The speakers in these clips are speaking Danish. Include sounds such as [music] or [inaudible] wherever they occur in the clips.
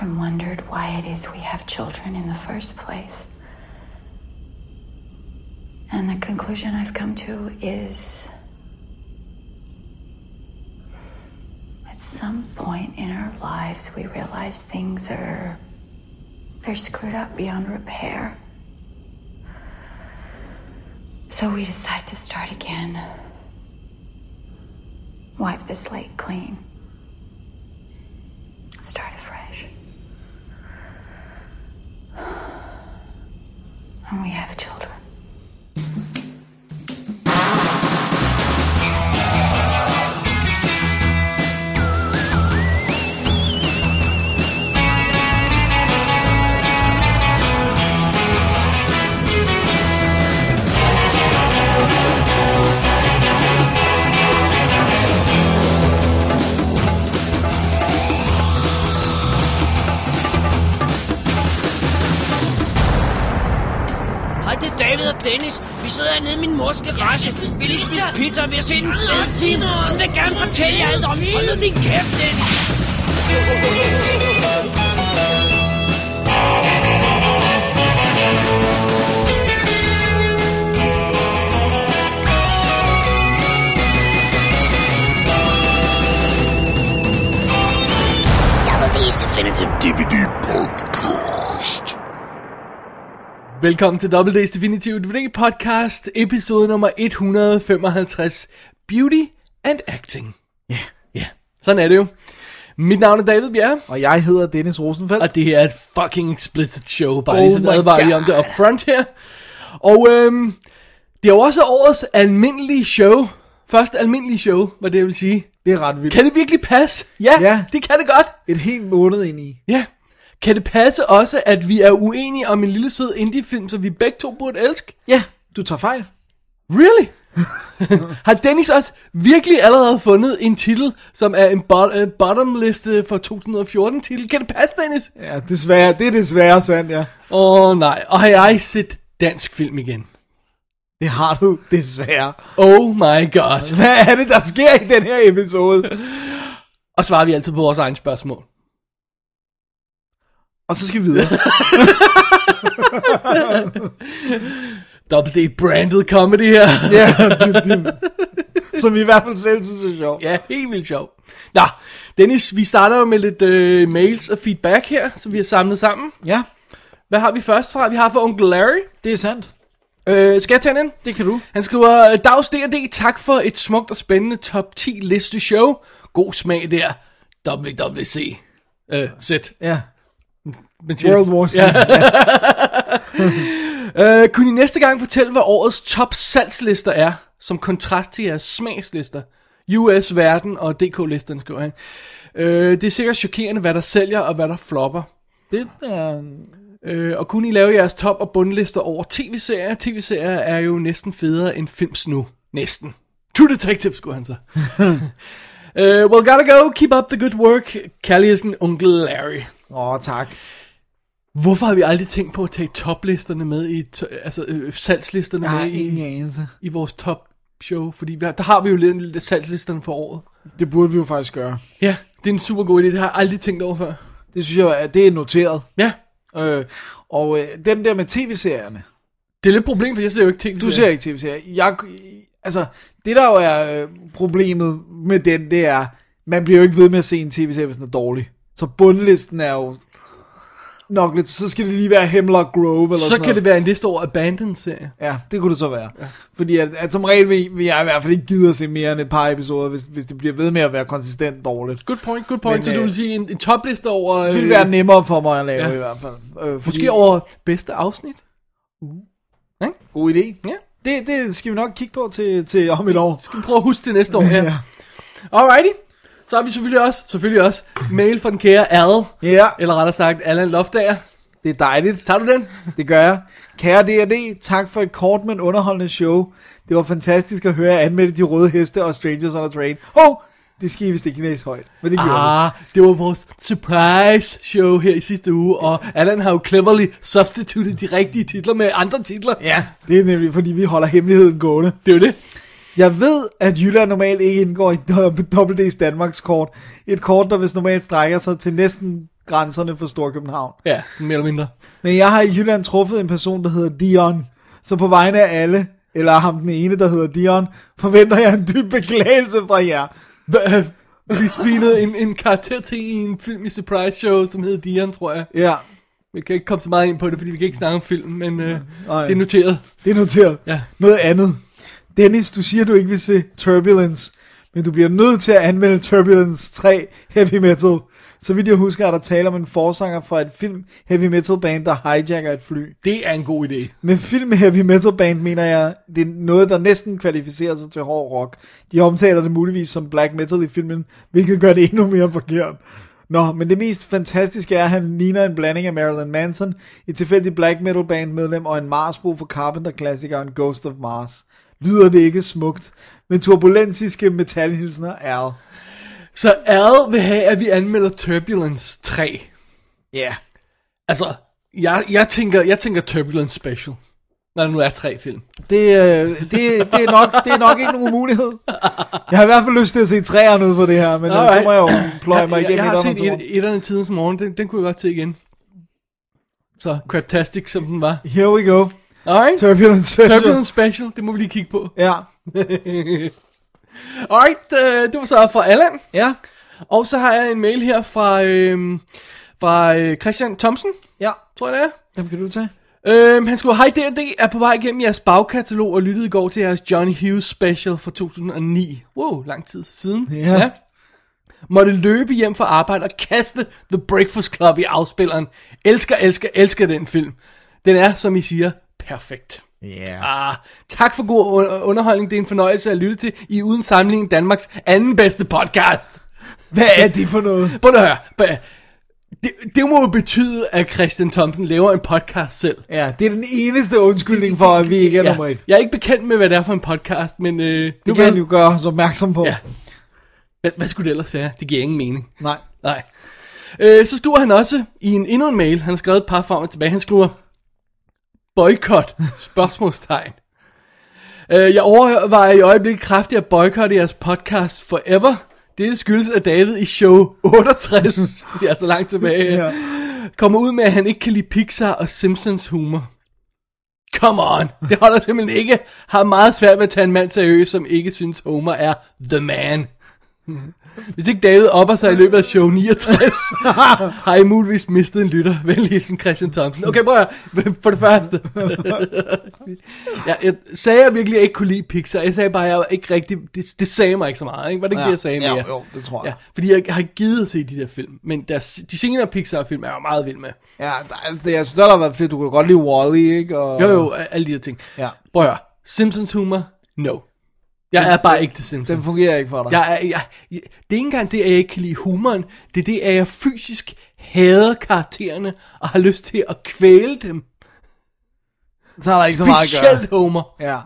often wondered why it is we have children in the first place. And the conclusion I've come to is at some point in our lives we realize things are they're screwed up beyond repair. So we decide to start again. Wipe the slate clean. Start afresh. And we have children. Dennis. Vi sidder hernede i min mors garage. Vi lige spise pizza, vi har set en fed film. Hun vil gerne fortælle jer alt om. Hold nu din kæft, Dennis. Double D's Definitive DVD podcast. Velkommen til WD's Definitive DVD Podcast, episode nummer 155, Beauty and Acting. Ja. Ja, sådan er det jo. Mit navn er David Bjerre, Og jeg hedder Dennis Rosenfeldt. og det her er et fucking explicit show, bare Oh lige så advarer lige om det up front her. Og øhm, det er jo også årets almindelige show. Første almindelige show, hvad det vil sige. Det er ret vildt. Kan det virkelig passe? Ja, Ja. det kan det godt. Et helt måned ind i. Ja. Kan det passe også, at vi er uenige om en lille sød indie-film, som vi begge to burde elske? Ja, du tager fejl. Really? [laughs] Har Dennis også virkelig allerede fundet en titel, som er en bot- uh, bottom-liste for 2014 titel? Kan det passe, Dennis? Ja, desværre. Det er desværre sandt, ja. Åh oh, nej, og har jeg set dansk film igen? Det har du desværre. Oh my god. Hvad er det, der sker i den her episode? Og svarer vi altid på vores egen spørgsmål. Og så skal vi videre. [laughs] Double D branded comedy her. [laughs] ja, det, det, som vi i hvert fald selv synes er sjovt. ja, helt vildt sjov. Nå, Dennis, vi starter jo med lidt øh, mails og feedback her, som vi har samlet sammen. Ja, Hvad har vi først fra? Vi har fra onkel Larry. det er sandt. Øh, skal jeg tage den? Det kan du. Han skriver, Dags D&D, tak for et smukt og spændende top 10 liste show. God smag der. WWC. Øh, sæt. Ja. Men siger- World War Z. Ja. [laughs] Øh, kunne I næste gang fortælle, hvad årets top salgslister er, som kontrast til jeres smagslister? US, Verden og DK-listerne, skriver han. Øh, det er sikkert chokerende, hvad der sælger og hvad der flopper. Det er... Øh, og kunne I lave jeres top- og bundlister over tv-serier? TV-serier er jo næsten federe end films nu. Næsten. True Detective, skulle han så. uh, [laughs] well, gotta go. Keep up the good work. Kærligheden, onkel Larry. Åh, tak. Hvorfor har vi aldrig tænkt på at tage toplisterne med i, to- altså øh, salgslisterne Jeg har med i, ingen anelse. i vores top show? Fordi vi har, der har vi jo lidt salgslisterne for året. Det burde vi jo faktisk gøre. Ja, det er en super god idé. Det har jeg aldrig tænkt over før. Det synes jeg, at det er noteret. Ja, Øh, og øh, den der med tv-serierne. det er lidt et problem, for jeg ser jo ikke tv Du ser ikke tv-serier. Jeg, altså, det der jo er øh, problemet med den, det er, man bliver jo ikke ved med at se en tv-serie, hvis den er dårlig. Så bundlisten er jo nok lidt, så skal det lige være Hemlock Grove eller Så sådan kan noget. det være en liste over abandoned serier. Ja, det kunne det så være. Ja. Fordi at, at som regel vil, vil jeg i hvert fald ikke gide at se mere end et par episoder, hvis, hvis det bliver ved med at være konsistent dårligt. Good point, good point. Men, så du øh, vil sige en, en topliste over... Øh, Det vil være nemmere for mig at lave ja. ja. i hvert fald. Øh, fordi, Måske over bedste afsnit. God idé. Ja. Det, det skal vi nok kigge på til, til om et år. Skal vi prøve at huske det næste år her. [laughs] Alrighty. Så har vi selvfølgelig også, selvfølgelig også, mail fra den kære Al. Ja, Eller rettere sagt, Allan Loftager. det er dejligt. Tager du den? Det gør jeg. Kære D&D, tak for et kort, men underholdende show. Det var fantastisk at høre anmelde de røde heste og Strangers on a Train. Hov, det skal I vist ikke læse højt, men det gjorde vi. Ah, det var vores surprise show her i sidste uge, og Allan har jo cleverly substituted de rigtige titler med andre titler. Ja, det er nemlig, fordi vi holder hemmeligheden gående. Det er jo det. Jeg ved, at Jylland normalt ikke indgår i WD's Danmarks kort. Et kort, der hvis normalt strækker sig til næsten grænserne for Storkøbenhavn. Ja, sådan mere eller mindre. Men jeg har i Jylland truffet en person, der hedder Dion. Så på vegne af alle, eller ham den ene, der hedder Dion, forventer jeg en dyb beklagelse fra jer. [laughs] Vi spillede en, en karakter til i en film i Surprise Show, som hed Dion, tror jeg. Ja, Vi kan ikke komme så meget ind på det, fordi vi kan ikke snakke om film, men øh, det er noteret. det er noteret. Ja. Noget andet. Dennis, du siger, du ikke vil se Turbulence, men du bliver nødt til at anmelde Turbulence 3 Heavy Metal. Så vidt jeg husker, er der tale om en forsanger fra et film heavy metal band, der hijacker et fly. Det er en god idé. Med film heavy metal band mener jeg, det er noget, der næsten kvalificerer sig til hård rock. De omtaler det muligvis som black metal i filmen, hvilket gør det endnu mere forkert. Nå, men det mest fantastiske er, at han ligner en blanding af Marilyn Manson, et tilfældigt black metal band medlem og en Marsbo for Carpenter-klassikeren Ghost of Mars. Lyder det ikke smukt? Med turbulensiske metalhilsner Al. Så Al vil have, at vi anmelder Turbulence 3. Ja. Yeah. Altså, jeg, jeg, tænker, jeg tænker Turbulence Special. Når der nu er tre film. Det, øh, det, det, er nok, det er nok ikke nogen mulighed. Jeg har i hvert fald lyst til at se træerne ud på det her, men Alright. så må jeg jo pløje mig jeg, jeg, igennem jeg har set toeren. et, etterne tidens morgen, den, den kunne jeg godt se igen. Så Craptastic, som den var. Here we go. Alright, Turbulence Special. Turbulence Special, det må vi lige kigge på. Ja. [laughs] Alright, øh, det var så fra Allan. Ja. Og så har jeg en mail her fra, øh, fra øh, Christian Thomsen, Ja. tror jeg det er. Dem kan du tage. Øhm, han skriver, hej D&D er på vej igennem jeres bagkatalog og lyttede i går til jeres Johnny Hughes special fra 2009. Wow, lang tid siden. Ja. Måtte løbe hjem fra arbejde og kaste The Breakfast Club i afspilleren. Elsker, elsker, elsker den film. Den er, som I siger, perfekt. Ja. Ah, tak for god un- underholdning. Det er en fornøjelse at lytte til. I uden sammenligning Danmarks anden bedste podcast. Hvad er det for noget? Prøv at høre. Det, det må jo betyde, at Christian Thomsen laver en podcast selv. Ja, det er den eneste undskyldning for, at vi ikke er nummer et. Jeg er ikke bekendt med, hvad det er for en podcast, men øh, Det nu kan han jo gøre os opmærksom på. Ja. Hvad, hvad skulle det ellers være? Det giver ingen mening. Nej. Nej. Øh, så skriver han også i en endnu en mail, han har skrevet et par frem og tilbage, han skriver, boykot, spørgsmålstegn. Øh, jeg overvejer i øjeblikket kraftigt at boykotte jeres podcast forever. Det skyldes, at David i show 68, det er så langt tilbage, Ja. ja. kommer ud med, at han ikke kan lide Pixar og Simpsons humor. Come on, det holder simpelthen ikke. Har meget svært ved at tage en mand seriøst, som ikke synes Homer er the man. Hvis ikke David opper sig i løbet af show 69, [laughs] har I muligvis mistet en lytter. Vel hilsen Christian Thomsen. Okay, prøv at høre. For det første. [laughs] jeg, jeg sagde jeg virkelig, ikke kunne lide Pixar. Jeg sagde bare, jeg ikke rigtig... Det, det sagde mig ikke så meget. Ikke? Var det ikke Ja. det, jeg sagde Ja, mere? jo, det tror jeg. Ja, fordi jeg har givet at se de der film. Men deres, de senere Pixar-film er jeg meget vild med. Ja, der, altså, jeg synes, der har været fedt. Du kunne godt lide Wall-E, ikke? Og, Jo, jo, alle de der ting. Ja. Prøv at høre. Simpsons humor? No. Jeg er bare ikke til Simpsons. Den fungerer ikke for dig. Jeg er, jeg, jeg, det er ikke engang det, at jeg ikke kan lide humoren. Det er det, at jeg fysisk hader karaktererne og har lyst til at kvæle dem. Så er der ikke så meget at gøre. Specielt Homer. Ja.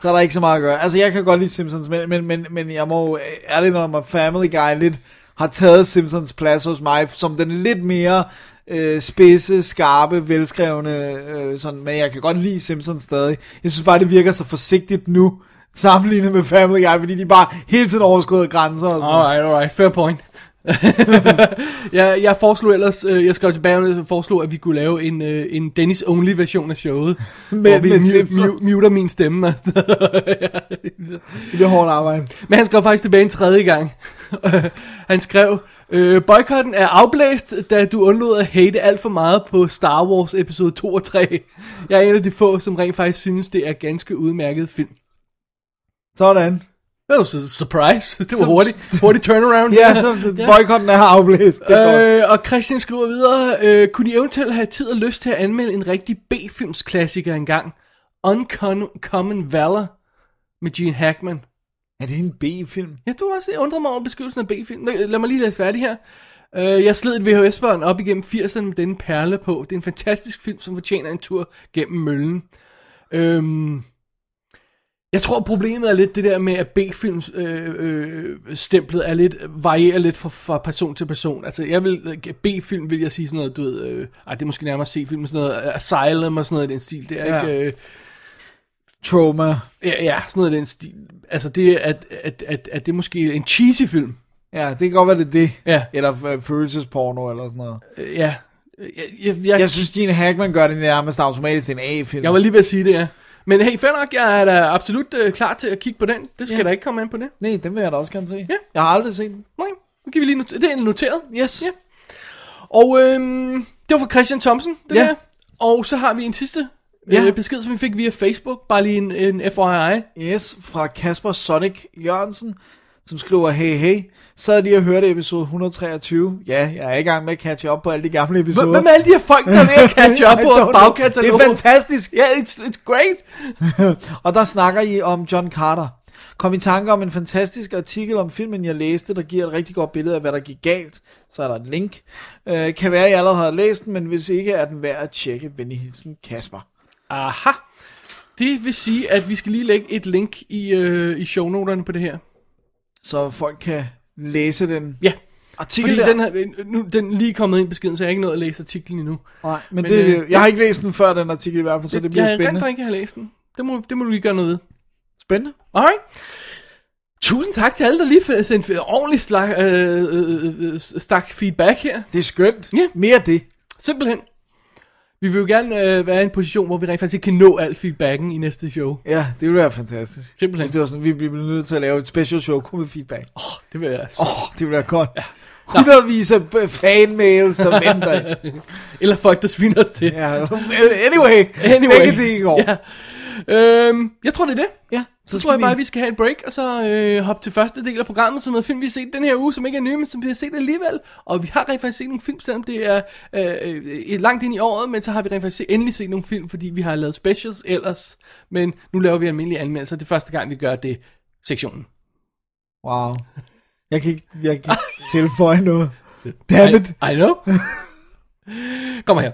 Så er der ikke så meget at gøre. Altså, jeg kan godt lide Simpsons, men, men, men, men jeg må jo ærligt når man Family Guy lidt har taget Simpsons plads hos mig, som den lidt mere øh, spidse, skarpe, velskrevne, øh, sådan, men jeg kan godt lide Simpsons stadig. Jeg synes bare, det virker så forsigtigt nu, sammenlignet med Family Guy, fordi de bare hele tiden overskrider grænser og sådan. Alright, alright, fair point. [laughs] jeg, jeg foreslog ellers, øh, jeg skrev tilbage og foreslog, at vi kunne lave en, øh, en Dennis Only version af showet. [laughs] Med- hvor vi med mu- muter min stemme. Altså. [laughs] Det er hårdt arbejde. Men han skrev faktisk tilbage en tredje gang. han skrev, øh, boykotten er afblæst, da du undlod at hate alt for meget på Star Wars episode 2 og 3. Jeg er en af de få, som rent faktisk synes, det er ganske udmærket film. Sådan. Det var så surprise. [laughs] Det var hurtigt. Hurtigt turnaround. [laughs] Ja, så boykotten er afblæst. Det er. Øh, og Christian skriver videre, øh, kunne I eventuelt have tid og lyst til at anmelde en rigtig B-films klassiker engang? Uncommon Valor med Gene Hackman. Er det en B-film? Ja, du har også undret mig over beskrivelsen af B-film. Lad, mig lige læse færdig her. Uh, jeg sled et VHS-bånd op igennem 80'erne med denne perle på. Det er en fantastisk film, som fortjener en tur gennem møllen. Øhm, jeg tror, problemet er lidt det der med, at B-films øh, øh, stemplet er lidt, varierer lidt fra, fra person til person. Altså, jeg vil, B-film vil jeg sige sådan noget, du ved, øh, ej, det er måske nærmere C-film, sådan noget Asylum og sådan noget i den stil. Det er Ja. ikke... Øh, Trauma. Ja, ja, sådan noget i den stil. Altså det, at, at, at, at det er måske en cheesy film. Ja, det kan godt være, det er det. Ja. Eller øh, følelsesporno eller sådan noget. Øh, Ja. Jeg, jeg, jeg, Jeg synes, Gene Hackman gør det nærmest automatisk en A-film. jeg var lige ved at sige det, ja. Men hey, fair nok, jeg er da absolut øh, klar til at kigge på den. Det skal Ja. der ikke komme an på det. Nej, den vil jeg da også gerne se. Ja. Jeg har aldrig set den. Nej, nu kan vi lige not- det er noteret. Yes. Ja. Og øhm, det var fra Christian Thomsen, det Ja. der. Og så har vi en sidste Ja. øh, besked, som vi fik via Facebook. Bare lige en, en FYI. Yes, fra Kasper Sonic Jørgensen, som skriver, hey hey, sad lige og hørte episode 123. Ja, jeg er i gang med at catch up på alle de gamle episoder. Hvem er alle de her folk, der er ved at [laughs] catch up på vores bagkatalog? Det er fantastisk. Ja, yeah, it's, it's great. [laughs] Og der snakker I om John Carter. Kom i tanke om en fantastisk artikel om filmen, jeg læste, der giver et rigtig godt billede af, hvad der gik galt. Så er der et link. Øh, kan være, at I allerede har læst den, men hvis ikke, er den værd at tjekke. Venlig hilsen, Kasper. Aha. Det vil sige, at vi skal lige lægge et link i, øh, i shownoterne på det her. Så folk kan læse den Ja, artikel fordi der. den, har, nu, den er lige kommet ind beskeden, så jeg har ikke nået at læse artiklen endnu. Nej, men, Men, det, øh, jeg har ikke læst den før den artikel i hvert fald, så det bliver jeg spændende. Jeg ikke have læst den. Det må, det må du lige gøre noget ved. Spændende. Alright. Tusind tak til alle, der lige har sendt ordentligt slag, øh, øh, øh, stak feedback her. Det er skønt. Ja. Mere det. Simpelthen. Vi vil jo gerne øh, være i en position, hvor vi rent faktisk ikke kan nå al feedbacken i næste show. Ja, det ville være fantastisk. Simpelthen. Hvis det var sådan, vi blev nødt til at lave et special show kun med feedback. Oh, det vil jeg så. Åh, oh, det ville være godt. Hundredvis af fanmails, der [laughs] venter. Eller folk, der sviner os til. Ja, anyway. Anyway. Begge det i går. Ja. Øhm, jeg tror, det er det. ja Så, så tror jeg bare, at vi skal have et break, og så øh, hoppe til første del af programmet, som er film, vi har set den her uge, som ikke er nye, men som vi har set alligevel. Og vi har rent faktisk set nogle film, selvom det er øh, øh, langt ind i året, men så har vi rent faktisk set, endelig set nogle film, fordi vi har lavet specials ellers. Men nu laver vi almindelige anmeldelser. Det er første gang, vi gør det sektionen. Wow. Jeg kan ikke, jeg kan ikke [laughs] tilføje noget. Damn it. I, I know. Kom her.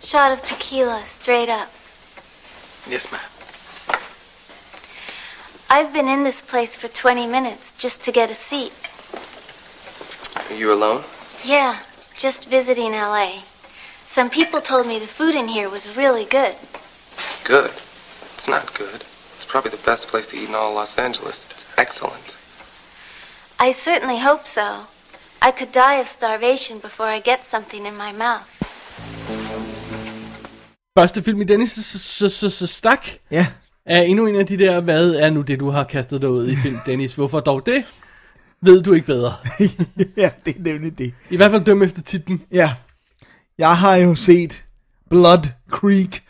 Shot of tequila, straight up. Yes, ma'am. I've been in this place for 20 minutes just to get a seat. Are you alone? Yeah, just visiting LA. Some people told me the food in here was really good. Good. It's not good. It's probably the best place to eat in all Los Angeles. It's excellent. I certainly hope so. I could die of starvation before I get something in my mouth. Første film i denne s- s- s- s- stak Ja, er endnu en af de der, hvad er nu det, du har kastet dig ud i film, Dennis? Hvorfor dog det? Ved du ikke bedre. [laughs] ja, det er nemlig det. I hvert fald døm efter titlen. Ja, jeg har jo set Blood Creek,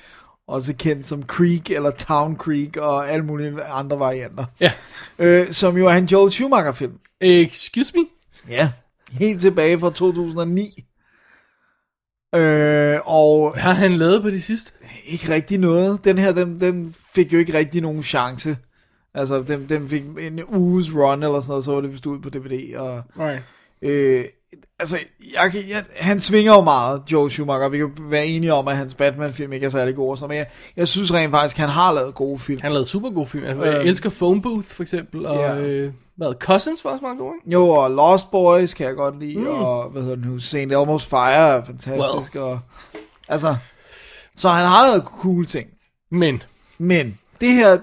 også kendt som Creek eller Town Creek og alle mulige andre varianter. Ja. Øh, som jo er en Joel Schumacher film. Excuse me? Ja. Helt tilbage fra 2009. Øh, og Har han lavet på det sidste? ikke rigtig noget. Den her, den, den fik jo ikke rigtig nogen chance. Altså, den, den fik en uges run eller sådan noget, så var det vist ud på DVD. Og, Right. øh, altså, jeg, jeg, han svinger jo meget, Joel Schumacher. Vi kan være enige om, at hans Batman-film ikke er særlig god. sådan Men jeg, jeg synes rent faktisk, han har lavet gode film. Han har lavet super gode film. Jeg, jeg Øhm. elsker Phone Booth, for eksempel. Og Ja. øh, hvad, Cousins var også meget god, ikke? Jo, og Lost Boys kan jeg godt lide, mm. og hvad hedder den nu, St. Elmo's Fire er fantastisk, well. og altså, så han har lavet cool ting, Men, men det her,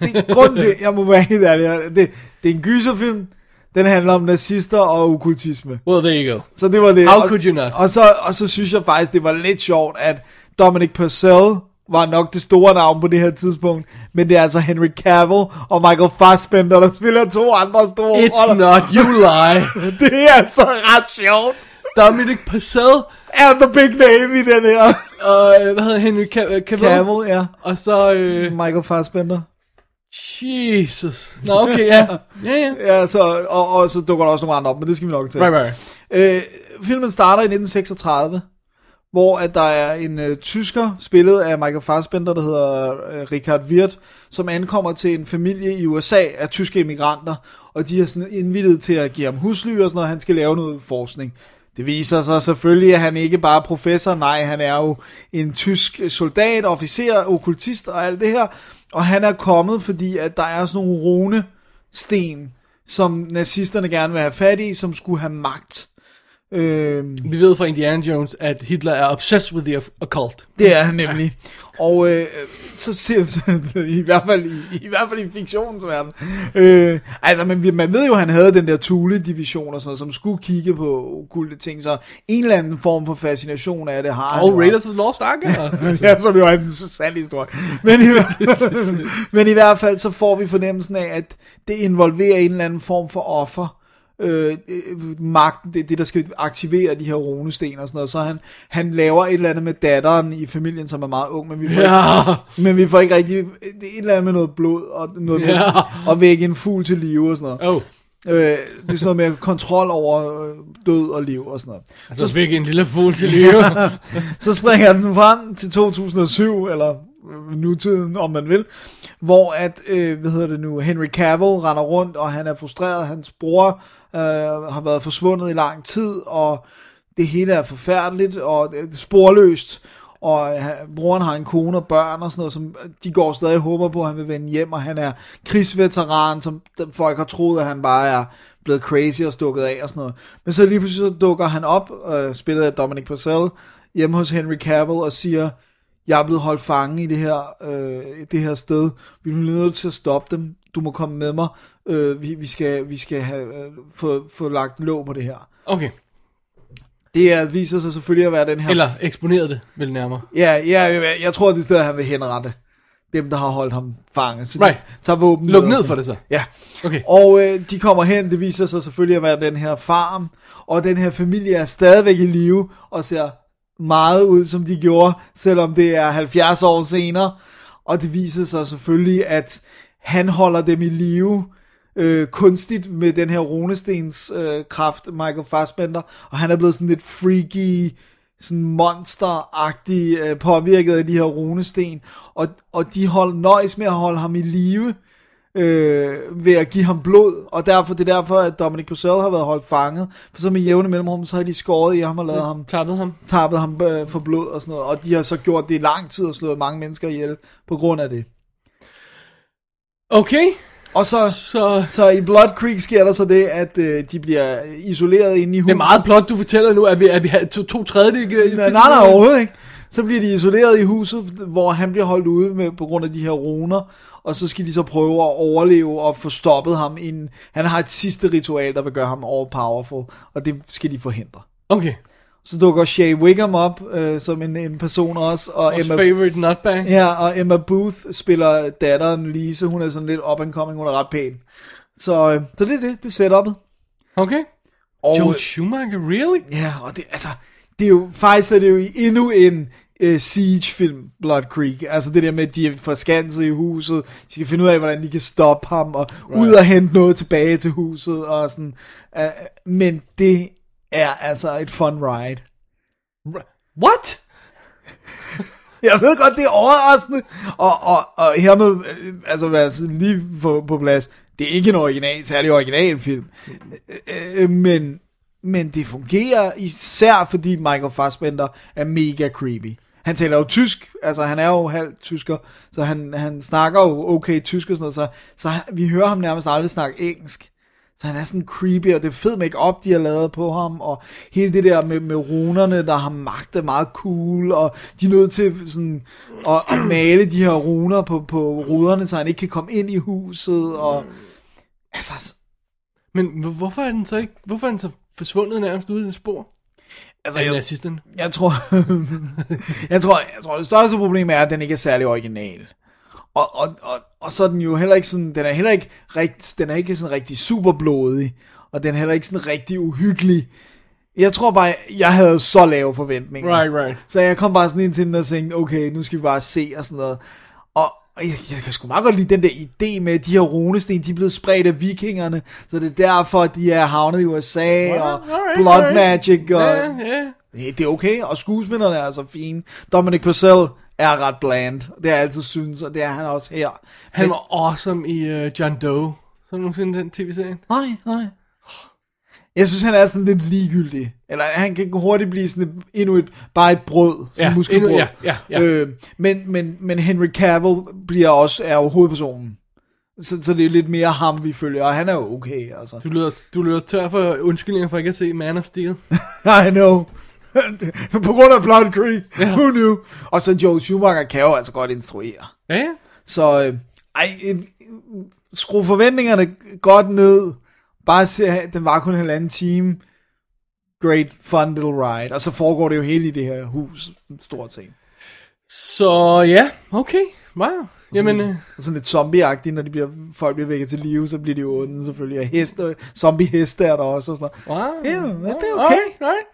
det, grunden til, [laughs] jeg må være helt ærlig, det, det er en gyserfilm, den handler om nazister og okkultisme, well, there you go. så det var det. How og, could you not? Og så, og så synes jeg faktisk, det var lidt sjovt, at Dominic Purcell var nok det store navn på det her tidspunkt, men det er altså Henry Cavill og Michael Fassbender, der spiller to andre store It's roller. not, you lie. [laughs] Det er altså ret sjovt. Dominic Purcell er the big name i den her. og, øh, hvad hedder Henry Cav- Cavill? Cavill, ja. Og så, øh, Michael Fassbender. Jesus. Nå, okay, ja. [laughs] Ja, ja. Ja, så, og, og så dukker der også nogle andre op, men det skal vi nok til. Right, right. Øh, filmen starter i 1936, hvor at der er en øh, tysker, spillet af Michael Fassbender, der hedder øh, Richard Wirth, som ankommer til en familie i USA af tyske immigranter, og de har sådan indvildet til at give ham husly og sådan noget, han skal lave noget forskning. Det viser sig selvfølgelig, at han ikke bare er professor, nej, han er jo en tysk soldat, officer, okkultist og alt det her, og han er kommet, fordi at der er sådan nogle runesten, som nazisterne gerne vil have fat i, som skulle have magt. Øh, Vi ved fra Indiana Jones, at Hitler er obsessed with the occult. det er han nemlig. Og øh, så ser [laughs] i hvert fald i, i hvert fald i fiktionens verden. Øh, altså, men man ved jo, at han havde den der Thule-division og sådan noget, som skulle kigge på okulte ting, så en eller anden form for fascination af det har Og jo. Raiders of the Lost Ark. altså. [laughs] ja, som jo er en sand historie. Men i, [laughs] men i hvert fald, så får vi fornemmelsen af, at det involverer en eller anden form for offer. Øh, øh, magten, det, det der skal aktivere de her runesten og sådan noget, så han, han laver et eller andet med datteren i familien, som er meget ung, men vi får, Ja. ikke, men vi får ikke rigtig, det er et eller andet med noget blod, og noget Ja. at vække en fugl til live og sådan noget. Oh, Øh, det er sådan noget med kontrol over øh, død og liv og sådan noget. så fik en lille fugl til live. Så springer den frem til 2007, eller øh, nutiden, om man vil, hvor at, øh, hvad hedder det nu, Henry Cavill render rundt, og han er frustreret, hans bror øh, har været forsvundet i lang tid, og det hele er forfærdeligt, og øh, sporløst, og øh, broren har en kone og børn og sådan noget, som øh, de går stadig og håber på, at han vil vende hjem, og han er krigsveteran, som folk har troet, at han bare er blevet crazy og stukket af og sådan noget. Men så lige pludselig så dukker han op, øh, spillet af Dominic Purcell, hjemme hos Henry Cavill og siger, jeg er blevet holdt fange i det her, øh, det her sted. Vi er nødt til at stoppe dem. Du må komme med mig. Øh, vi, vi skal, vi skal have, øh, få, få lagt låg på det her. Okay, Det er, viser sig selvfølgelig at være den her... eller eksponeret det, vel nærmere. Ja, ja jeg, jeg tror, det er stedet, han vil henrette dem, der har holdt ham fanget. Så Right. de tager våben Luk ned for det så. Ja. Okay. Og øh, de kommer hen, det viser sig selvfølgelig at være den her farm, og den her familie er stadigvæk i live, og ser meget ud, som de gjorde, selvom det er 70 år senere. Og det viser sig selvfølgelig, at han holder dem i live øh, kunstigt med den her runestens øh, kraft, Michael Fassbender, og han er blevet sådan lidt freaky, sådan monsteragtig, øh, påvirket af de her runesten, og, og de hold, nøjes med at holde ham i live, øh, ved at give ham blod, og derfor, det er derfor, at Dominic Purcell har været holdt fanget, for så med jævne mellemrum, så har de skåret i ham og lavet ham, Tappede ham. tappet ham øh, for blod og sådan noget, og de har så gjort det i lang tid og slået mange mennesker ihjel på grund af det. Okay, Og så, så så i Blood Creek sker der så det, at øh, de bliver isoleret inde i huset. det er meget plot, du fortæller nu, at vi, at vi har to, to tredjedel. Nej, nej, nej, overhovedet ikke. Så bliver de isoleret i huset, hvor han bliver holdt ude med, på grund af de her runer, og så skal de så prøve at overleve og få stoppet ham inden. Han har et sidste ritual, der vil gøre ham all powerful, og det skal de forhindre. Okay, Så dukker Shay Wiggum op øh, som en, en person også, og vores Emma, favorite nutbag. ja, og Emma Booth spiller datteren Lise, hun er sådan lidt up and coming, hun er ret pæn. Så, øh, så det er det, det er setup'et. Okay. Og, George Schumacher, really? Ja, og det, altså, det er jo, faktisk er det jo endnu en uh, siege-film, Blood Creek. Altså det der med, at de er forskanset i huset, de skal finde ud af, hvordan de kan stoppe ham, og right. ud og hente noget tilbage til huset, og sådan. Uh, men det er altså et fun ride. What? [laughs] Jeg ved godt, det er overraskende, og, og, og hermed, øh, altså, altså lige på, på plads, det er ikke en original, særlig original film, øh, øh, men, men det fungerer især fordi Michael Fassbender er mega creepy. Han taler jo tysk, altså han er jo halvt tysker, så han, han snakker jo okay tysk og sådan noget, så, så vi hører ham nærmest aldrig snakke engelsk. Så han er sådan creepy, og det er fed make-up, de har lavet på ham, og hele det der med, med runerne, der har magt, er meget cool, og de er nødt til sådan at, at [clears throat] male de her runer på, på ruderne, så han ikke kan komme ind i huset, og altså, Men hvor- hvorfor er den så ikke, hvorfor er den så forsvundet nærmest ude i spor? altså jeg, nazisten. jeg tror, [laughs] jeg tror, jeg tror, det største problem er, at den ikke er særlig original. Og, og, og, og så er den jo heller ikke sådan, den er heller ikke rigt, den er ikke sådan rigtig superblodig, og den er heller ikke sådan rigtig uhyggelig. Jeg tror bare, jeg havde så lave forventninger. Right, right. Så jeg kom bare sådan ind til den og tænkte, okay, nu skal vi bare se og sådan noget. Og og jeg, jeg kan sgu meget godt lide den der idé med, at de her runesten, de er blevet spredt af vikingerne, så det er derfor, at de er havnet i USA, og alright, blood alright. magic, og ja. Ja, det er okay, og skuespillerne er altså fine. Dominic Purcell er ret bland, det har jeg altid synes, og det er han også her. Han Men- var awesome i uh, John Doe. Så du nogensinde den tv-serien? Nej, nej. Jeg synes, han er sådan lidt ligegyldig. Eller han kan hurtigt blive sådan et, endnu et, bare et brød, Ja, muskelbrød. endnu- ja, ja, ja. Øh, men, men, men Henry Cavill bliver også, er jo hovedpersonen. Så, så det er lidt mere ham, vi følger, og han er jo okay, altså. Du lyder, du lyder tør for undskyldninger for ikke at se Man of Steel. [laughs] I know. [laughs] på grund af Blood Creek. Ja. Who knew? Og så Joe Schumacher kan jo altså godt instruere. Ja, ja. Så øh, ej, en, skru forventningerne godt ned. Bare se, den var kun en halvanden time. Great fun little ride. Og så foregår det jo hele i det her hus, stort set. Så ja, okay. Wow. Jamen, øh, Og sådan lidt zombieagtigt, når de bliver, folk bliver vækket til live, så bliver de jo onde selvfølgelig. Og heste, zombie-heste er der også. Og sådan noget. wow. Ja, det er okay. Alright, alright.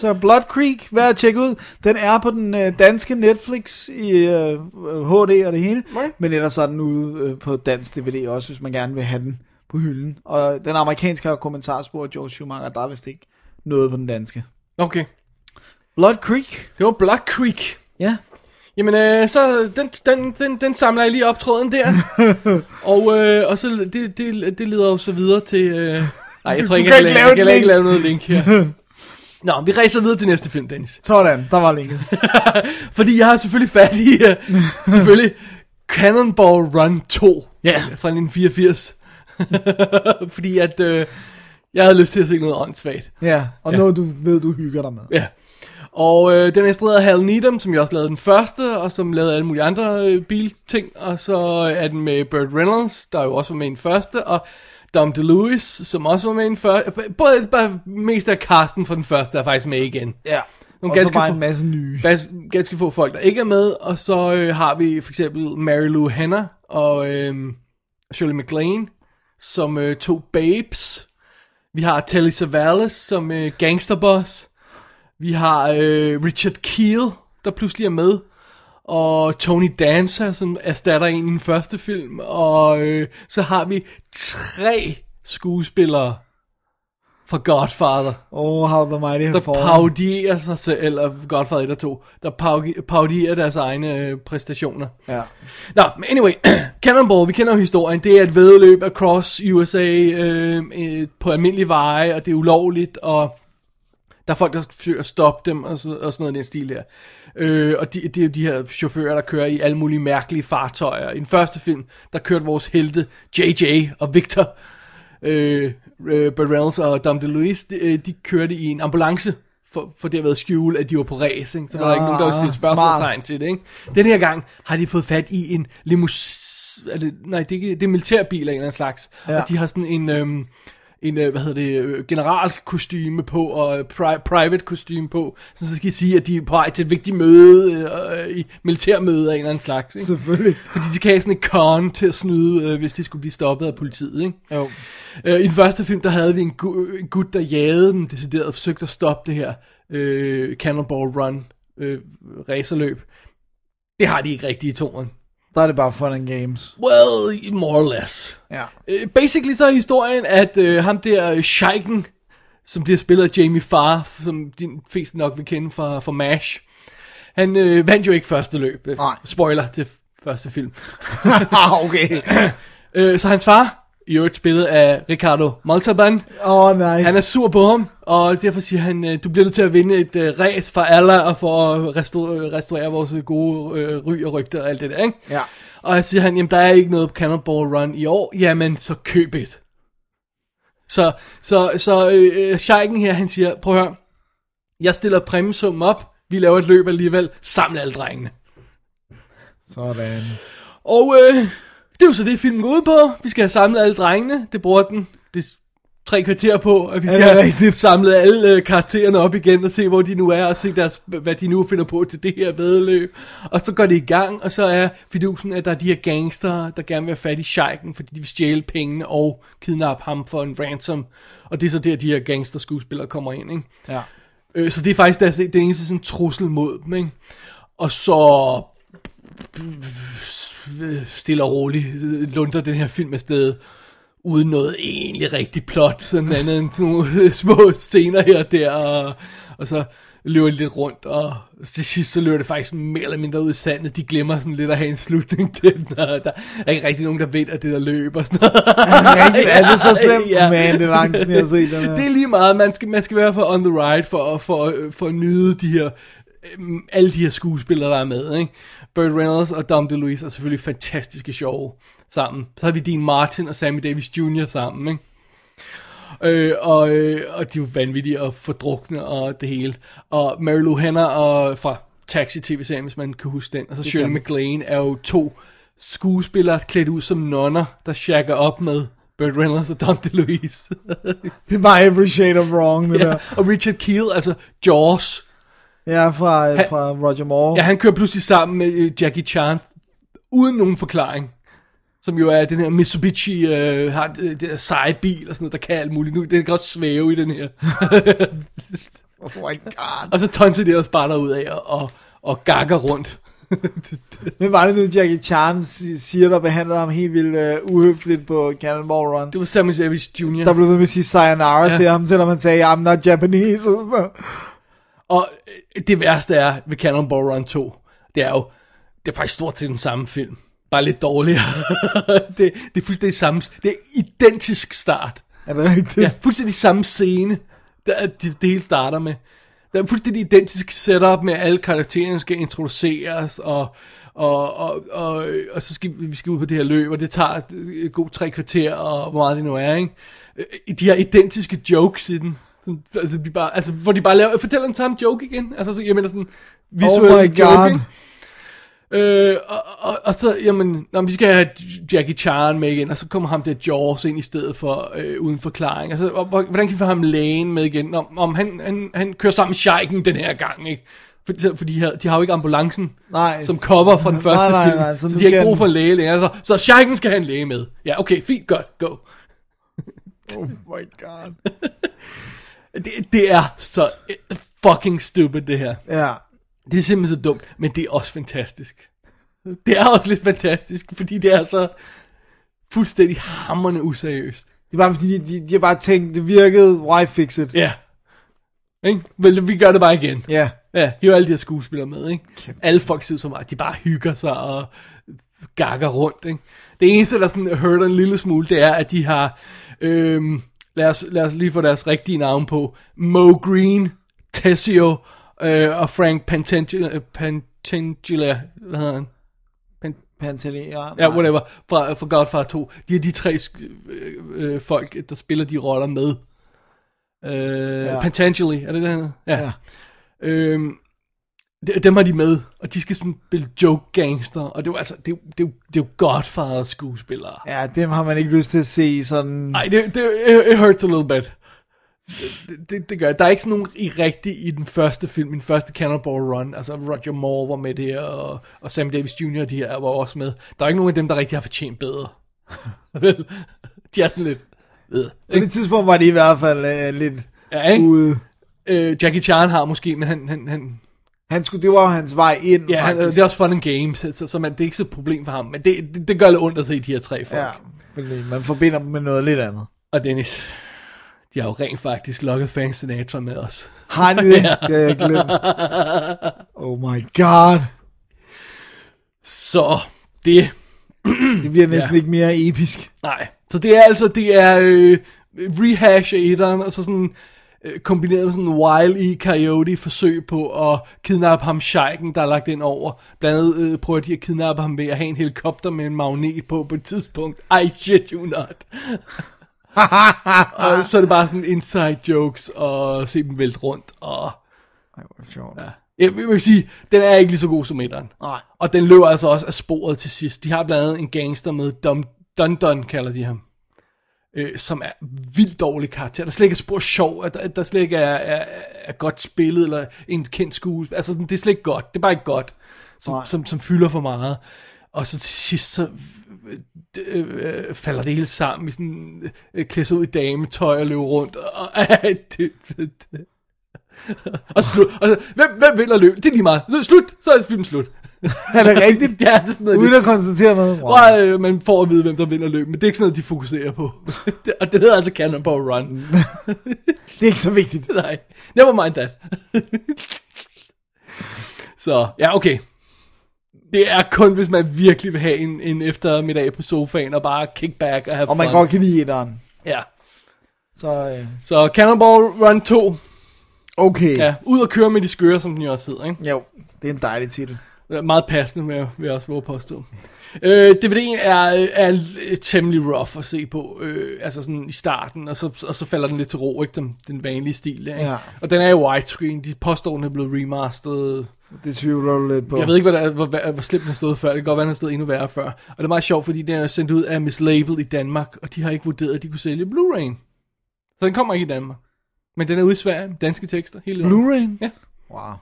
Så Blood Creek, værd at tjekke ud. Den er på den øh, danske Netflix i øh, HD og det hele. Right. Men ellers er den ude øh, på dansk DVD også, hvis man gerne vil have den på hylden. Og den amerikanske har kommentarspor af George Schumacher, der er vist ikke noget på den danske. Okay. Blood Creek, Det var Black Creek. ja. Jamen, øh, så den, den, den, den samler jeg lige op tråden der. [laughs] og, øh, og så det, det, det leder jo så videre til... Øh, [laughs] nej, jeg Du- tror du ikke, kan jeg, ikke lave jeg lave noget link her. [laughs] Nå, vi rejser videre til næste film, Dennis. Sådan, der var linket. [laughs] Fordi jeg har selvfølgelig fat i, uh, [laughs] selvfølgelig, Cannonball Run 2 Ja. fra 1984. [laughs] Fordi at øh, jeg havde lyst til at se noget åndssvagt. Ja, og Ja. noget du ved, du hygger dig med. Ja. Og øh, den er instrueret af Hal Needham, som jo også lavede den første, og som lavede alle mulige andre øh, bilting. Og så er den med Burt Reynolds, der jo også var med i den første, og Dom DeLuise, som også var med i den første. Både bare mest af casten for den første er faktisk med igen. Ja, Nogle og så ganske bare få- en masse nye. Bas, ganske få folk, der ikke er med, og så øh, har vi for eksempel Mary Lou Hanna og øh, Shirley MacLaine som øh, to babes. Vi har Telly Savalas som øh, gangsterboss. Vi har øh, Richard Keel, der pludselig er med. Og Tony Danza, som erstatter en i den første film. Og øh, så har vi tre skuespillere fra Godfather Oh, how the mighty have der fallen. parodierer sig selv, eller Godfather 1 og 2, der parodierer deres egne øh, præstationer. Ja. Nå, men anyway, [clears throat] Cannonball, vi kender jo historien, det er et vedløb across USA øh, øh, på almindelige veje, og det er ulovligt, og der er folk, der forsøger at stoppe dem, og, så, og sådan noget den stil der. Øh, og de, det er jo de her chauffører, der kører i alle mulige mærkelige fartøjer. I den første film, der kørte vores helte, JJ og Victor, øh, øh, Burt Reynolds og Dom DeLuise, de, øh, de kørte i en ambulance, for, for det har været skjul, at de var på race, ikke? så var der ikke nogen, der ville stille Ah, spørgsmålstegn til det. Ikke? Den her gang har de fået fat i en limus... Er det, nej, det er, ikke, det er militærbil af en eller anden slags, Ja. og de har sådan en... Øhm, en, øh, hvad hedder det, øh, generalkostyme på, og øh, pri- private kostyme på, så så skal jeg sige, at de er på vej til et vigtigt møde, øh, i militærmøde af en eller anden slags, ikke? Selvfølgelig. Fordi de kan have sådan en con til at snyde, øh, hvis de skulle blive stoppet af politiet, ikke? Jo. Øh, I den første film, der havde vi en, gu- en gut, der jagede dem decideret og forsøgte at stoppe det her øh, Cannonball Run øh, racerløb. Det har de ikke rigtigt i toren. Der er det bare fun and games. Well, more or less. Ja. Øh, basically så er historien, at øh, ham der øh, Sheiken, som bliver spillet af Jamie Farr, som de fleste nok vil kende fra, fra MASH, han øh, vandt jo ikke første løb. Nej. Spoiler til første film. [laughs] ah, okay. Øh, så hans far, i øvrigt spillet af Ricardo Montalban, Oh, nice. Han er sur på ham, og derfor siger han, øh, du bliver nødt til at vinde et uh, race for Allah, og for at restaurere, restaurere vores gode øh, ry og rygte og alt det der, ikke? Ja. Og så siger han, jamen der er ikke noget Cannonball Run i år, jamen så køb et. Så, så, så øh, Sheiken her, han siger, prøv at høre, jeg stiller præmiesummen op, vi laver et løb alligevel, samle alle drengene. Sådan. Og øh, det er jo så det, filmen går ud på. Vi skal have samlet alle drengene. Det bruger den. Det tre kvarter på, at vi skal have rigtigt? samlet alle øh, karaktererne op igen og se, hvor de nu er, og se, deres, hvad de nu finder på til det her vedløb. Og så går det i gang, og så er fidusen, at der er de her gangster, der gerne vil have fat i Sheiken, fordi de vil stjæle pengene og kidnappe ham for en ransom. Og det er så der, de her gangster skuespillere kommer ind, ikke? Ja. Øh, så det er faktisk deres, det eneste sådan trussel mod dem, ikke? Og så stille og roligt øh, lunder den her film afsted uden noget egentlig rigtig plot, sådan andet end sådan nogle små scener her og der, og, og så løber lidt rundt, og til sidst så løber det faktisk mere eller mindre ud i sandet. De glemmer sådan lidt at have en slutning [laughs] til den, og der er ikke rigtig nogen, der ved, at det der løb og sådan noget. Rigtigt, er det så [laughs] slemt? Ja. Man, det er lang tid, jeg har set den [laughs] her. Det er lige meget, man skal, man skal være for on the ride for, for, for at nyde de her alle de her skuespillere, der er med, ikke? Burt Reynolds og Dom DeLuise er selvfølgelig fantastiske sjove sammen. Så har vi Dean Martin og Sammy Davis Jr. sammen, ikke? Øh, og, øh, og de er jo vanvittige og fordrukne og det hele. Og Mary Lou Hanna og fra Taxi TV-serien, hvis man kan huske den. Og så Shirley. MacLaine er jo to skuespillere klædt ud som nonner, der shacker op med Burt Reynolds og Dom DeLuise. [laughs] Det er bare every shade of wrong, det ja. der. Og Richard Keel, altså Jaws. Ja, fra, Han- fra Roger Moore. Ja, han kører pludselig sammen med øh, Jackie Chan, uden nogen forklaring. Som jo er den her Mitsubishi, øh, har det, det der seje bil og sådan noget, der kan alt muligt. Nu, den kan godt svæve i den her. [laughs] Oh my god. og så tonser de ellers bare derud af og, og, og gakker rundt. [laughs] Hvem var det nu, Jackie Chan si- siger, der behandlede ham helt vildt uh, uhøfligt på Cannonball Run? Det var Sammy Davis Jr. Der blev ved med at sige sayonara Ja. til ham, selvom han sagde, I'm not Japanese. [laughs] Og sådan. Og øh, det værste er ved Cannonball Run 2, det er jo, det er faktisk stort set den samme film. Bare lidt dårligere. [laughs] det, det er fuldstændig samme, det er identisk start. Er det rigtigt? Ja, fuldstændig samme scene, der det, det hele starter med. Der er fuldstændig identisk setup med, at alle karaktererne skal introduceres, og, og, og, og, og så skal vi, vi skal ud på det her løb, og det tager et god tre kvarter, og hvor meget det nu er, ikke? Øh, De har identiske jokes i den. Sådan, Altså, de bare, altså, hvor de bare laver, fortæller den samme joke igen. Altså, så, jeg mener sådan, visuel Oh my God. joke, ikke? Øh, og, og, og så, jamen, når vi skal have Jackie Chan med igen, og så kommer ham der Jaws ind i stedet for, øh, uden forklaring. Altså, og, hvordan kan vi få ham lægen med igen? Om, om han, han, han kører sammen med Sheiken den her gang, ikke? For, for de, har, de har jo ikke ambulancen Nej. som cover fra den første Nej, nej, film. nej, så så de har ikke brug for en læge længere. Så, så Sheiken skal have en læge med. Ja, okay, fint, godt, go. Oh my god. [laughs] Det, det er så øh, fucking stupid, det her. Ja. Det er simpelthen så dumt, men det er også fantastisk. Det er også lidt fantastisk, fordi det er så fuldstændig hammerne useriøst. Det er bare fordi, de, de, de har bare tænkt, det virkede, why fix it? Ja. Ikke? Vel, vi gør det bare igen. Ja. Ja, hiver alle de her skuespillere med, ikke? Alle folk ser ud som, at de bare hygger sig og gakker rundt, ikke? Det eneste, der sådan hurter en lille smule, det er, at de har, øhm, lad, os, lad os lige få deres rigtige navn på, Mo Green, Tessio øh, og Frank Pantangela, Pantangela, hvad hedder han? Pantaleon. Ja, whatever, fra, fra Godfather 2. De er de tre øh, øh, folk, der spiller de roller med. Øh, ja. Pantangeli, er det det, han? Ja. Ja. Øhm, dem har de med, og de skal sådan spille joke gangster, og det er jo altså, det er, det er, det er jo Godfather skuespillere. Ja, dem har man ikke lyst til at se sådan... Nej, det, det it, hurts a little bit. Det, det, det gør Der er ikke sådan nogen i rigtig i den første film, min første Cannonball Run. Altså Roger Moore var med der, og, og Sam Davis Jr. de her var også med. Der er ikke nogen af dem, der rigtig har fortjent bedre. [laughs] De er sådan lidt... Ved, På det tidspunkt var de i hvert fald øh, lidt ja, ikke? ude. Øh, Jackie Chan har måske, men han, han, han, Han skulle, det var hans vej ind, ja, han, det er også fun and games, så, så, man, det er ikke så et problem for ham. Men det, det, det gør lidt ondt at se de her tre folk. Ja, man forbinder dem med noget lidt andet. Og Dennis, de har jo rent faktisk lokket Frank Sinatra med os. Har de det? [laughs] Det har jeg glemt. Oh my god. Så det, [clears throat] Det bliver næsten ikke mere episk. nej. Så det er altså, det er øh, rehash af etteren, og så sådan kombineret med sådan en Wile E. Coyote forsøg på at kidnappe ham Sheiken, der er lagt ind over. Blandt andet øh, prøver de at kidnappe ham ved at have en helikopter med en magnet på på et tidspunkt. I shit you not. og så er det bare sådan inside jokes og se dem vælte rundt og Ej, hvor sjovt. Ja. Jeg vil vil sige, den er ikke lige så god som etteren. Nej. Og den løber altså også af sporet til sidst. De har blandt andet en gangster med, Dum Dun Dun kalder de ham. Øh, som er vildt dårlig karakter. Der slet ikke er spor sjov, at der, der slet ikke er, er, er godt spillet, eller en kendt skuespiller. Altså, sådan, det er slet ikke godt. Det er bare ikke godt, som, Nej. som, som fylder for meget. Og så til sidst, så øh, øh, falder det hele sammen. Vi sådan, øh, klæder sig ud i dametøj og løber rundt. Og, [laughs] øh, det, det. [laughs] og, slut, og så, hvem, hvem vinder løb? Det er lige meget. Slut, så er filmen slut. [laughs] Er det rigtigt? [laughs] ja, det er sådan noget. Uden at konstatere noget? Wow. Wow. Øh, man får at vide, hvem der vinder løb, men det er ikke sådan noget, de fokuserer på. Det- og det hedder altså Cannonball Run. Det er ikke så vigtigt. Nej, never mind that. så, ja, okay. Det er kun, hvis man virkelig vil have en, en eftermiddag på sofaen og bare kick back og have Og man fun. godt kan lide etteren. Ja. Så øh, Så Cannonball Run 2. Okay. Ja, ud og køre med de skøre, som den jo også hedder, ikke? Jo, det er en dejlig titel. Meget passende, med, vil jeg også våge påstå. Øh, DVD'en er, er temmelig rough at se på, øh, altså sådan i starten, og så, og så falder den lidt til ro, ikke? Den, den vanlige stil der, ikke? Ja. Og den er jo widescreen, de påstår, den er blevet remasteret. Det tvivler du lidt på. Jeg ved ikke, hvad der, hvor, hvor, hvor slemt den har stået før, det kan godt være, den har stået endnu værre før. Og det er meget sjovt, fordi den er sendt ud af Miss Label i Danmark, og de har ikke vurderet, at de kunne sælge Blu-ray. Så den kommer ikke i Danmark. Men den er ude i Sverige, danske tekster, hele. Blu-ray? Ja. Wow.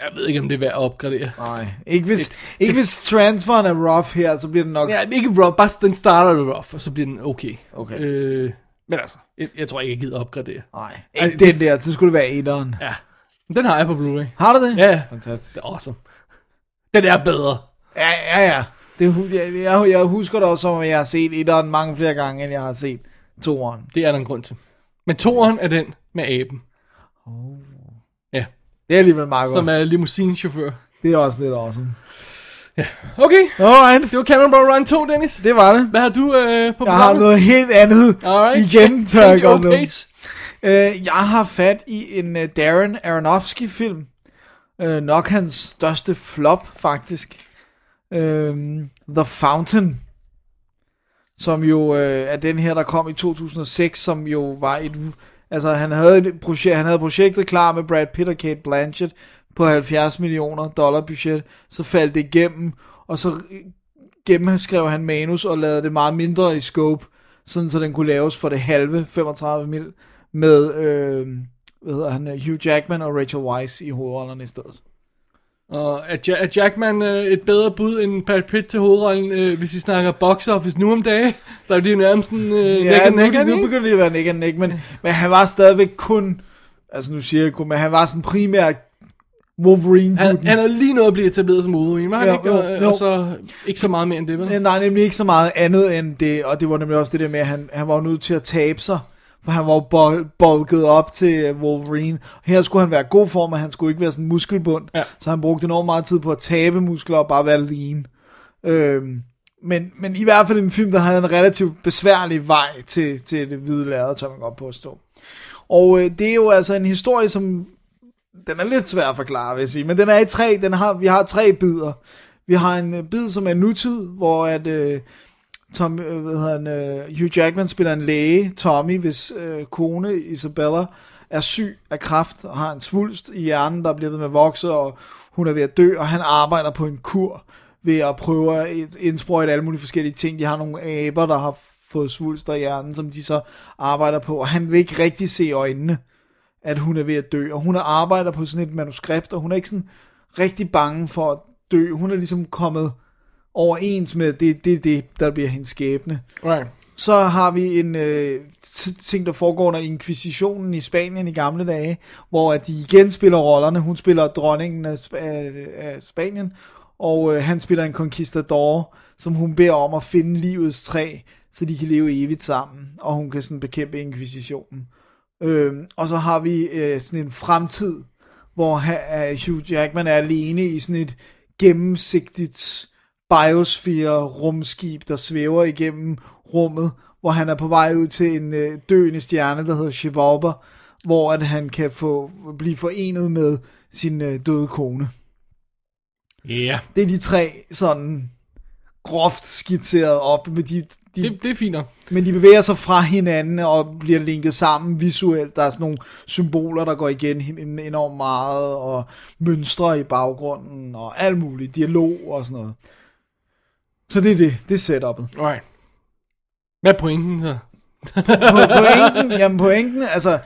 Jeg ved ikke, om det er værd at opgradere. Nej, ikke hvis, ikke hvis transferen er rough her, så bliver den nok... Ja, ikke rough, bare den starter rough, og så bliver den okay. Okay. Øh, men altså, jeg, jeg tror ikke, jeg gider opgradere. Nej, Ej, ikke den der, så skulle det være etteren. Ja, den har jeg på Blu-ray. Har du det? Ja. Fantastisk. Det er awesome. Den er bedre. Ja, ja, ja. Det, jeg, jeg husker det også som, at jeg har set etteren mange flere gange, end jeg har set toeren. Det er der en grund til. Men toeren er den med aben. Ja, Det er alligevel meget som godt. er limousinechauffør. Det er også lidt awesome. Okay, Alright, det var Cannonball Run 2, Dennis. det var det. Hvad har du øh, på Jeg har programmet? noget helt andet Alright. igen, tør jeg godt nu. Øh, jeg har fat i en uh, Darren Aronofsky-film. Uh, nok hans største flop, faktisk. Uh, The Fountain. Som jo øh, er den her, der kom i 2006, som jo var et... Altså, han havde, et projekt, han havde projektet klar med Brad Pitt og Kate Blanchett på 70 millioner dollar budget. Så faldt det igennem, og så øh, gennemskrev han manus og lavede det meget mindre i scope, sådan så den kunne laves for det halve, 35 mil, med øh, hvad hedder han, øh, Hugh Jackman og Rachel Weisz i hovedrollerne i stedet. Og er, ja- er Jackman øh, et bedre bud end Brad Pitt til hovedrollen, øh, hvis vi snakker box office nu om dagen? Der er jo nærmest sådan øh, Ja, neck nu, nu begynder det at være neck and neck, men, men han var stadigvæk kun, altså nu siger jeg kun, men han var sådan primært wolverine Han, han er lige noget at blive etableret som Wolverine, var han Jo, ikke? jo, Og, øh, jo. og så ikke så meget mere end det, vel? Nej, nemlig ikke så meget andet end det, og det var nemlig også det der med, at han, han var jo nødt til at tabe sig, for han var jo bol- bolket op til øh, Wolverine. Her skulle han være god form, og han skulle ikke være sådan muskelbund, Ja. så han brugte enormt meget tid på at tabe muskler og bare være lean. Øhm, men, men i hvert fald en film, der havde en relativt besværlig vej til, til det hvide lærred, tør man godt påstå. Og øh, det er jo altså en historie, som den er lidt svær at forklare, vil jeg sige. Men den er i tre, den har, vi har tre bidder. Vi har en øh, bid, som er nutid, hvor at, øh, Tom, øh, hvad hedder han, øh, Hugh Jackman spiller en læge, Tommy, hvis øh, kone Isabella er syg af kræft og har en svulst i hjernen, der bliver ved med at vokse, og hun er ved at dø, og han arbejder på en kur ved at prøve at indsprøjte alle mulige forskellige ting. De har nogle aber, der har fået svulster i hjernen, som de så arbejder på, og han vil ikke rigtig se øjnene at hun er ved at dø, og hun arbejder på sådan et manuskript, og hun er ikke sådan rigtig bange for at dø. Hun er ligesom kommet overens med, det, det det, der bliver hendes skæbne. Right. Så har vi en øh, ting, der foregår under inkvisitionen i Spanien i gamle dage, hvor at de igen spiller rollerne. Hun spiller dronningen af, af, af Spanien, og øh, han spiller en conquistador, som hun beder om at finde livets træ, så de kan leve evigt sammen, og hun kan sådan bekæmpe inkvisitionen. Øhm, og så har vi øh, sådan en fremtid, hvor ha- øh, Hugh Jackman er alene i sådan et gennemsigtigt biosfære rumskib, der svæver igennem rummet, hvor han er på vej ud til en øh, døende stjerne, der hedder Shivalba, hvor at han kan få blive forenet med sin øh, døde kone. Ja, yeah. Det er de tre sådan groft skitseret op med de, de det, det er fint men de bevæger sig fra hinanden og bliver linket sammen visuelt. Der er sådan nogle symboler, der går igen enormt meget, og mønstre i baggrunden, og alt muligt, dialog og sådan noget. Så det er det, det er setup'et. Right. Hvad er pointen så? [laughs] Po- pointen, jamen pointen, altså,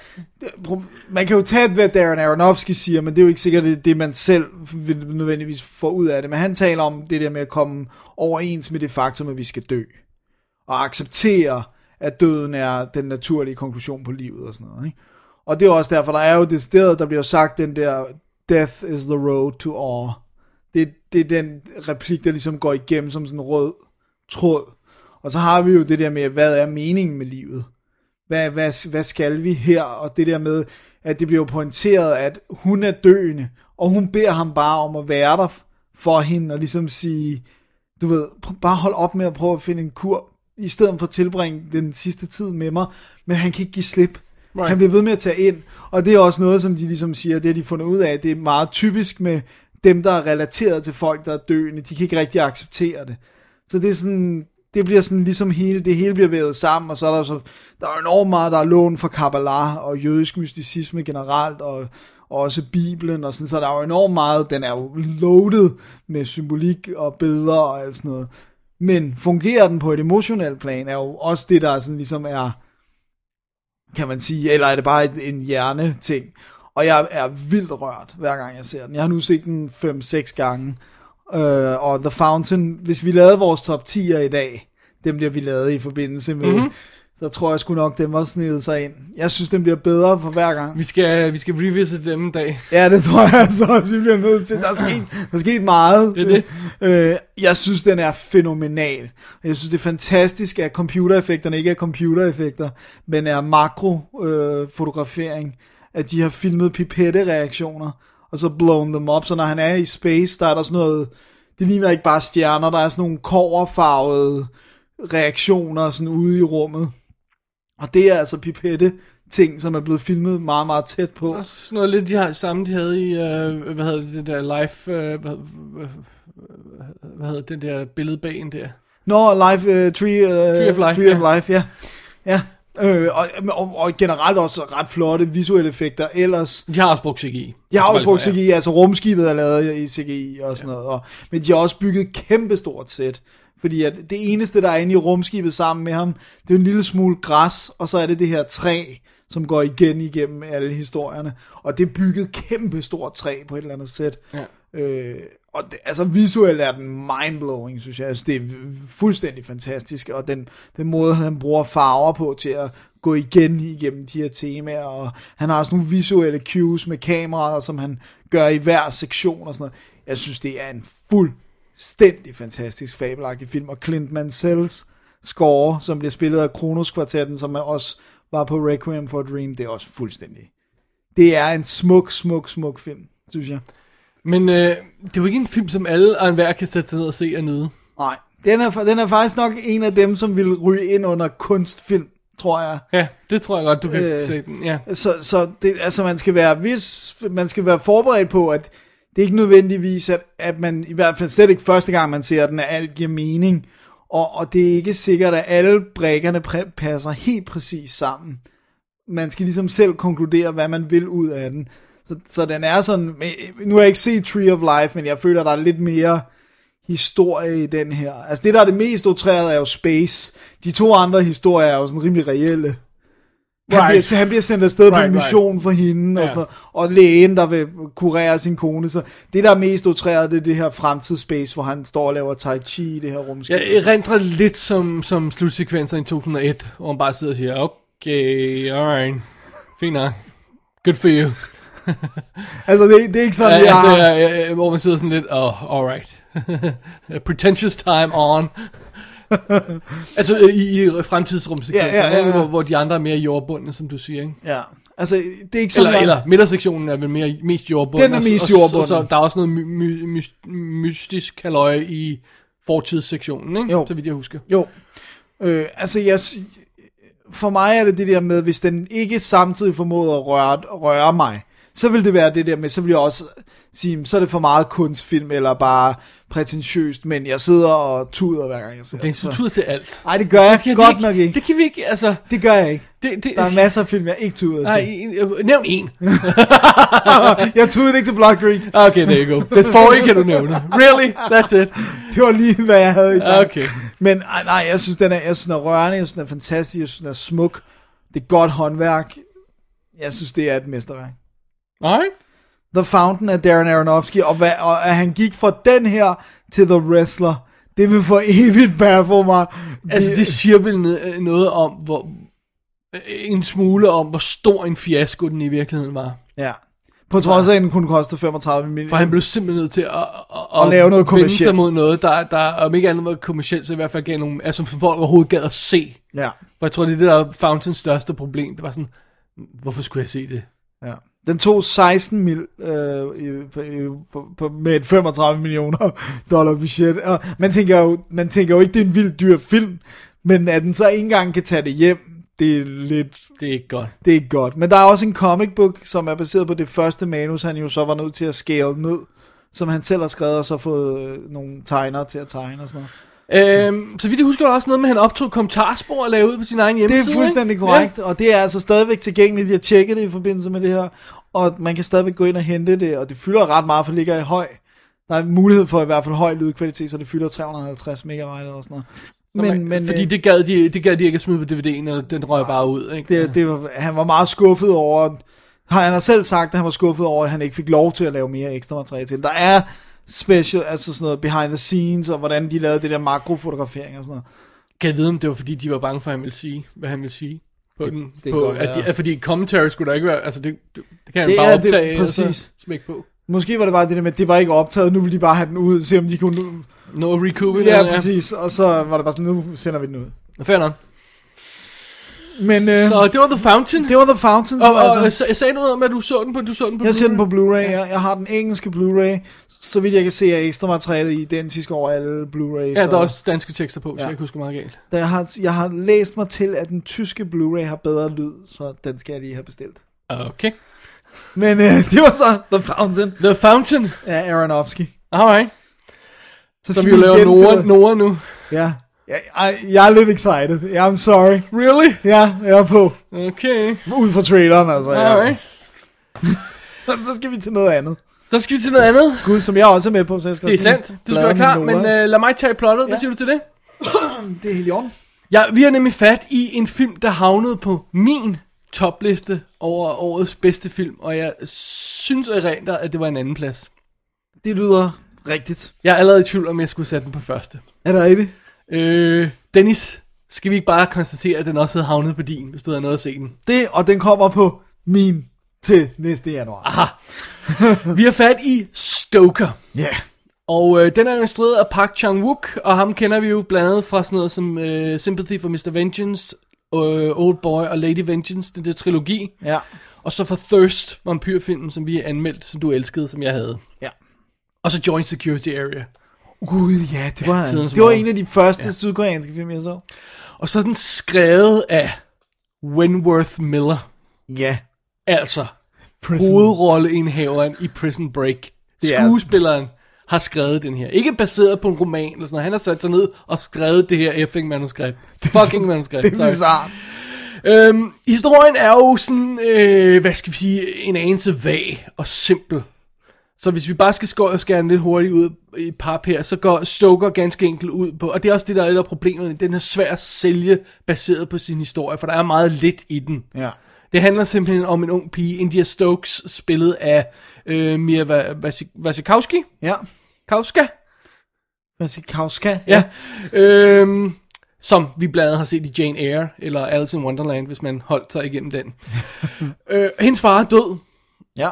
man kan jo tage, hvad Darren Aronofsky siger, men det er jo ikke sikkert, det, det man selv vil nødvendigvis får ud af det. Men han taler om det der med at komme overens med det faktum, at vi skal dø. Og acceptere, at døden er den naturlige konklusion på livet og sådan noget. Ikke? Og det er også derfor, der er jo det sted, der bliver jo sagt den der, death is the road to awe. Det, det er den replik, der ligesom går igennem som sådan en rød tråd. Og så har vi jo det der med, hvad er meningen med livet? Hvad, hvad, hvad skal vi her? Og det der med, at det bliver pointeret, at hun er døende, og hun beder ham bare om at være der for hende, og ligesom sige, du ved, bare hold op med at prøve at finde en kur, i stedet for at tilbringe den sidste tid med mig, men han kan ikke give slip. Right. Han bliver ved med at tage ind, og det er også noget, som de ligesom siger, det har de fundet ud af, det er meget typisk med dem, der er relateret til folk, der er døende, de kan ikke rigtig acceptere det. Så det er sådan, det bliver sådan ligesom hele, det hele bliver vævet sammen, og så er der så, der er enormt meget, der er lån fra Kabbalah og jødisk mysticisme generelt, og, og også Bibelen, og sådan, så der er jo enormt meget, den er jo loaded med symbolik og billeder og alt sådan noget. Men fungerer den på et emotionelt plan, er jo også det, der sådan ligesom er, kan man sige, eller er det bare en, en hjerneting? Og jeg er vildt rørt, hver gang jeg ser den. Jeg har nu set den 5-6 gange. Øh, og The Fountain, hvis vi lavede vores top 10'er i dag, dem bliver vi lavet i forbindelse med, mm-hmm. så tror jeg sgu nok, dem var snedet sig ind. Jeg synes, den bliver bedre for hver gang. Vi skal, vi skal revisit dem en dag. Ja, det tror jeg [laughs] altså også, vi bliver nødt til. Der er sket, der er sket meget. Det er det. Øh, jeg synes, den er fænomenal. Jeg synes, det er fantastisk, at computereffekterne ikke er computereffekter, men er makrofotografering. Øh, at de har filmet pipette-reaktioner, og så blown dem op, så når han er i space, der er der sådan noget, det ligner ikke bare stjerner, der er sådan nogle koverfarvede reaktioner sådan ude i rummet. Og det er altså pipette ting, som er blevet filmet meget, meget tæt på. Også sådan noget lidt de har, samme, de havde i, uh, hvad hedder det, der live, uh, hvad, hvad, hedder den der billedbagen der? Nå, Life, uh, Tree, uh, Tree of Life, Tree ja. of Life, ja. Ja, øh, og, og, og generelt også ret flotte visuelle effekter ellers. De har også brugt CGI. Jeg har også brugt Ja. CGI, altså rumskibet er lavet i CGI og sådan noget, og, men de har også bygget et kæmpestort sæt. Fordi at det eneste, der er inde i rumskibet sammen med ham, det er en lille smule græs, og så er det det her træ, som går igen igennem alle historierne. Og det er bygget kæmpestort træ på et eller andet sæt. Ja. Øh, og det, altså visuelt er den mindblowing, synes jeg. Altså, det er fuldstændig fantastisk, og den, den måde, han bruger farver på til at gå igen igennem de her temaer, og han har også nogle visuelle cues med kameraer, som han gør i hver sektion og sådan noget. Jeg synes, det er en fuldstændig fantastisk fabelagtig film, og Clint Mansells score, som bliver spillet af Kronos Kvartetten, som er også var på Requiem for a Dream, det er også fuldstændig. Det er en smuk, smuk, smuk film, synes jeg. Men øh, det er jo ikke en film, som alle og enhver kan sætte sig ned og se og nyde. Nej, den er, den er faktisk nok en af dem, som vil ryge ind under kunstfilm, tror jeg. Ja, det tror jeg godt, du kan Øh, se den. Ja. Så, så det, altså man skal være hvis man skal være forberedt på, at det er ikke nødvendigvis, at, at man i hvert fald slet ikke første gang, man ser den, at alt giver mening. Og, og det er ikke sikkert, at alle brækkerne præ- passer helt præcis sammen. Man skal ligesom selv konkludere, hvad man vil ud af den. Så, så den er sådan, men- nu har jeg ikke set Tree of Life, men jeg føler, der er lidt mere historie i den her. Altså det, der er det mest outrerede, er jo Space. De to andre historier er jo sådan rimelig reelle. Han, Right. bliver, han bliver sendt afsted right, på Right, en right. mission for hende, og, Ja. sådan noget, og lægen, der vil kurere sin kone. Så det, der er mest outreret, det er det her fremtidsspace, hvor han står og laver tai chi i det her rumskib. Jeg erindrer lidt som, som slutsekvenser i 2001, hvor man bare sidder og siger, okay, alright, fint nok, good for you. [laughs] Altså, det, det er ikke sådan, Ja, jeg altså, har... ja, ja, hvor man sidder sådan lidt, oh, alright. [laughs] Pretentious time on. [laughs] altså i, i fremtidsrumsekvenser, Ja, ja, ja, ja. Hvor, hvor de andre er mere jordbundne, som du siger, ikke? Ja, altså, det er ikke sådan, Eller, jeg... eller midtersektionen er vel mere, mest jordbunden. Den er og mest og så- jordbunden. Så, der er også noget my, my, my, mystisk halløj i fortidssektionen, ikke? Jo. Så vidt jeg husker. Jo, øh, altså jeg, for mig er det det der med, hvis den ikke samtidig formåede at røre, røre mig, så vil det være det der med, så vil jeg også sige, så er det for meget kunstfilm, eller bare prætentiøst, men jeg sidder og tuder hver gang jeg ser Det er så- struktur til alt. Nej, det gør jeg kan vi godt ikke, nok ikke. Det kan vi ikke, altså... Det gør jeg ikke. Det, det, Der er masser af film, jeg ikke tuder Nej, til. en- øh, nævn en. [laughs] Jeg tudede ikke til Blood Creek. Okay, there you go. Den forrige kan du nævne. Really? That's it. Det var lige, hvad jeg havde i tanke. Okay. Men ej, nej, jeg synes, den er, jeg synes, den er rørende, jeg synes, den er fantastisk, jeg synes, den er smuk. Det er godt håndværk. Jeg synes, det er et mesterværk. Alright. The Fountain af Darren Aronofsky, og, hvad, og at han gik fra den her til The Wrestler, det vil for [laughs] evigt baffle mig. Altså, det siger vel noget, om, hvor... En smule om, hvor stor en fiasko den i virkeligheden var. Ja. På trods af, at den kunne koste 35 millioner. For han blev simpelthen nødt til at, at, At lave noget kommercielt. sig mod noget, der, der om ikke andet var kommercielt, så i hvert fald gav nogle, altså for folk overhovedet gad at se. Ja, For jeg tror, det er det, der er Fountains største problem. Det var sådan, hvorfor skulle jeg se det? ja. Den tog 16 mil øh, på, på, på, med et 35 millioner [laughs] dollar budget. Og man tænker, jo, man tænker jo ikke, det er en vildt dyr film, men at den så ikke engang kan tage det hjem, det, det er lidt Det er ikke godt. det er ikke godt. Men der er også en comic book, som er baseret på det første manus, han jo så var nødt til at scale ned, som han selv har skrevet, og så fået øh, nogle tegnere til at tegne og sådan noget. Øhm, så vidt jeg husker, også noget med, at han optog kommentarspor og lavede ud på sin egen Det hjemmeside. er fuldstændig ikke? korrekt, ja. og det er altså stadigvæk tilgængeligt. Jeg tjekkede det i forbindelse med det her, og man kan stadigvæk gå ind og hente det, og det fylder ret meget, for det ligger i høj. Der er mulighed for i hvert fald høj lydkvalitet, så det fylder 350 megabyte eller sådan noget. Men, Men, men fordi øh, det gad, de, det gad de ikke at smide på DVD'en, og den røg bare ud. Ikke? det, det var, han var meget skuffet over, har han har selv sagt, at han var skuffet over, at han ikke fik lov til at lave mere ekstra materiale til. Der er special, altså sådan noget behind the scenes, og hvordan de lavede det der makrofotografering og sådan noget. Kan jeg vide, om det var fordi, de var bange for, at han ville sige, hvad han ville sige? På den, det på, godt at de, at fordi commentary skulle der ikke være, altså det, det, det kan han Det bare er det, optage og så præcis. smække på. Måske var det bare det der med, at det var ikke optaget, nu ville de bare have den ud, se om de kunne... Nå, recoup it. Ja, præcis, og så var det bare sådan, nu sender vi den ud. Fair nok. Men øh, Så det var The Fountain. det var The Fountain, og, som og, altså, og, sagde du noget om, at du så den på, du så den på jeg ser den på Blu-ray? Blu-ray, jeg, jeg har den engelske Blu-ray, så vidt jeg kan se, er ekstra materiale identisk over alle Blu-rays. Ja, der er og- også danske tekster på, så Ja. jeg ikke husker meget galt. Da jeg, har, jeg har læst mig til, at den tyske Blu-ray har bedre lyd, så den skal jeg lige have bestilt. Okay. Men øh, [laughs] det var så The Fountain The Fountain. af Aronofsky. Alright. Så Som skal vi jo laver Nora, Nora nu. Ja, jeg, jeg, er lidt excited. I'm sorry. Really? Ja, jeg er på. Okay. Ud fra traileren, altså. Ja. Alright. [laughs] så skal vi til noget andet. Så skal vi til noget andet. Gud, som jeg også er med på, så jeg skal Det er sandt. Du skal være klar, men uh, lad mig tage plottet. Hvad Ja. siger du til det? [clears throat] Det er helt i orden. Ja, vi har nemlig fat i en film, der havnede på min topliste over årets bedste film, og jeg synes rent at det var en anden plads. Det lyder rigtigt. Jeg er allerede i tvivl om, jeg skulle sætte den på første. Er det rigtigt? Øh, Dennis, skal vi ikke bare konstatere, at den også havde havnet på din, hvis du havde noget at se den? Det, og den kommer på min til næste januar. Aha. Vi har fat i Stoker. Ja. Yeah. Og øh, den er instrueret af Park Chan-wook, og ham kender vi jo blandt andet fra sådan noget som øh, Sympathy for Mr. Vengeance, øh, Old Boy og Lady Vengeance, den der trilogi. Ja. Og så for Thirst, vampyrfilmen, som vi anmeldte, som du elskede, som jeg havde. Ja. Og så Joint Security Area. Gud, ja, det var, tidens det var en af de første ja. sydkoreanske film, jeg så. Og så er den skrevet af Wentworth Miller. Ja. Altså, Prison. hovedrolleindhaveren i Prison Break. Det er- Skuespilleren har skrevet den her. Ikke baseret på en roman eller sådan noget. Han har sat sig ned og skrevet det her effing manuskript. [laughs] Fucking manuskript. Det er bizarrt. Øhm, historien er jo sådan, øh, hvad skal vi sige, en anelse vag og simpel. Så hvis vi bare skal skære, den lidt hurtigt ud i pap her, så går Stoker ganske enkelt ud på, og det er også det, der er et af problemerne, den er svær at sælge baseret på sin historie, for der er meget lidt i den. Ja. Det handler simpelthen om en ung pige, India Stokes, spillet af øh, Mia Wasikowski. Ja. Kauska? Vasikowska. Ja. Øhm, som vi blandt andet har set i Jane Eyre, eller Alice in Wonderland, hvis man holdt sig igennem den. [laughs] øh, hendes far er død. Ja.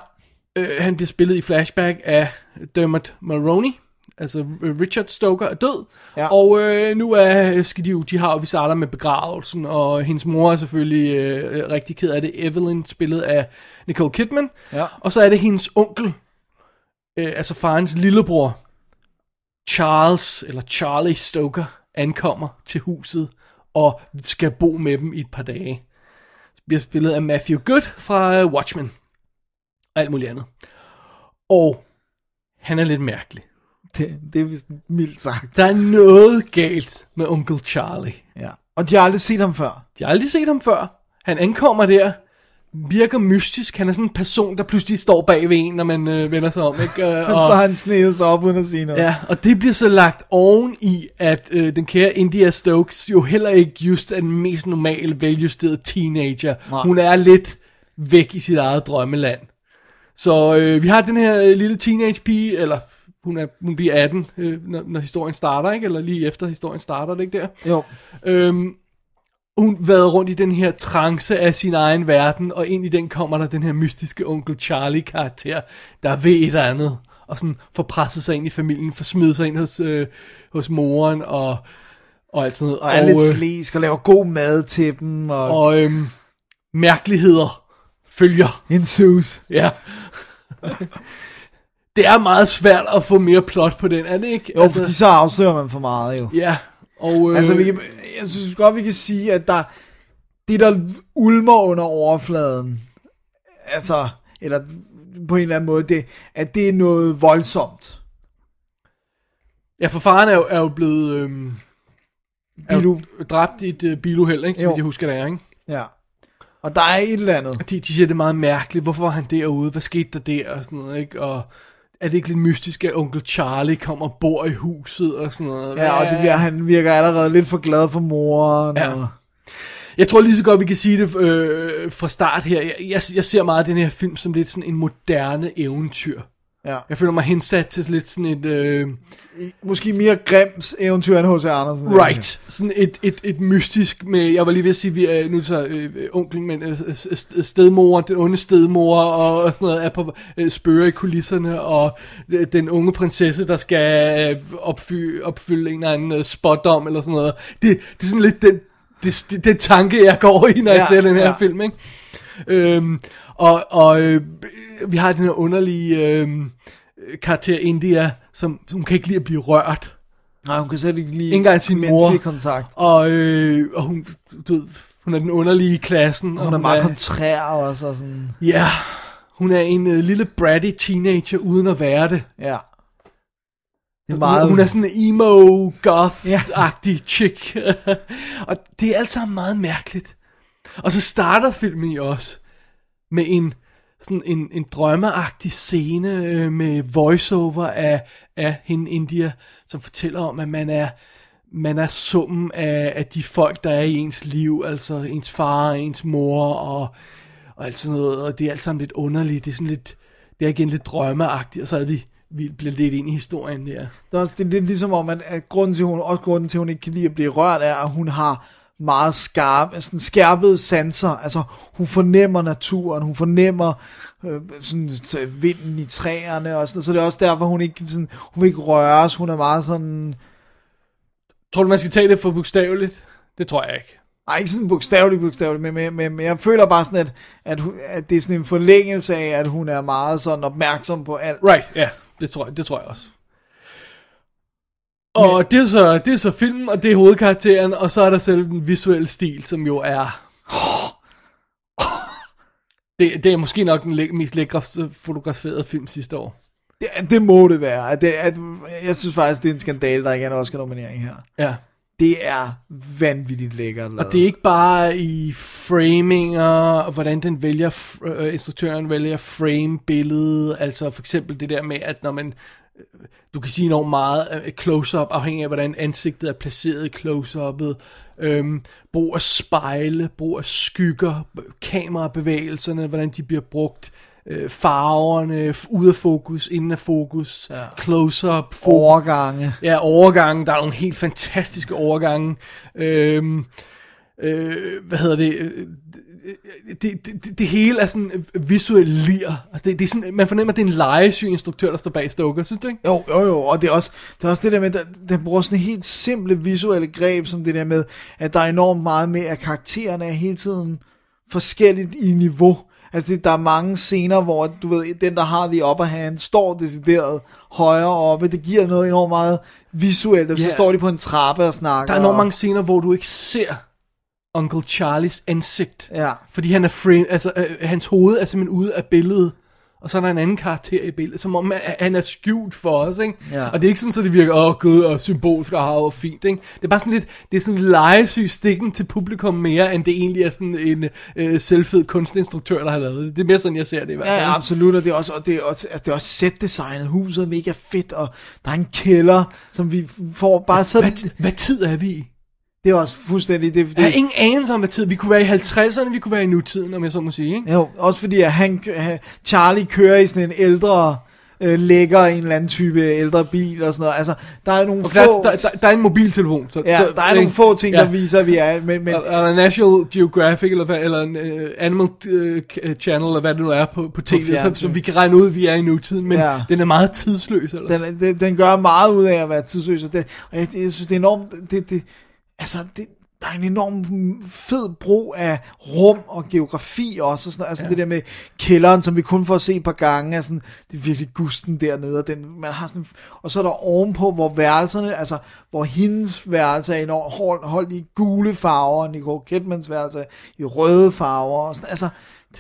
Øh, han bliver spillet i flashback af Dermot Mulroney. Altså øh, Richard Stoker er død. Ja. Og øh, nu er, skal de jo, de har vi starter med begravelsen, og hendes mor er selvfølgelig øh, rigtig ked af det. Evelyn, spillet af Nicole Kidman. Ja. Og så er det hendes onkel, øh, altså farens lillebror, Charles, eller Charlie Stoker, ankommer til huset og skal bo med dem i et par dage. Bliver spillet af Matthew Good fra øh, Watchmen. Og alt muligt andet. Og han er lidt mærkelig. Det, det er vist mildt sagt. Der er noget galt med onkel Charlie. Ja. Og de har aldrig set ham før. Jeg har aldrig set ham før. Han ankommer der, virker mystisk. Han er sådan en person, der pludselig står bag ved en, når man øh, vender sig om. Ikke? [laughs] Øh, Og... Så har han snedet sig op uden at sige noget. Ja, og det bliver så lagt oven i, at øh, den kære India Stokes jo heller ikke just er den mest normale, veljusterede teenager. Nej. Hun er lidt væk i sit eget drømmeland. Så øh, vi har den her øh, lille teenage pige, eller hun, er, hun bliver 18, øh, når, når historien starter, ikke? Eller lige efter historien starter, er det ikke der? Jo. Øhm, hun vader rundt i den her trance af sin egen verden, og ind i den kommer der den her mystiske onkel Charlie-karakter, der ved et eller andet, og sådan får presset sig ind i familien, får smidt sig ind hos, øh, hos moren, og, og alt sådan noget. Og er lidt øh, slæsk og laver god mad til dem. Og, og og øhm, mærkeligheder følger. ensues. Ja. [laughs] det er meget svært at få mere plot på den, er det ikke? Jo, altså, fordi så afslører man for meget jo. Ja, og... Øh, Altså, vi kan, jeg synes godt, vi kan sige, at der, det, der ulmer under overfladen, altså, eller på en eller anden måde, det, at det er noget voldsomt. Ja, for faren er jo, er jo blevet øhm, er jo Bilu- dræbt i et øh, biluheld, ikke? Så Jo. jeg husker det er, ikke? Ja. Og der er et eller andet. De, de siger, det er meget mærkeligt. Hvorfor var han derude? Hvad skete der der? Og sådan noget, ikke? Og er det ikke lidt mystisk, at onkel Charlie kommer og bor i huset og sådan noget? Ja, og det bliver, han virker allerede lidt for glad for moren. Ja. Og, Jeg tror lige så godt, vi kan sige det øh, fra start her. Jeg, jeg, jeg ser meget den her film som lidt sådan en moderne eventyr. Ja. Jeg føler mig hensat til lidt sådan et... Øh, Måske mere Grimms eventyr end H.C. Andersen. right. Sådan et, et, et mystisk med... Jeg var lige ved at sige, vi er nu det så øh, onkel, men øh, øh, stedmor, den onde stedmor og, og sådan noget er på øh, spørge i kulisserne, og øh, den unge prinsesse, der skal øh, opfy, opfylde en eller anden øh, spådom eller sådan noget. Det, det er sådan lidt den, det, det, den tanke, jeg går i, når ja, jeg ser den her ja. film, ikke? Øhm, og og øh, vi har den her underlige øh, karakter India, som hun kan ikke lide at blive rørt. Nej, hun kan slet ikke lide engang sin mor. kontakt. Og, øh, og hun, du ved, hun er den underlige i klassen. og Hun er meget kontrær også. Og sådan, Ja, hun er en øh, lille bratty teenager, uden at være det. ja. Det er Meget... meget... Hun er sådan en emo, goth-agtig ja. chick. [laughs] og det er alt sammen meget mærkeligt. Og så starter filmen jo også med en sådan en, en drømmeagtig scene øh, med voiceover af, af hende India, som fortæller om, at man er, man er summen af, af de folk, der er i ens liv, altså ens far, ens mor og, og alt sådan noget, og det er alt sammen lidt underligt, det er sådan lidt, det er igen lidt drømmeagtigt, og så er vi, vi bliver lidt ind i historien der. Det er, også, det er lidt ligesom om, at, at grunden til, hun, også grunden til, at hun ikke kan lide at blive rørt, er, at hun har meget skarp, sådan skærpede sanser. Altså, hun fornemmer naturen, hun fornemmer øh, sådan, vinden i træerne og sådan. Så det er også derfor, hun ikke, sådan, hun vil ikke røres. Hun er meget sådan... Tror du, man skal tage det for bogstaveligt? Det tror jeg ikke. Ej, ikke sådan bogstaveligt, bogstaveligt, men, men, men, men jeg føler bare sådan, at, at, at det er sådan en forlængelse af, at hun er meget sådan opmærksom på alt. Right, ja, det tror jeg, det tror jeg også. Og Men... det, er så, det er så filmen, og det er hovedkarakteren, og så er der selv den visuelle stil, som jo er... Det, det er måske nok den læ- mest lækre fotograferede film sidste år. Det, det må det være. Det, at, jeg synes faktisk, det er en skandale, der ikke er en Oscar-nominering her. Ja. Det er vanvittigt lækkert lavet. Og det er ikke bare i framinger, og hvordan den vælger, øh, instruktøren vælger frame billedet, altså for eksempel det der med, at når man, du kan sige enormt meget øh, close-up, afhængig af hvordan ansigtet er placeret i close-uppet, øhm, brug af spejle, brug af skygger, kamerabevægelserne, hvordan de bliver brugt, øh, farverne, ude af fokus, inden af fokus, ja. close-up, fokus, overgange. Ja, overgangen. Der er nogle helt fantastiske overgange. Øhm, øh, hvad hedder det? Det, det, det, hele er sådan visuelt lir. Altså det, det er sådan, man fornemmer, at det er en legesyg instruktør, der står bag Stoker, synes du ikke? Jo, jo, jo, og det er også det, er også det der med, at den bruger sådan helt simple visuelle greb, som det der med, at der er enormt meget med, at karaktererne er hele tiden forskelligt i niveau. Altså, det, der er mange scener, hvor du ved, den, der har the upper hand, står decideret højere oppe. Det giver noget enormt meget visuelt. Og så Ja. står de på en trappe og snakker. Der er enormt mange scener, hvor du ikke ser Uncle Charlies ansigt. Ja. Fordi han er frame, altså, øh, hans hoved er simpelthen ude af billedet. Og så er der en anden karakter i billedet, som om at han er skjult for os, ikke? Ja. Og det er ikke sådan, så det virker, åh oh, gud, og symbolsk og hav og fint, ikke? Det er bare sådan lidt, det er sådan legesyg stikken til publikum mere, end det egentlig er sådan en øh, selvfed kunstinstruktør, der har lavet det. Det er mere sådan, jeg ser det i hvert fald. ja, absolut, og det er også, og det er også, altså det er også set-designet, huset er mega fedt, og der er en kælder, som vi får bare sådan, Hvad, hvad tid er vi i? Det er også fuldstændig, det, Jeg det har ingen anelse om, hvad tid. Vi kunne være i 50'erne, vi kunne være i nutiden, om jeg så må sige, ikke? Jo, også fordi at han, Charlie kører i sådan en ældre, øh, lækker en eller anden type ældre bil og sådan noget. Altså, der er nogle Og få... der, der, der, er en mobiltelefon. Så, ja, så, der er nogle få ting, der viser, at vi er... Men, men, Er, er der National Geographic, eller, eller uh, Animal uh, Channel, eller hvad det nu er på, på tv, så, fjernsyn. så vi kan regne ud, at vi er i nutiden, men Ja. ja. den er meget tidsløs. Eller? den, den, den gør meget ud af at være tidsløs, og, det, og jeg, jeg synes, det er enormt... Det, det, altså, det, der er en enorm fed brug af rum og geografi også. Og sådan, noget. altså ja. det der med kælderen, som vi kun får se et par gange, er sådan, det er virkelig gusten dernede. Og, den, man har sådan, og så er der ovenpå, hvor værelserne, altså hvor hendes værelse er enormt holdt, holdt i gule farver, og Nicole Kidmans værelse i røde farver. Og sådan, altså,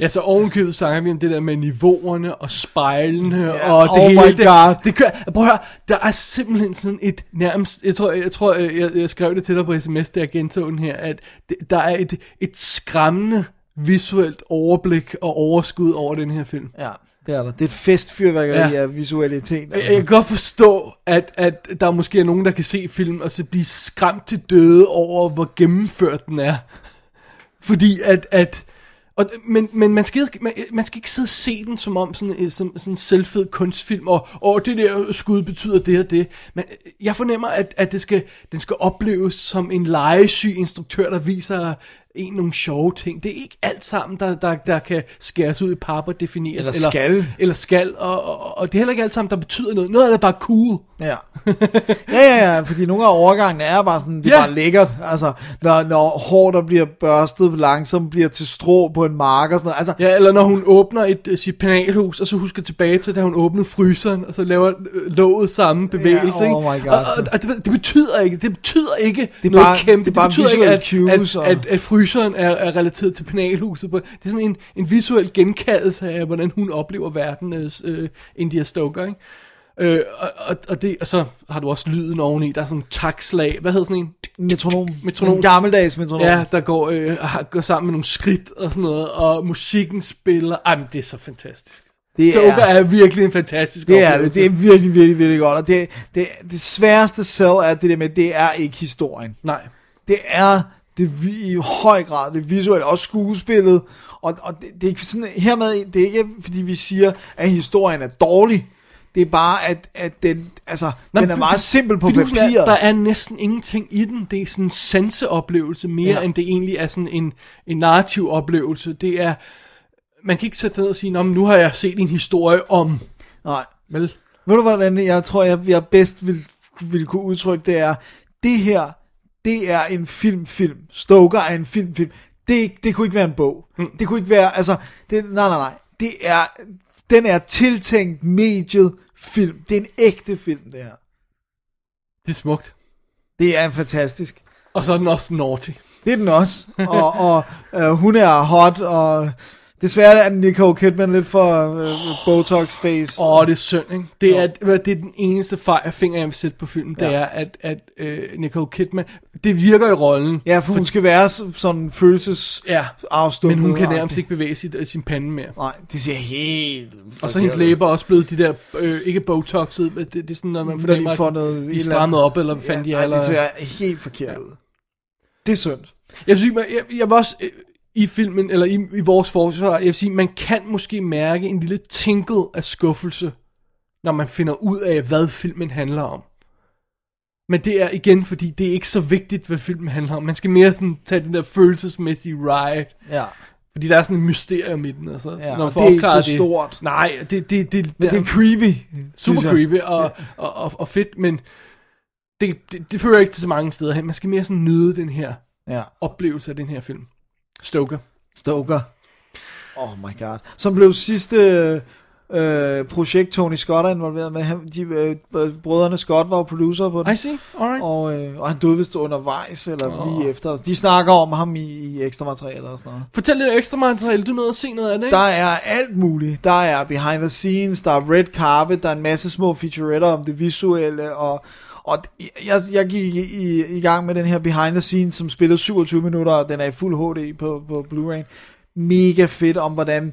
Ja, så ovenkøbet snakker vi om det der med niveauerne og spejlene Ja, og det oh hele. my det, God. Det kører, prøv at høre, der er simpelthen sådan et nærmest, jeg tror, jeg, tror, jeg, jeg skrev det til dig på sms, da jeg gentog den her, at det, der er et, et skræmmende visuelt overblik og overskud over den her film. ja, det er der. Det er et festfyrværkeri Ja. af visualitet. Jeg, jeg kan godt forstå, at, at der måske er nogen, der kan se film og så blive skræmt til døde over, hvor gennemført den er. Fordi at, at og, men, men man, skal, man, man skal ikke sidde og se den som om sådan, en- som, sådan en selvfed kunstfilm, og, og det der skud betyder det og det. Men øh, jeg fornemmer, at, at det skal, den skal opleves som en legesyg instruktør, der viser en nogle sjove ting. Det er ikke alt sammen, der, der, der kan skæres ud i pap og defineres. Eller skal. Eller skal, og, og, og det er heller ikke alt sammen, der betyder noget. Noget af det er bare cool. Ja. ja, ja, ja, fordi nogle af overgangene er bare sådan, det er Ja. bare lækkert. Altså, når, når hår, der bliver børstet langsomt, bliver til strå på en mark og sådan noget. Altså, Ja, eller når hun åbner et, øh, sit penalhus, og så husker tilbage til, da hun åbnede fryseren, og så laver øh, låget samme bevægelse. Ja, oh my God, og, og, og det, det, betyder ikke, det betyder ikke Det er noget bare- kæmpe. det er bare betyder ikke, at, cues at, og- at, at, fryseren er, er relateret til penalhuset. Det er sådan en, en visuel genkaldelse af, hvordan hun oplever verden, øh, India Stoker, ikke? Øh, og, og, det, og så har du også lyden oveni, der er sådan en takslag, hvad hedder sådan en? metronom. Metronom. En gammeldags metronom. Ja, der går, øh, går sammen med nogle skridt og sådan noget, og musikken spiller. Ej, men det er så fantastisk. Det Stoker er- er, virkelig en fantastisk Det er det. oplevelse. Det er virkelig, virkelig, virkelig godt. Og det, det, det sværeste selv er det der med, det er ikke historien. Nej. Det er det i høj grad det visuelle, også skuespillet. Og, og det, det er ikke sådan, hermed, det er ikke fordi vi siger, at historien er dårlig. Det er bare, at, at den, altså, Nå, den er for- meget simpel på papiret. Der er næsten ingenting i den. Det er sådan en sanseoplevelse mere, ja. end det egentlig er sådan en, en narrativ oplevelse. Det er, man kan ikke sætte sig ned og sige, Nå, men nu har jeg set en historie om, Nej. vel? Ved du, hvordan jeg tror, jeg, jeg bedst vil, vil kunne udtrykke, det er, det her, det er en filmfilm. Stoker er en filmfilm. Det, det kunne ikke være en bog. Mm. Det kunne ikke være, altså, det, nej, nej, nej. Det er, den er tiltænkt mediet film. Det er en ægte film, det her. Det er smukt. Det er fantastisk. Og så er den også naughty. Det er den også. Og, og øh, hun er hot, og desværre er Nicole Kidman lidt for øh, Botox face. Åh, det er synd, ikke? Det er, det er den eneste fejl, finger, jeg vil sætte på filmen, det Ja. er, at, at øh, Nicole Kidman, det virker i rollen. Ja, for hun skal være så- sådan følelses Ja, men hun kan nærmest ikke bevæge sit, øh, sin pande mere. Nej, det ser helt... Og så hendes læber også blevet de der, øh, ikke botoxet, men det, det er sådan, når man Når de fornemmer, får at noget... de strammet op, eller hvad fanden de er. nej, det ser helt forkert ud. Det er synd. Jeg sige, man- jeg, jeg var også øh, i filmen, eller i, i vores forsvar, jeg vil sige, man kan måske mærke en lille tinkel af skuffelse, når man finder ud af, hvad filmen handler om. Men det er igen, fordi det er ikke så vigtigt, hvad filmen handler om. Man skal mere sådan tage den der følelsesmæssige ride. Ja. Fordi der er sådan et mysterium i den. Altså. Ja, når man får det er ikke så stort. Nej, det, det, det, Men det er creepy. super creepy og, og, og, og fedt, men det, det, det fører ikke til så mange steder hen. Man skal mere sådan nyde den her Ja, oplevelse af den her film. Stoker. Stoker. Oh my god. Som blev sidste øh, projekt, Tony Scott er involveret med. Han, de, øh, brødrene Scott var producer på den. I see, alright. Og, øh, og han døde vist undervejs, eller Åh. lige efter. De snakker om ham i, i ekstra materiale og sådan noget. Fortæl lidt ekstra materiale, du nåede at se noget af det, ikke? Der er alt muligt. Der er behind the scenes, der er red carpet, der er en masse små featuretter om det visuelle, og, og jeg, jeg gik i, i, i gang med den her behind the scenes, som spillede 27 minutter, og den er i fuld HD på, på Blu-ray. Mega fedt om, hvordan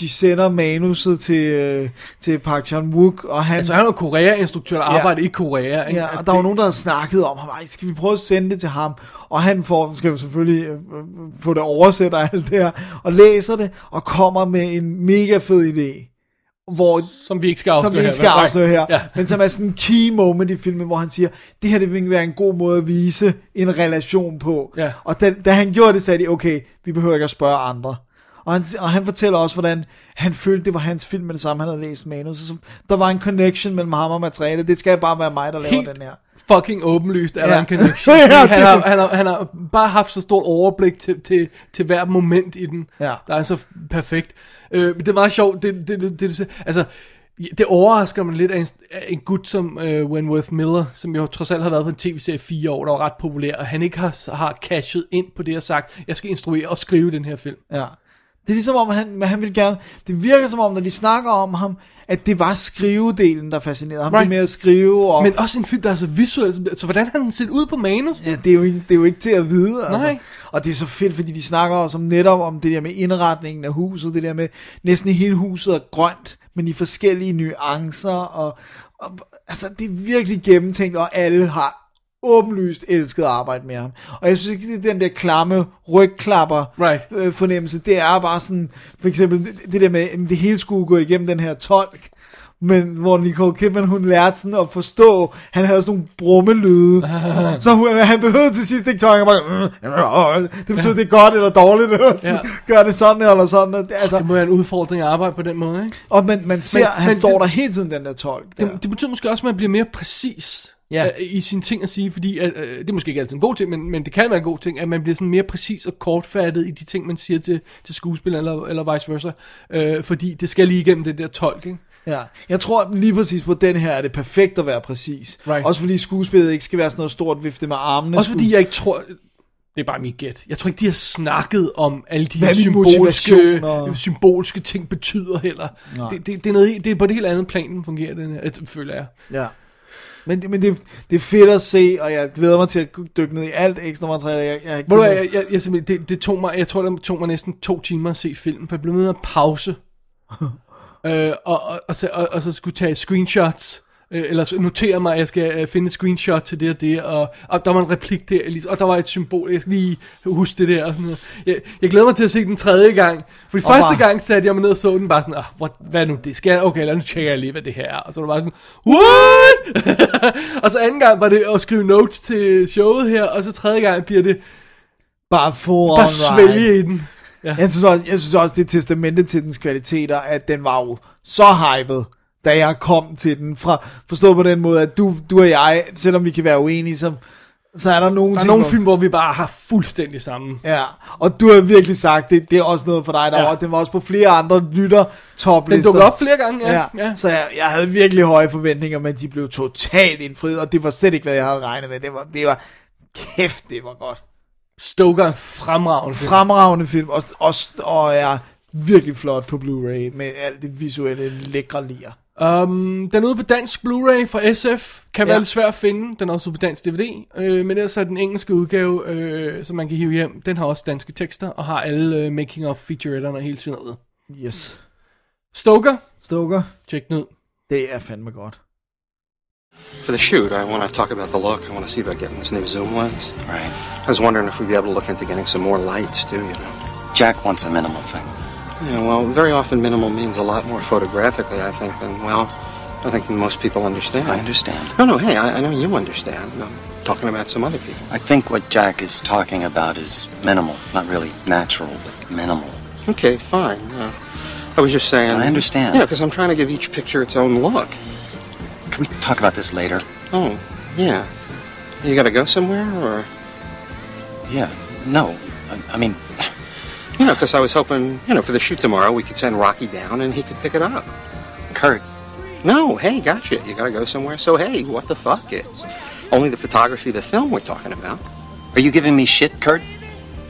de sender manuset til, øh, til Park Chan-wook, og han... Altså, han er Korea-instruktør, der Ja. arbejder i Korea, ikke? Ja, og der var nogen, der havde snakket om ham. Ej, skal vi prøve at sende det til ham? Og han får, skal jo selvfølgelig øh, øh, få det oversat og alt det her, og læser det, og kommer med en mega fed idé. Hvor, Som vi ikke skal afsløre som vi ikke her. skal Nej. afsløre her, Ja. men som er sådan en key moment i filmen, hvor han siger, det her det vil være en god måde at vise en relation på. Ja. Og da, da han gjorde det, sagde de, okay, vi behøver ikke at spørge andre. Og han, og han fortæller også, hvordan han følte, det var hans film med det samme, han havde læst manus. Så der var en connection mellem ham og materialet. Det skal bare være mig, der laver Helt den her. Fucking åbenlyst, der er Ja. en connection. [laughs] Ja, han, har, han, har, han har bare haft så stort overblik til, til, til hver moment i den, Ja. der er så perfekt. Øh, men det er meget sjovt, det, det, det, det. Altså, det overrasker mig lidt af en, af en gut som øh, Wentworth Miller, som jo trods alt har været på en tv-serie i fire år, der var ret populær, og han ikke har, har cashet ind på det og sagt, jeg skal instruere og skrive den her film. Ja. Det er ligesom om, han, han vil gerne... Det virker som om, når de snakker om ham, at det var skrivedelen, der fascinerede ham. Right. Det med at skrive, og... Men også en film, der er så visuel, så hvordan har den set ud på manus? Ja, det er, jo ikke, det er jo ikke til at vide. Altså. Nej. Og det er så fedt, fordi de snakker også om netop om det der med indretningen af huset, det der med næsten hele huset er grønt, men i forskellige nuancer, og, og altså det er virkelig gennemtænkt, og alle har åbenlyst elsket at arbejde med ham. Og jeg synes ikke, det er den der klamme rygklapper Right. øh, fornemmelse, det er bare sådan, for eksempel det, det der med, at det hele skulle gå igennem den her tolk, men hvor Nicole Kidman, hun lærte sådan at forstå, han havde sådan nogle brummelyde, så, så hun, han behøvede til sidst ikke tolke, bare, "Mm, det betyder, det er godt eller dårligt, eller sådan, Ja. gør det sådan eller sådan, altså, Det må være en udfordring at arbejde på den måde, ikke? og man, man ser, Men- han men står det- der hele tiden, den der tolk. Der. Det, det betyder måske også, at man bliver mere præcis Ja. ja. i sine ting at sige, fordi at, øh, det er måske ikke altid en god ting, men, men det kan være en god ting, at man bliver sådan mere præcis og kortfattet i de ting, man siger til, til skuespil eller, eller vice versa, øh, fordi det skal lige igennem det der tolk, ikke? Ja, jeg tror lige præcis på den her er det perfekt at være præcis. Right. Også fordi skuespillet ikke skal være sådan noget stort vifte med armene. Også fordi jeg ikke tror, det er bare mit gæt, jeg tror ikke, de har snakket om alle de her er symbolske, symbolske ting betyder heller. Det, det, det, er noget, det er på det helt andet plan, den fungerer, den her, øh, føler jeg. Ja. Men, det- men det, det er fedt at se, og jeg glæder mig til at dykke ned i alt ekstra materiale. Jeg, jeg, du hvad, jeg, jeg, jeg, simpelthen- det, det tog mig, jeg tror, det tog mig næsten to timer at se filmen, for jeg blev nødt til at pause. [laughs] øh, og, og, og, så, og, og, så skulle tage screenshots, øh, eller notere mig, at jeg skal øh, finde et screenshot til det og det, og, og der var en replik der, lige- og der var et symbol, jeg skal lige huske det der. Og sådan noget. Jeg, jeg glæder mig til at se den tredje gang, for første bare- gang satte jeg mig ned og så den bare sådan, ah, what, hvad nu det, skal okay, lad nu tjekke jeg lige, hvad det her er, og så var det bare sådan, what? [laughs] og så anden gang var det at skrive notes til showet her, og så tredje gang bliver det bare full bare svælge i den. Ja. Jeg synes, også, jeg synes også, det er testamentet til dens kvaliteter, at den var jo så hyped, da jeg kom til den. Fra, forstå på den måde, at du, du og jeg, selvom vi kan være uenige, så, så er der nogle Der er nogle film, hvor vi bare har fuldstændig samme. Ja, og du har virkelig sagt, det, det er også noget for dig. Der Ja. var, den var også på flere andre lytter toplister. Den dukker op flere gange, ja. Ja, ja. så jeg, jeg havde virkelig høje forventninger, men de blev totalt indfriet, og det var slet ikke, hvad jeg havde regnet med. Det var, det var kæft, det var godt. Stoker er en fremragende film. Fremragende film, og, og, og er virkelig flot på Blu-ray, med alt det visuelle lækre lir. Um, den er ude på dansk Blu-ray fra SF. Kan være Ja. lidt svær at finde. Den er også ude på dansk DVD. Øh, men ellers er den engelske udgave, øh, som man kan hive hjem. Den har også danske tekster, og har alle øh, making of featuretterne og hele svineriet. Yes. Stoker, Stoker, tjek den ud. det er fandme godt. For the shoot, I want to talk about the look. I want to see about getting this new zoom lens. Right. I was wondering if we'd be able to look into getting some more lights, too, you know. Jack wants a minimal thing. Yeah, well, very often minimal means a lot more photographically, I think, than, well, I think than most people understand. I understand. No, no, hey, I, I know you understand. I'm talking about some other people. I think what Jack is talking about is minimal. Not really natural, but minimal. Okay, fine. Uh, I was just saying... I understand. Yeah, because I'm trying to give each picture its own look. Can we talk about this later? Oh, yeah. You gotta go somewhere, or... Yeah. No. I, I mean, You know, because I was hoping, you know, for the shoot tomorrow, we could send Rocky down and he could pick it up. Kurt, No, hey, gotcha. You gotta go somewhere. So, hey, what the fuck? It's only the photography of the film we're talking about. are you giving me shit, Kurt?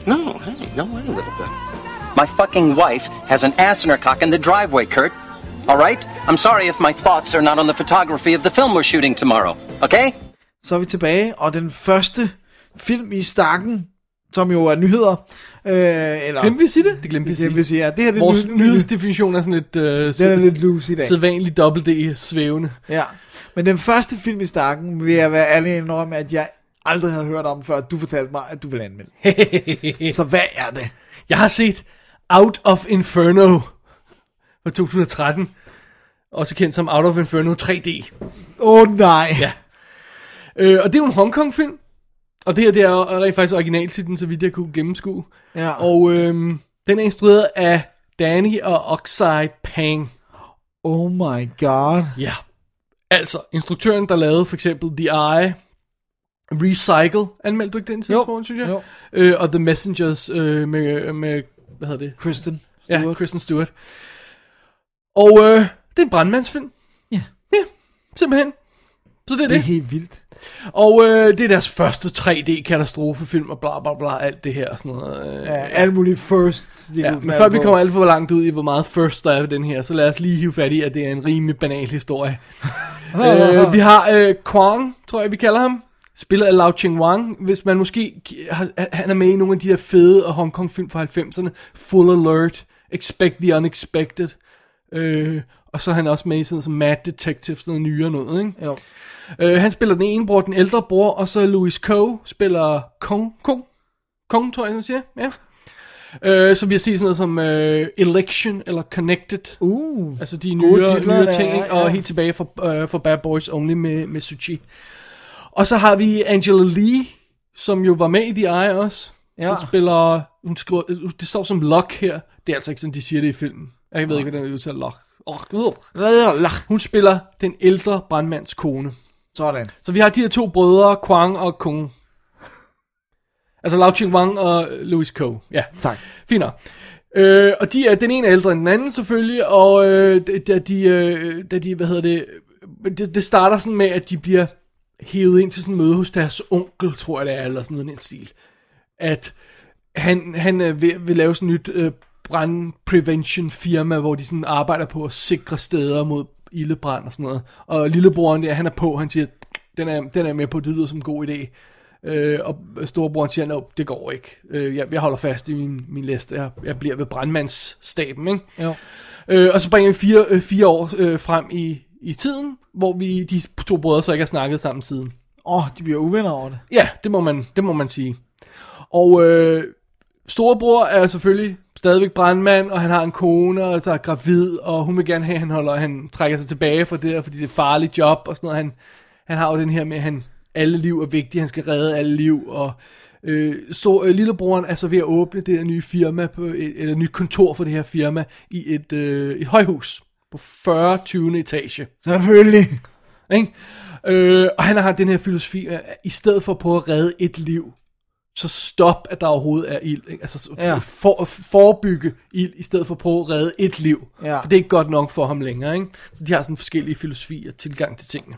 No, hey, no way a little bit. My fucking wife has an ass in her cock in the driveway, Kurt. All right? I'm sorry if my thoughts are not on the photography of the film we're shooting tomorrow. Okay? Så er vi tilbage, og den første film i stakken, som jo er nyheder, øh, eller... Glemte vi at sige det? Det glemte vi at Det sige. vil sige, ja, det her det Vores ny- nyhedsdefinition er sådan lidt... Øh, Den er lidt loose i dag. Sædvanlig dobbelt D svævende. Ja, men den første film i stakken, vil jeg være ærlig indrømme, at jeg aldrig havde hørt om, før du fortalte mig, at du vil anmelde. [laughs] Så hvad er det? Jeg har set Out of Inferno fra 2013. Også kendt som Out of Inferno 3D. Åh oh, nej. Ja. Øh, og det er jo en Hongkong-film. Og det her, det er jo rent faktisk originaltitlen, så vidt jeg kunne gennemskue. Ja. Og øhm, den er instrueret af Danny og Oxide Pang. Oh my god. Ja. Altså, instruktøren, der lavede for eksempel The Eye, Recycle, anmeldte du ikke den morgen, synes jeg? jo. Øh, og The Messengers øh, med, med, hvad hedder det? Kristen Ja, Stewart. Kristen Stewart. Og øh, det er en brandmandsfilm. Ja. Ja, simpelthen. Så det er Det er det. helt vildt. Og øh, det er deres første 3D-katastrofefilm og bla bla bla, alt det her og sådan noget. Øh, Ja, alle mulige firsts. De Ja, men før vi kommer alt for langt ud i, hvor meget first der er ved den her, så lad os lige hive fat i, at det er en rimelig banal historie. [laughs] øh, vi har øh, Kwang, tror jeg vi kalder ham, spillet af Lau Ching Wang, hvis man måske, har, han er med i nogle af de her fede Hong Kong film fra 90'erne, Full Alert, Expect the Unexpected, øh, og så er han også med i sådan som Mad Detective, sådan noget nyere noget, ikke? Jo. Øh, han spiller den ene bror, den ældre bror, og så Louis Coe spiller Kong, Kong, Kong tror jeg, han siger, ja. Øh, så vi har set sådan noget som øh, Election eller Connected. Uh. Altså de nyere, titler, der ting, ikke? og ja. helt tilbage for, øh, for Bad Boys Only med, med Suchi. Og så har vi Angela Lee, som jo var med i The Eye også. Ja. Hun spiller, hun skriver, det står som Lock her. Det er altså ikke sådan, de siger det i filmen. Jeg ved ikke, hvordan det udtaler Lock. Hun spiller den ældre brandmands kone. Sådan. Så vi har de her to brødre, Kwang og Kung. Altså Lau Ching Wang og Louis Ko. Ja, Tak. fint. Øh, og de er, den ene er ældre end den anden selvfølgelig, og øh, da de, øh, da de, hvad hedder det, det, det starter sådan med, at de bliver hævet ind til sådan en møde hos deres onkel, tror jeg det er, eller sådan noget i den stil. At han, han øh, vil, vil lave sådan et nyt øh, brand prevention firma, hvor de sådan arbejder på at sikre steder mod ildebrand og sådan noget. Og lillebroren der, han er på, han siger, den er, den er med på, det lyder som en god idé. Øh, og storebroren siger, no, det går ikke. Øh, jeg, jeg holder fast i min, min liste. Jeg, jeg bliver ved brandmandsstaben, ikke? Jo. Øh, og så bringer vi fire, øh, fire år øh, frem i, i tiden, hvor vi de to brødre så ikke har snakket sammen siden. Åh, oh, de bliver uvenner over det. Ja, det må man, det må man sige. Og øh, storebror er selvfølgelig stadigvæk brandmand, og han har en kone, og der er gravid, og hun vil gerne have, at han, holder, han trækker sig tilbage fra det der, fordi det er et farligt job, og sådan noget. Han, han har jo den her med, at han, alle liv er vigtige, han skal redde alle liv, og øh, så, øh, lillebroren er så ved at åbne det her nye firma, på et, eller nyt kontor for det her firma, i et, øh, et højhus på 40. 20. etage. Selvfølgelig. Ikke? Øh, og han har den her filosofi, at i stedet for på at redde et liv, så stop, at der overhovedet er ild. Ikke? Altså Ja. ja. for, forebygge ild, i stedet for på at redde et liv. Ja. For det er ikke godt nok for ham længere. Ikke? Så de har sådan forskellige filosofier og tilgang til tingene.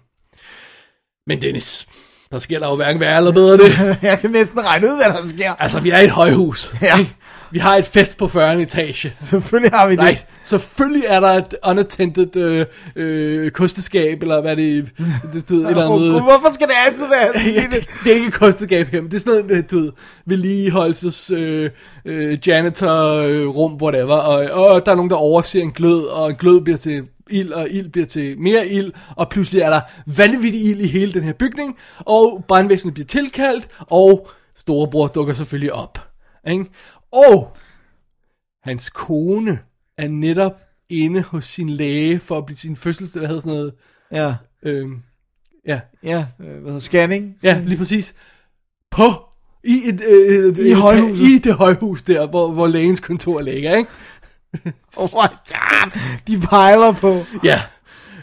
Men Dennis, der sker der jo hverken værre eller bedre det. [laughs] Jeg kan næsten regne ud, hvad der sker. Altså, vi er i et højhus. Ja. ikke? Vi har et fest på 40. etage. [laughs] Selvfølgelig har vi det. Nej, selvfølgelig er der et unattended øh, øh, kosteskab, eller hvad det, det, det, et eller andet. Hvorfor skal det altid være [laughs] Ja, det, det er ikke et kosteskab her, men det er sådan noget, du ved, vedligeholdelses øh, øh, janitor øh, rum, whatever, og, og der er nogen, der overser en glød, og en glød bliver til ild, og ild bliver til mere ild, og pludselig er der vanvittig ild i hele den her bygning, og brandvæsenet bliver tilkaldt, og storebror dukker selvfølgelig op. Ikke? Og hans kone er netop inde hos sin læge for at blive sin fødsel, hvad hedder sådan noget, Ja, øh, ja, ja, øh, hvad hedder scanning? Ja, lige præcis. På i et øh, I et- højhuset. i det højhus der, hvor, hvor lægens kontor ligger, ikke? Oh my god, de pejler på. Ja.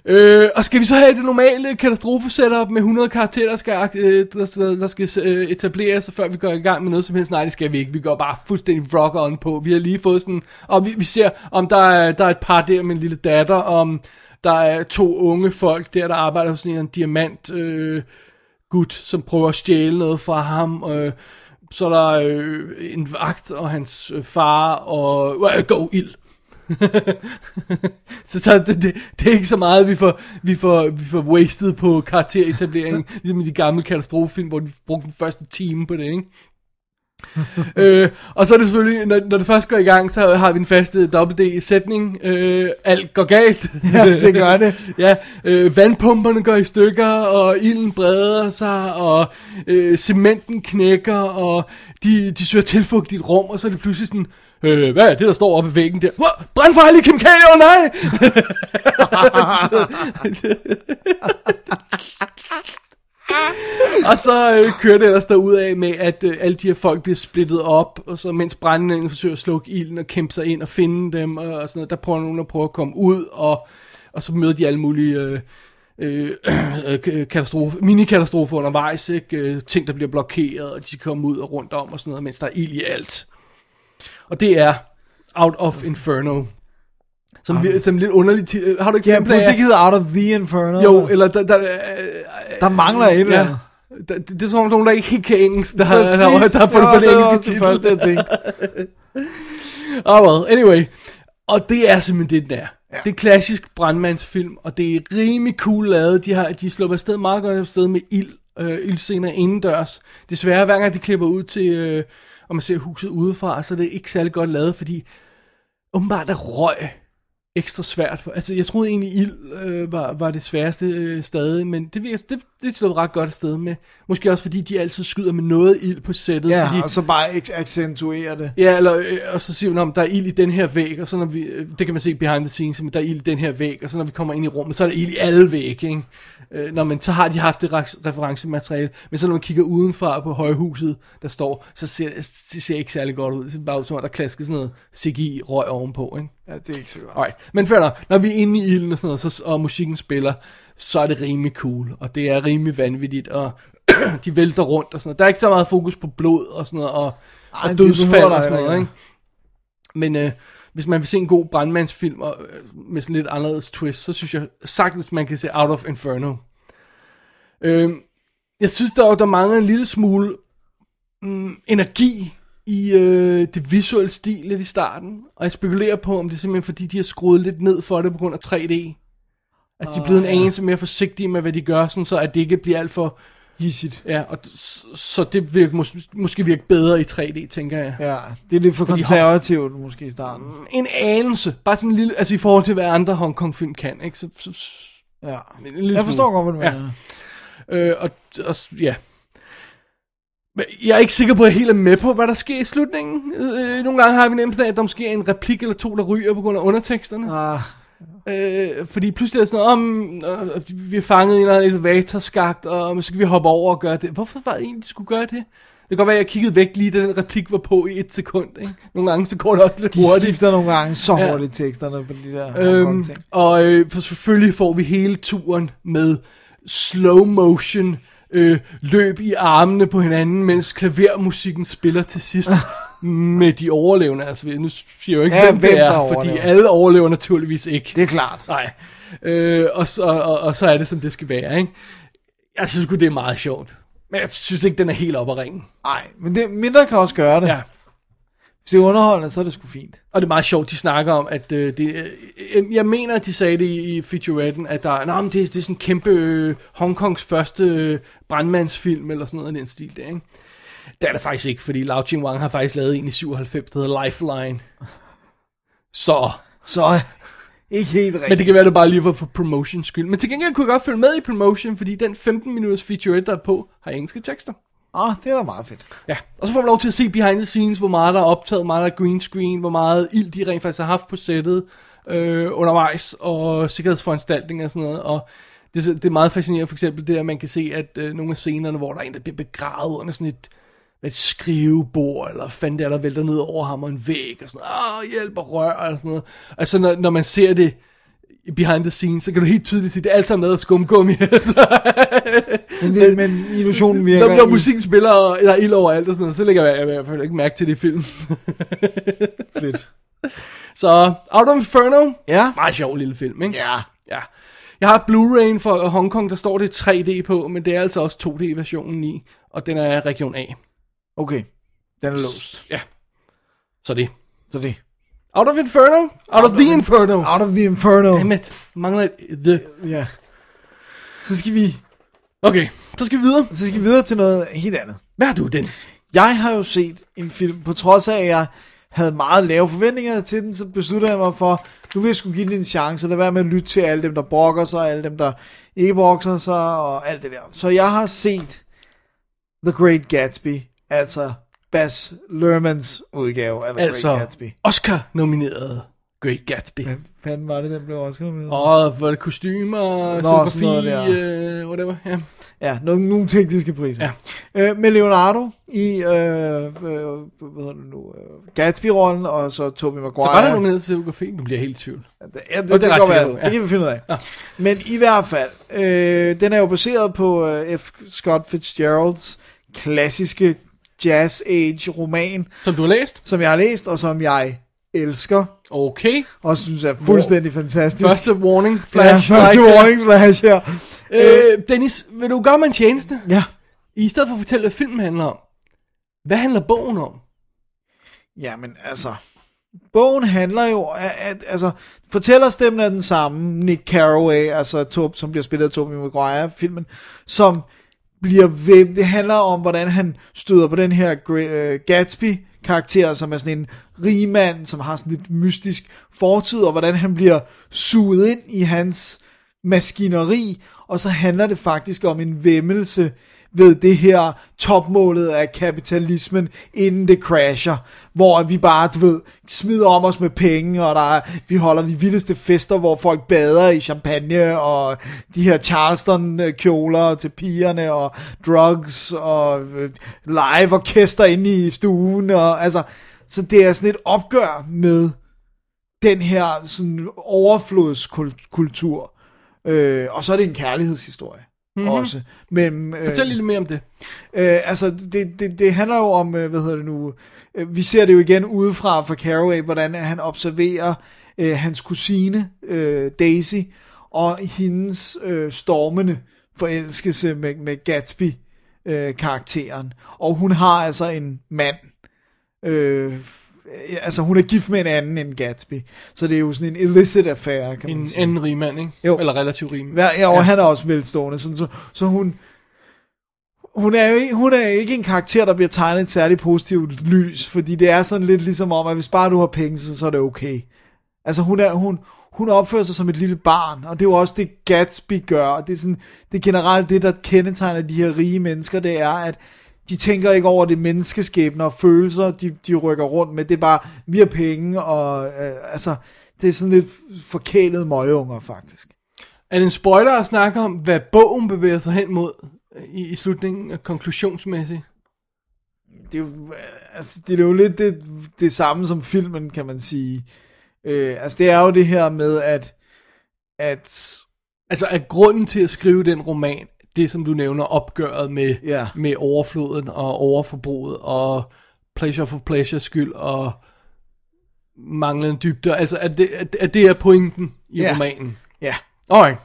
Øh, og skal vi så have det normale katastrofe-setup med 100 karakterer, der skal, øh, der, der skal øh, etableres, før vi går i gang med noget som helst? Nej, det skal vi ikke. Vi går bare fuldstændig rock on på. Vi har lige fået sådan... Og vi, vi ser, om der er, der er et par der med en lille datter, om der er to unge folk der, der arbejder hos sådan en diamant øh, gut, som prøver at stjæle noget fra ham. Øh, så er der øh, en vagt og hans øh, far, og... Øh, go, ild! [laughs] så så det, det, det er ikke så meget, vi får, vi får, vi får wasted på karakteretablering, [laughs] ligesom i de gamle katastrofefilm, hvor de brugte den første time på det, ikke? [laughs] øh, og så er det selvfølgelig, når, når det først går i gang, så har vi en faste dobbelt-D-sætning. Øh, alt går galt. Ja, det gør det. ja, øh, vandpumperne går i stykker, og ilden breder sig, og øh, cementen knækker, og de, de søger tilfugt i et rum, og så er det pludselig sådan, øh, hvad er det, der står oppe i væggen der? Wow, brandfarlige kemikalier, oh nej! [laughs] og så øh, kører det ellers af med, at øh, alle de her folk bliver splittet op, og så mens brændende forsøger at slukke ilden og kæmpe sig ind og finde dem, og, og sådan noget, der prøver nogen at prøve at komme ud, og, og så møder de alle mulige øh, øh, [clears throat] øh, katastrofe, mini-katastrofe undervejs, ikke? Øh, ting, der bliver blokeret, og de kommer ud og rundt om og sådan noget, mens der er ild i alt. Og det er Out of Inferno. Som, vi, som lidt underligt til, Har du ikke Ja, af- det ikke hedde Out of the Inferno? Jo, eller der, der, der, Der mangler et eller andet. der, det, det er som om nogen, der ikke helt kan engelsk, der, har, der, Præcis. der har fundet på den det engelske det titel. første, jeg tænkte. [laughs] Oh well, anyway. Og det er simpelthen det, den er. Ja. Det er klassisk brandmandsfilm, og det er rimelig cool lavet. De har de slår afsted meget godt afsted med ild, øh, ildscener indendørs. Desværre, hver gang de klipper ud til, øh, og man ser huset udefra, så er det ikke særlig godt lavet, fordi åbenbart er røg ekstra svært. For, altså, jeg troede egentlig, ild øh, var, var det sværeste øh, stadig, men det, virker- det, det slår ret godt afsted med. Måske også fordi, de altid skyder med noget ild på sættet. Ja, fordi, og så bare ac- accentuere det. Ja, eller, øh, og så siger om der er ild i den her væg, og så når vi, øh, det kan man se behind the scenes, men der er ild i den her væg, og så når vi kommer ind i rummet, så er der ild i alle vægge, ikke? Øh, når man, så har de haft det re- referencemateriale, men så når man kigger udenfra på højhuset, der står, så ser det ser ikke særlig godt ud. Det ser bare ud som om, der klasker sådan noget CGI-røg ovenpå, ikke? Ja, det er ikke så godt. Alright. Men før nok, når vi er inde i ilden og sådan noget, så, og musikken spiller, så er det rimelig cool, og det er rimelig vanvittigt, og [clears throat] de vælter rundt og sådan noget. Der er ikke så meget fokus på blod og sådan noget, og, Ej, og dødsfald og sådan noget, ikke. ikke? Men øh, hvis man vil se en god brandmandsfilm og, øh, med sådan lidt anderledes twist, så synes jeg sagtens, man kan se Out of Inferno. Øh, jeg synes, der, der mangler en lille smule mm, energi i øh, det visuelle stil lidt i starten. Og jeg spekulerer på, om det er simpelthen fordi, de har skruet lidt ned for det på grund af 3D. At de er blevet en anelse mere forsigtige med, hvad de gør, sådan så at det ikke bliver alt for... Hissigt. Ja, og så det virker, mås- måske virke bedre i 3D, tænker jeg. Ja, det er lidt for Fordi konservativt måske i starten. En anelse. Bare sådan en lille... Altså i forhold til, hvad andre Hong Kong film kan, ikke? Så, så, Ja. en lille Jeg forstår smule. godt, hvad du Ja. mener. Øh, og, og, ja. Jeg er ikke sikker på, at jeg helt er med på, hvad der sker i slutningen. Øh, nogle gange har vi nemt af, at der måske er en replik eller to, der ryger på grund af underteksterne. Ah, Øh, fordi pludselig er det sådan om øh, vi er fanget i en elevatorskagt, og så skal vi hoppe over og gøre det. Hvorfor var det egentlig, de skulle gøre det? Det kan godt være, at jeg kiggede væk lige, da den replik var på i et sekund. Ikke? Nogle gange så går det også lidt de hurtigt. skifter nogle gange så Ja. hurtigt teksterne på de der Øhm, og øh, for selvfølgelig får vi hele turen med slow motion øh, løb i armene på hinanden, mens klavermusikken spiller til sidst [laughs] med de overlevende. Altså, nu siger jeg jo ikke, Ja, hvem, hvem det er, fordi overlever. alle overlever naturligvis ikke. Det er klart. Nej. Øh, og, så, og, og så er det, som det skal være, ikke? Jeg synes det er meget sjovt. Men jeg synes ikke, den er helt op at ringe. Nej, men det, mindre kan også gøre det. Ja. Hvis det er underholdende, så er det sgu fint. Og det er meget sjovt, de snakker om, at øh, det, øh, jeg mener, at de sagde det i, i featuretten, at der, Nå, men det, det er sådan en kæmpe øh, Hongkongs første øh, brandmandsfilm, eller sådan noget i den stil der, ikke? Det er det faktisk ikke, fordi Lau Ching Wang har faktisk lavet en i 97, der hedder Lifeline. Så, Så [laughs] ikke helt rigtigt. men det kan være, det bare lige var for promotion skyld. Men til gengæld kunne jeg godt følge med i promotion, fordi den 15 minutters featurette, der er på, har engelske tekster. Ah, det er da meget fedt. Ja, og så får vi lov til at se behind the scenes, hvor meget der er optaget, hvor meget der er green screen, hvor meget ild de rent faktisk har haft på sættet øh, undervejs, og sikkerhedsforanstaltninger og sådan noget, og det, det er meget fascinerende for eksempel det, at man kan se, at øh, nogle af scenerne, hvor der er en, der bliver begravet under sådan et, et skrivebord, eller fandt fanden det er, der vælter ned over ham, og en væg, og sådan noget, ah, hjælp og rør, og sådan noget. Altså, når, når man ser det behind the scenes, så kan du helt tydeligt se, det er alt sammen noget skumgummi. [laughs] altså. Men, det, men illusionen virker Når, når musikken spiller, og der er ild overalt og sådan noget, så lægger jeg i hvert fald ikke mærke til det i film. [laughs] fedt. Så Out of Inferno, Ja. meget sjov lille film, ikke? Ja. ja. Jeg har Blu-ray for Hongkong, der står det 3D på, men det er altså også 2D-versionen i, og den er region A. Okay. Den er låst. Ja. Så det. Så det. Out of Inferno, Out, of the Inferno. Out of the Inferno. Dammit, mangler et the. Ja. Så skal vi, Okay, så skal vi videre. så skal vi videre til noget helt andet. Hvad har du, Dennis? Jeg har jo set en film, på trods af, at jeg havde meget lave forventninger til den, så besluttede jeg mig for, nu vil jeg skulle give den en chance, lad være med at lytte til alle dem, der brokker sig, alle dem, der ikke brokker sig, og alt det der. Så jeg har set The Great Gatsby, altså Baz Luhrmanns udgave af The Altså, Great Gatsby. Oscar-nomineret Great Gatsby. Hvad fanden var det, den blev også nomineret? Og det kostymer, scenografi, der. øh, whatever. Ja. Ja, nogle, nogle tekniske priser. Ja. Øh, med Leonardo i, øh, øh, hvad hedder det nu, øh, Gatsby-rollen, og så Tobey Maguire. Så var der nomineret til scenografi? Nu bliver jeg helt i tvivl. Ja, det, det, Og det, ret kan være. ja. Det kan vi finde ud af. Ja. Men i hvert fald, øh, den er jo baseret på øh, F. Scott Fitzgeralds klassiske Jazz Age roman, Som du har læst? som jeg har læst, og som jeg elsker, Okay. og synes er fuldstændig fantastisk. Første warning flash. ja, [laughs] første warning flash her. Øh, Dennis, vil du gøre mig en tjeneste? Ja. I stedet for at fortælle, hvad filmen handler om. Hvad handler bogen om? Jamen, altså... Bogen handler jo, at, at altså, fortællerstemmen er den samme, Nick Carraway, altså, Tob, som bliver spillet af Tobey Maguire, filmen, som bliver ved, det handler om, hvordan han støder på den her øh, Gatsby-karakter, som er sådan en rigmand, som har sådan lidt mystisk fortid, og hvordan han bliver suget ind i hans maskineri, og så handler det faktisk om en væmmelse ved det her topmålet af kapitalismen, inden det crasher, hvor vi bare, du ved, smider om os med penge, og der er, vi holder de vildeste fester, hvor folk bader i champagne, og de her Charleston-kjoler til pigerne, og drugs, og øh, live orkester inde i stuen, og altså, så det er sådan et opgør med den her sådan overflodskultur. Øh, og så er det en kærlighedshistorie mm-hmm. også. Men, øh, Fortæl lidt mere om det. Øh, altså, det, det, det handler jo om, øh, hvad hedder det nu, øh, vi ser det jo igen udefra fra Caraway, hvordan han observerer øh, hans kusine, øh, Daisy, og hendes øh, stormende forelskelse med, med Gatsby-karakteren. og hun har altså en mand, øh, altså hun er gift med en anden end Gatsby, så det er jo sådan en illicit affære, kan man En sige. anden rig mand, ikke? Jo. Eller relativt rig. Ja, ja, og ja. han er også velstående, sådan, så, så hun, hun er jo ikke, hun er ikke en karakter, der bliver tegnet et særligt positivt lys, fordi det er sådan lidt ligesom om, at hvis bare du har penge, så, så er det okay. Altså hun, er, hun, hun opfører sig som et lille barn, og det er jo også det Gatsby gør, og det er, sådan, det er generelt det, der kendetegner de her rige mennesker, det er, at de tænker ikke over det menneskeskæbner og følelser, de, de rykker rundt med, det er bare, vi har penge, og øh, altså, det er sådan lidt forkælede møgeunger, faktisk. Er det en spoiler at snakke om, hvad bogen bevæger sig hen mod øh, i, i slutningen af konklusionsmæssigt? det er jo, altså, det er jo lidt det, det samme som filmen, kan man sige. Øh, altså, det er jo det her med, at, at Altså, er grunden til at skrive den roman, det som du nævner, opgøret med, Ja. med overfloden og overforbruget og pleasure for pleasure skyld og manglende dybder. Altså, er det, er, er det er pointen i Ja. romanen? ja, Alright.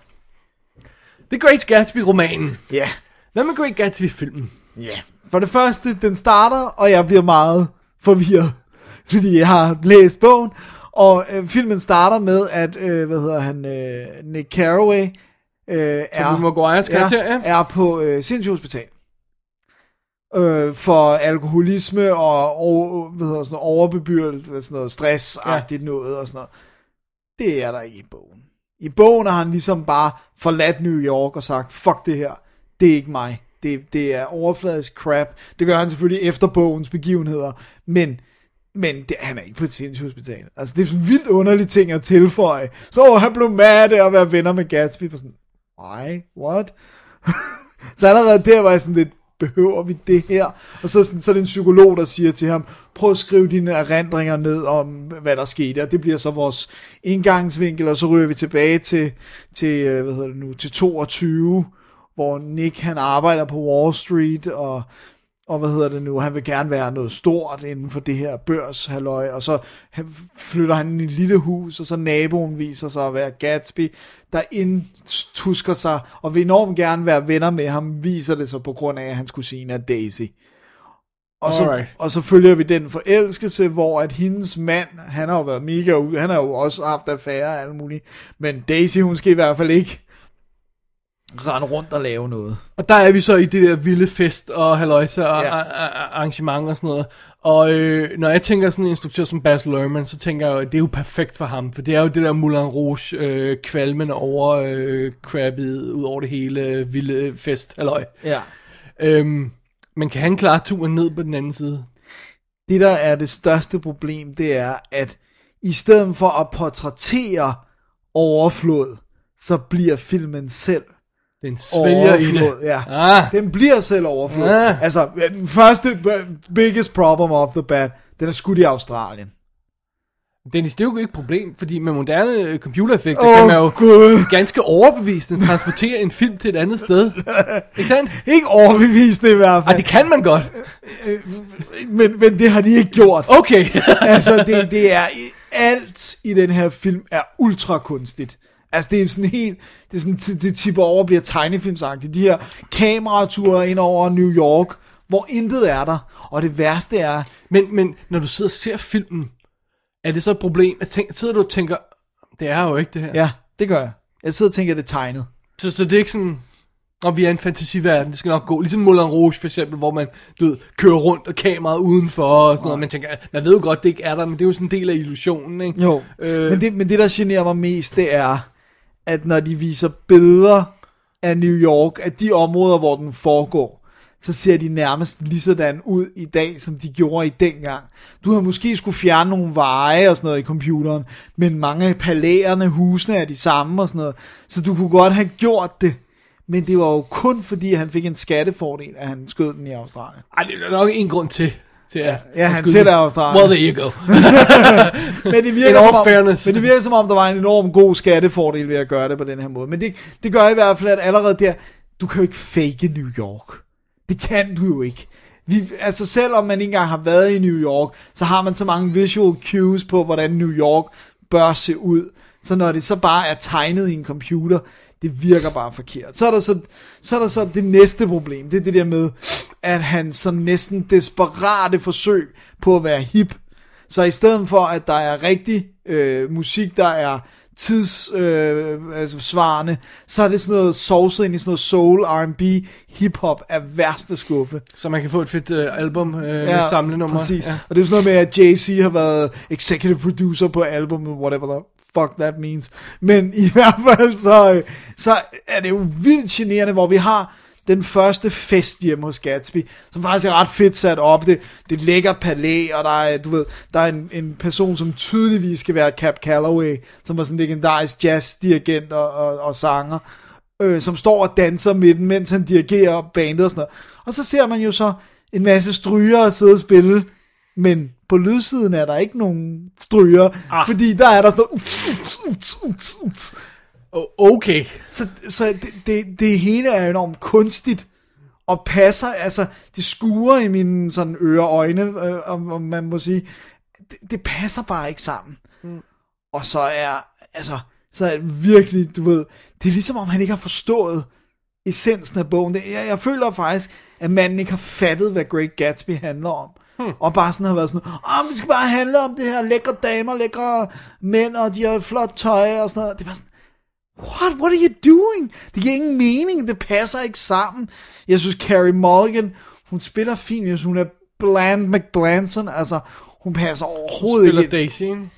The Great Gatsby-romanen. ja, Hvad med Great Gatsby-filmen? ja. For det første, den starter, og jeg bliver meget forvirret, [laughs] fordi jeg har læst bogen, og øh, filmen starter med, at, øh, hvad hedder han, øh, Nick Carraway, øh, er, Maguires karakter, ja. er på øh, sindssygehospital. Øh, for alkoholisme og over, hvad hedder, sådan noget, overbebyrdet, sådan noget stressagtigt ja. noget og sådan noget. Det er der ikke i bogen. I bogen har han ligesom bare forladt New York og sagt, fuck det her, det er ikke mig. Det, det er overfladisk crap. Det gør han selvfølgelig efter bogens begivenheder, men men det, han er ikke på et sindssygehospital. Altså, det er sådan en vildt underlig ting at tilføje. Så han blev mad af at være venner med Gatsby. For sådan, ej, What? [laughs] så allerede der var jeg sådan lidt, behøver vi det her? Og så, sådan, så er det en psykolog, der siger til ham, prøv at skrive dine erindringer ned om, hvad der skete, og det bliver så vores indgangsvinkel, og så ryger vi tilbage til, til øh, hvad hedder det nu, til 22, hvor Nick han arbejder på Wall Street, og og hvad hedder det nu, han vil gerne være noget stort inden for det her børshalløj, og så flytter han ind i et lille hus, og så naboen viser sig at være Gatsby, der indtusker sig, og vil enormt gerne være venner med ham, viser det sig på grund af, at hans kusine er Daisy. Og så, Alright. og så følger vi den forelskelse, hvor at hendes mand, han har jo været mega ude, han har jo også haft affære og alt muligt, men Daisy, hun skal i hvert fald ikke rende rundt og lave noget. Og der er vi så i det der vilde fest og haløjse og Ja. arrangement og sådan noget. Og øh, når jeg tænker sådan en instruktør som Baz Luhrmann, så tænker jeg jo, at det er jo perfekt for ham. For det er jo det der Moulin Rouge øh, kvalmende over øh, crabbet ud over det hele øh, vilde fest halløj. Ja. Øhm, men kan han klare turen ned på den anden side? det der er det største problem, det er, at i stedet for at portrættere overflod, så bliver filmen selv Den svælger i det. Ja. Ah. Den bliver selv overflod. Ah. Altså, den første biggest problem off the bat, den er skudt i Australien. Dennis, det er jo ikke et problem, fordi med moderne øh, computereffekter Åh, kan man jo Gud. ganske overbevisende transportere en film til et andet sted. [laughs] Ikke sandt? Ikke overbevist i hvert fald. det kan man godt. Men, men det har de ikke gjort. Okay. altså, det, det er alt i den her film er ultra kunstigt. Altså, det er sådan helt, det er sådan, det tipper over og bliver tegnefilmsagtigt. De her kamerature ind over New York, hvor intet er der. Og det værste er, men, men når du sidder og ser filmen, er det så et problem? At tænk, sidder du og tænker, det er jo ikke det her. ja, det gør jeg. Jeg sidder og tænker, at det er tegnet. Så, så det er ikke sådan, og vi er en fantasiverden, det skal nok gå. Ligesom Moulin Rouge for eksempel, hvor man du ved, kører rundt og kameraet udenfor og sådan noget. Man tænker, man ved jo godt, det ikke er der, men det er jo sådan en del af illusionen, ikke? Jo, øh. men, det, men det der generer mig mest, det er, at når de viser billeder af New York, af de områder, hvor den foregår, så ser de nærmest lige sådan ud i dag, som de gjorde i dengang. Du har måske skulle fjerne nogle veje og sådan noget i computeren, men mange af palæerne, husene er de samme og sådan noget, så du kunne godt have gjort det. Men det var jo kun fordi, han fik en skattefordel, at han skød den i Australien. Ej, det er nok en grund til til at, ja, at han skyde selv den. er Australien. Well, there you go. [laughs] Men det, virker som om, fairness. men det virker som om, der var en enorm god skattefordel ved at gøre det på den her måde. Men det, det gør i hvert fald, at allerede der, du kan jo ikke fake New York. Det kan du jo ikke. Vi, altså selvom man ikke engang har været i New York, så har man så mange visual cues på, hvordan New York bør se ud. Så når det så bare er tegnet i en computer, det virker bare forkert. Så er der så, så, er der så det næste problem, det er det der med, at han så næsten desperate forsøg på at være hip, så i stedet for, at der er rigtig øh, musik, der er tidssvarende, øh, altså svarende, så er det sådan noget sovset ind i sådan noget soul, R&B, hip-hop af værste skuffe. så man kan få et fedt uh, album uh, ja, med samlenummer. Præcis. Ja. Og det er sådan noget med, at Jay-Z har været executive producer på albumet, whatever the fuck that means. Men i [laughs] hvert fald, så, øh, så er det jo vildt generende, hvor vi har den første fest hjemme hos Gatsby, som faktisk er ret fedt sat op. Det, det er et lækker palæ, og der er, du ved, der er en, en person, som tydeligvis skal være Cap Calloway, som var sådan en legendarisk jazzdirigent og, og, og sanger, øh, som står og danser med den, mens han dirigerer bandet og sådan noget. Og så ser man jo så en masse stryger sidde og spille, men på lydsiden er der ikke nogen stryger, ah. fordi der er der sådan noget, Okay. så, så det, det, det hele er enormt kunstigt, og passer, altså, det skuer i mine sådan ører og øjne, øh, om, om man må sige, det, det passer bare ikke sammen. Mm. Og så er, altså, så er det virkelig, du ved, det er ligesom om han ikke har forstået essensen af bogen. Det, jeg, jeg føler faktisk, at manden ikke har fattet, hvad Great Gatsby handler om. Hmm. Og bare sådan har været sådan, åh, det skal bare handle om det her lækre damer, lækre mænd, og de har flot tøj og sådan noget. Det er bare sådan, What? What are you doing? Det giver ingen mening. Det passer ikke sammen. Jeg synes, Carrie Mulligan, hun spiller fint. Jeg synes, hun er Bland McBlanson. Altså, hun passer overhovedet Spiller ikke. ind. Daisy?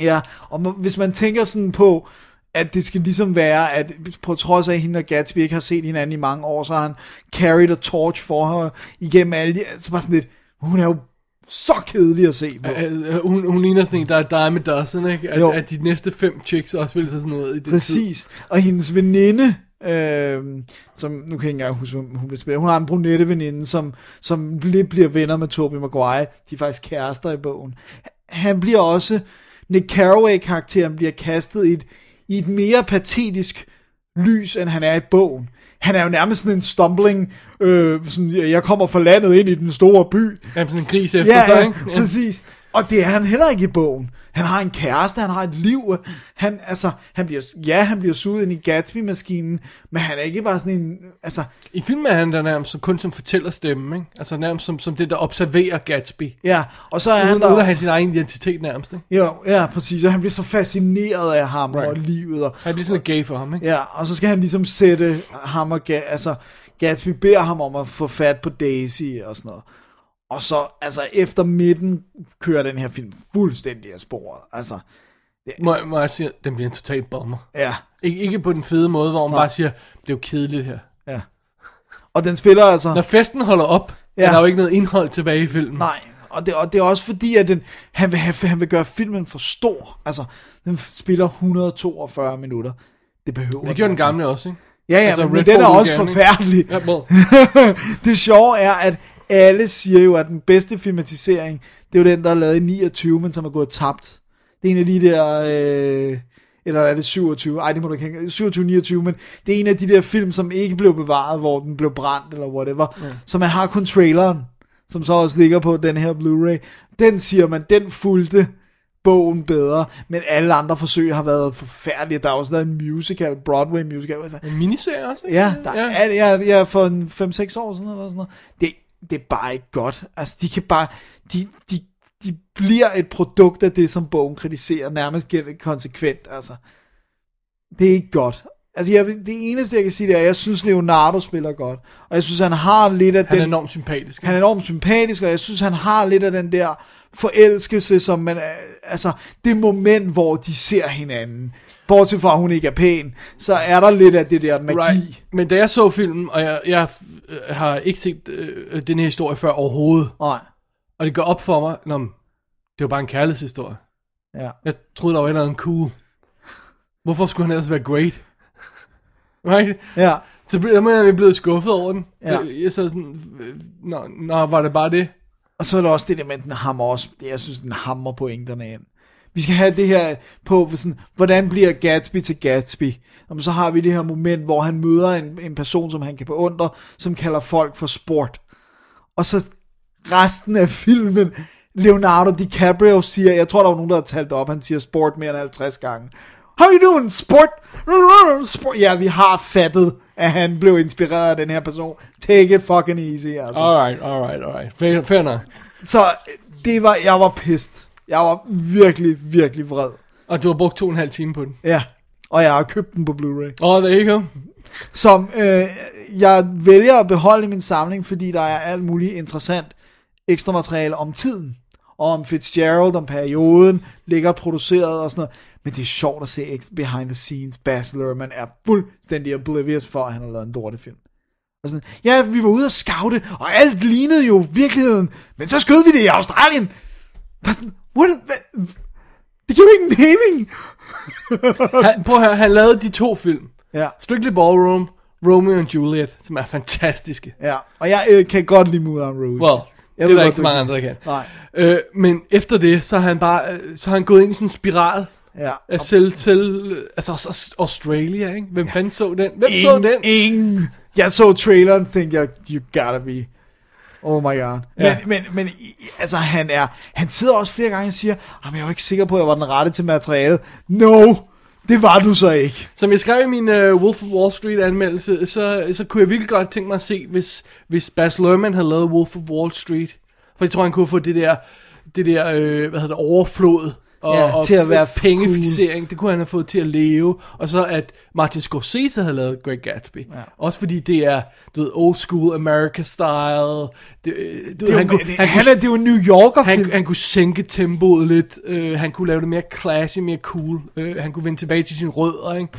Ja, og hvis man tænker sådan på, at det skal ligesom være, at på trods af, at hende og Gatsby ikke har set hinanden i mange år, så har han carried a torch for her igennem alle de, så bare sådan lidt, hun er jo så kedelig at se på. Uh, hun, hun ligner sådan en, der er dime dozen, ikke? At, Jo. at de næste fem chicks også vil se sådan noget i det tid. Præcis. Og hendes veninde, øh, som nu kan jeg ikke engang huske, hun bliver spillet. Hun har en brunette veninde, som, som lidt bliver venner med Tobey Maguire. De er faktisk kærester i bogen. Han bliver også, Nick Carraway-karakteren bliver kastet i et, i et mere patetisk lys, end han er i bogen. Han er jo nærmest sådan en stumbling, øh, sådan, jeg kommer fra landet ind i den store by, Ja, sådan en gris efter Ja, sig, ikke? Ja. præcis. Og det er han heller ikke i bogen. Han har en kæreste, han har et liv. Han, altså, han bliver, ja, han bliver suget ind i Gatsby-maskinen, men han er ikke bare sådan en, altså, I filmen er han der nærmest kun som fortæller stemme, ikke? Altså nærmest som, som det, der observerer Gatsby. ja, og så er han Uden, uden at der, have sin egen identitet nærmest, ikke? jo, ja, præcis, og han bliver så fascineret af ham Right. og livet, og, Han bliver sådan lidt gay for ham, ikke? ja, og så skal han ligesom sætte ham og, altså, Gatsby beder ham om at få fat på Daisy og sådan noget. Og så, altså, efter midten kører den her film fuldstændig af sporet. Altså, Må, må jeg sige, den bliver en total bomber. ja, Ik- ikke på den fede måde, hvor man Nej. bare siger, det er jo kedeligt her. ja. Og den spiller altså... Når festen holder op, ja. Er der jo ikke noget indhold tilbage i filmen. Nej, og det, og det er også fordi, at den, han, vil, have, han vil gøre filmen for stor. Altså, den spiller 142 minutter. Det behøver Det gjorde den altså. gamle også, ikke? Ja, ja, Altså, men Redford den er også forfærdelig. Ja, well. [laughs] det sjove er, at alle siger jo, at den bedste filmatisering, det er jo den, der er lavet i 29, men som er gået tabt. Det er en af de der, øh, eller er det 27? Ej, det må du ikke hænge. 27, 29, men det er en af de der film, som ikke blev bevaret, hvor den blev brændt, eller whatever. Ja. Så man har kun traileren, som så også ligger på den her Blu-ray. Den siger man, den fulgte bogen bedre, men alle andre forsøg har været forfærdelige. Der er også lavet en musical, Broadway musical. Altså, En miniserie også, ikke? Ja, der, ja. Er, ja, ja, for en 5-6 år siden eller sådan noget. Det, det er bare ikke godt. Altså, de kan bare, de, de, de bliver et produkt af det, som bogen kritiserer, nærmest konsekvent, altså. Det er ikke godt. Altså, jeg, det eneste, jeg kan sige, det er, at jeg synes, Leonardo spiller godt. Og jeg synes, han har lidt af Han er den... enormt sympatisk. Han er enormt sympatisk, og jeg synes, han har lidt af den der forelskelse, som man, øh, altså, det moment, hvor de ser hinanden, bortset fra, at hun ikke er pæn, så er der lidt af det der magi. Right. Men da jeg så filmen, og jeg, jeg øh, har ikke set øh, den her historie før overhovedet, Nej, og det går op for mig, når det var bare en kærlighedshistorie. ja. Jeg troede, der var noget cool. Hvorfor skulle han ellers være great? Right? Ja, Så blev jeg, blevet skuffet over den. Ja. Jeg, jeg så sådan, øh, nå, nå, var det bare det? og så er der også det der med, at den hammer også, det, jeg synes, den hammer pointerne ind. Vi skal have det her på, sådan, hvordan bliver Gatsby til Gatsby? Og så har vi det her moment, hvor han møder en, en person, som han kan beundre, som kalder folk for sport. Og så resten af filmen, Leonardo DiCaprio siger, jeg tror, der var nogen, der har talt op, han siger sport mere end 50 gange. How you doing, sport? sport? Ja, vi har fattet, at han blev inspireret af den her person. Take it fucking easy, altså. Alright, alright, alright. Fair, fair nok. Så det var, jeg var pissed. Jeg var virkelig, virkelig vred. Og du har brugt to og en halv time på den. Ja, og jeg har købt den på Blu-ray. Åh, oh, there you go. Som øh, jeg vælger at beholde i min samling, fordi der er alt muligt interessant ekstra materiale om tiden. Og om Fitzgerald, om perioden, ligger produceret og sådan noget. Men det er sjovt at se behind the scenes. Baz Luhrmann er fuldstændig oblivious for, at han har lavet en lortefilm. Og sådan, ja, vi var ude at scoute, og alt lignede jo virkeligheden. Men så skød vi det i Australien. Bare sådan, what, hvad, det giver jo ingen mening. [laughs] Han, prøv at høre, han lavede de to film. Ja, Strictly Ballroom, Romeo and Juliet, som er fantastiske. ja. Og jeg øh, kan godt lide Moulin Rouge. Well, Jeg det er der ikke så mange andre, der kan. Nej, Øh, men efter det, så har han bare, øh, så har han gået ind i sådan en spiral ja. af selv til, altså Australia, ikke? Hvem fanden så den? Hvem så Ingen, den? ingen. Jeg så traileren, tænkte jeg, you gotta be. Oh my god. Men, Ja. men, men i- altså, han er, han sidder også flere gange og siger, "Jamen, jeg var ikke sikker på, at jeg var den rette til materialet. No, det var du så ikke. Som jeg skrev i min uh, Wolf of Wall Street anmeldelse, så, så kunne jeg virkelig godt tænke mig at se, hvis, hvis Baz Luhrmann havde lavet Wolf of Wall Street. For jeg tror, han kunne få det der, det der øh, hvad hedder det, overflod og, Ja, og til at være pengefixering. Det kunne han have fået til at leve. Og så at Martin Scorsese havde lavet Great Gatsby. Ja. Også fordi det er, du ved, old school America style. Det, øh, du, Det han, jo, kunne, det, han, han, kunne, er, det er jo en New Yorker film. han, han kunne sænke tempoet lidt. Øh, han kunne lave det mere classy, mere cool. Øh, han kunne vende tilbage til sine rødder, ikke?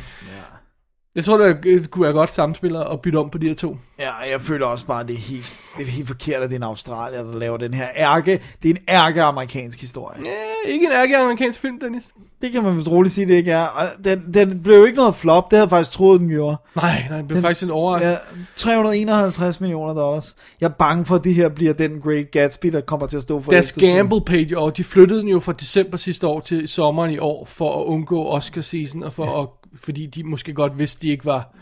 Jeg tror, det, kunne være godt samspil at bytte om på de her to. Ja, jeg føler også bare, at det er helt, det er helt forkert, at det er en Australier, der laver den her ærke. Det er en ærke amerikansk historie. Ja, ikke en ærke amerikansk film, Dennis. Det kan man vist roligt sige, det ikke er. Og den, den blev jo ikke noget flop, det havde jeg faktisk troet, den gjorde. Nej, nej, det blev faktisk en overraskelse. Ja, 351 millioner dollars. Jeg er bange for, at det her bliver den Great Gatsby, der kommer til at stå for Deres gamble page år, de flyttede den jo fra december sidste år til sommeren i år, for at undgå Oscar-season, og for at, fordi de måske godt vidste, de ikke var...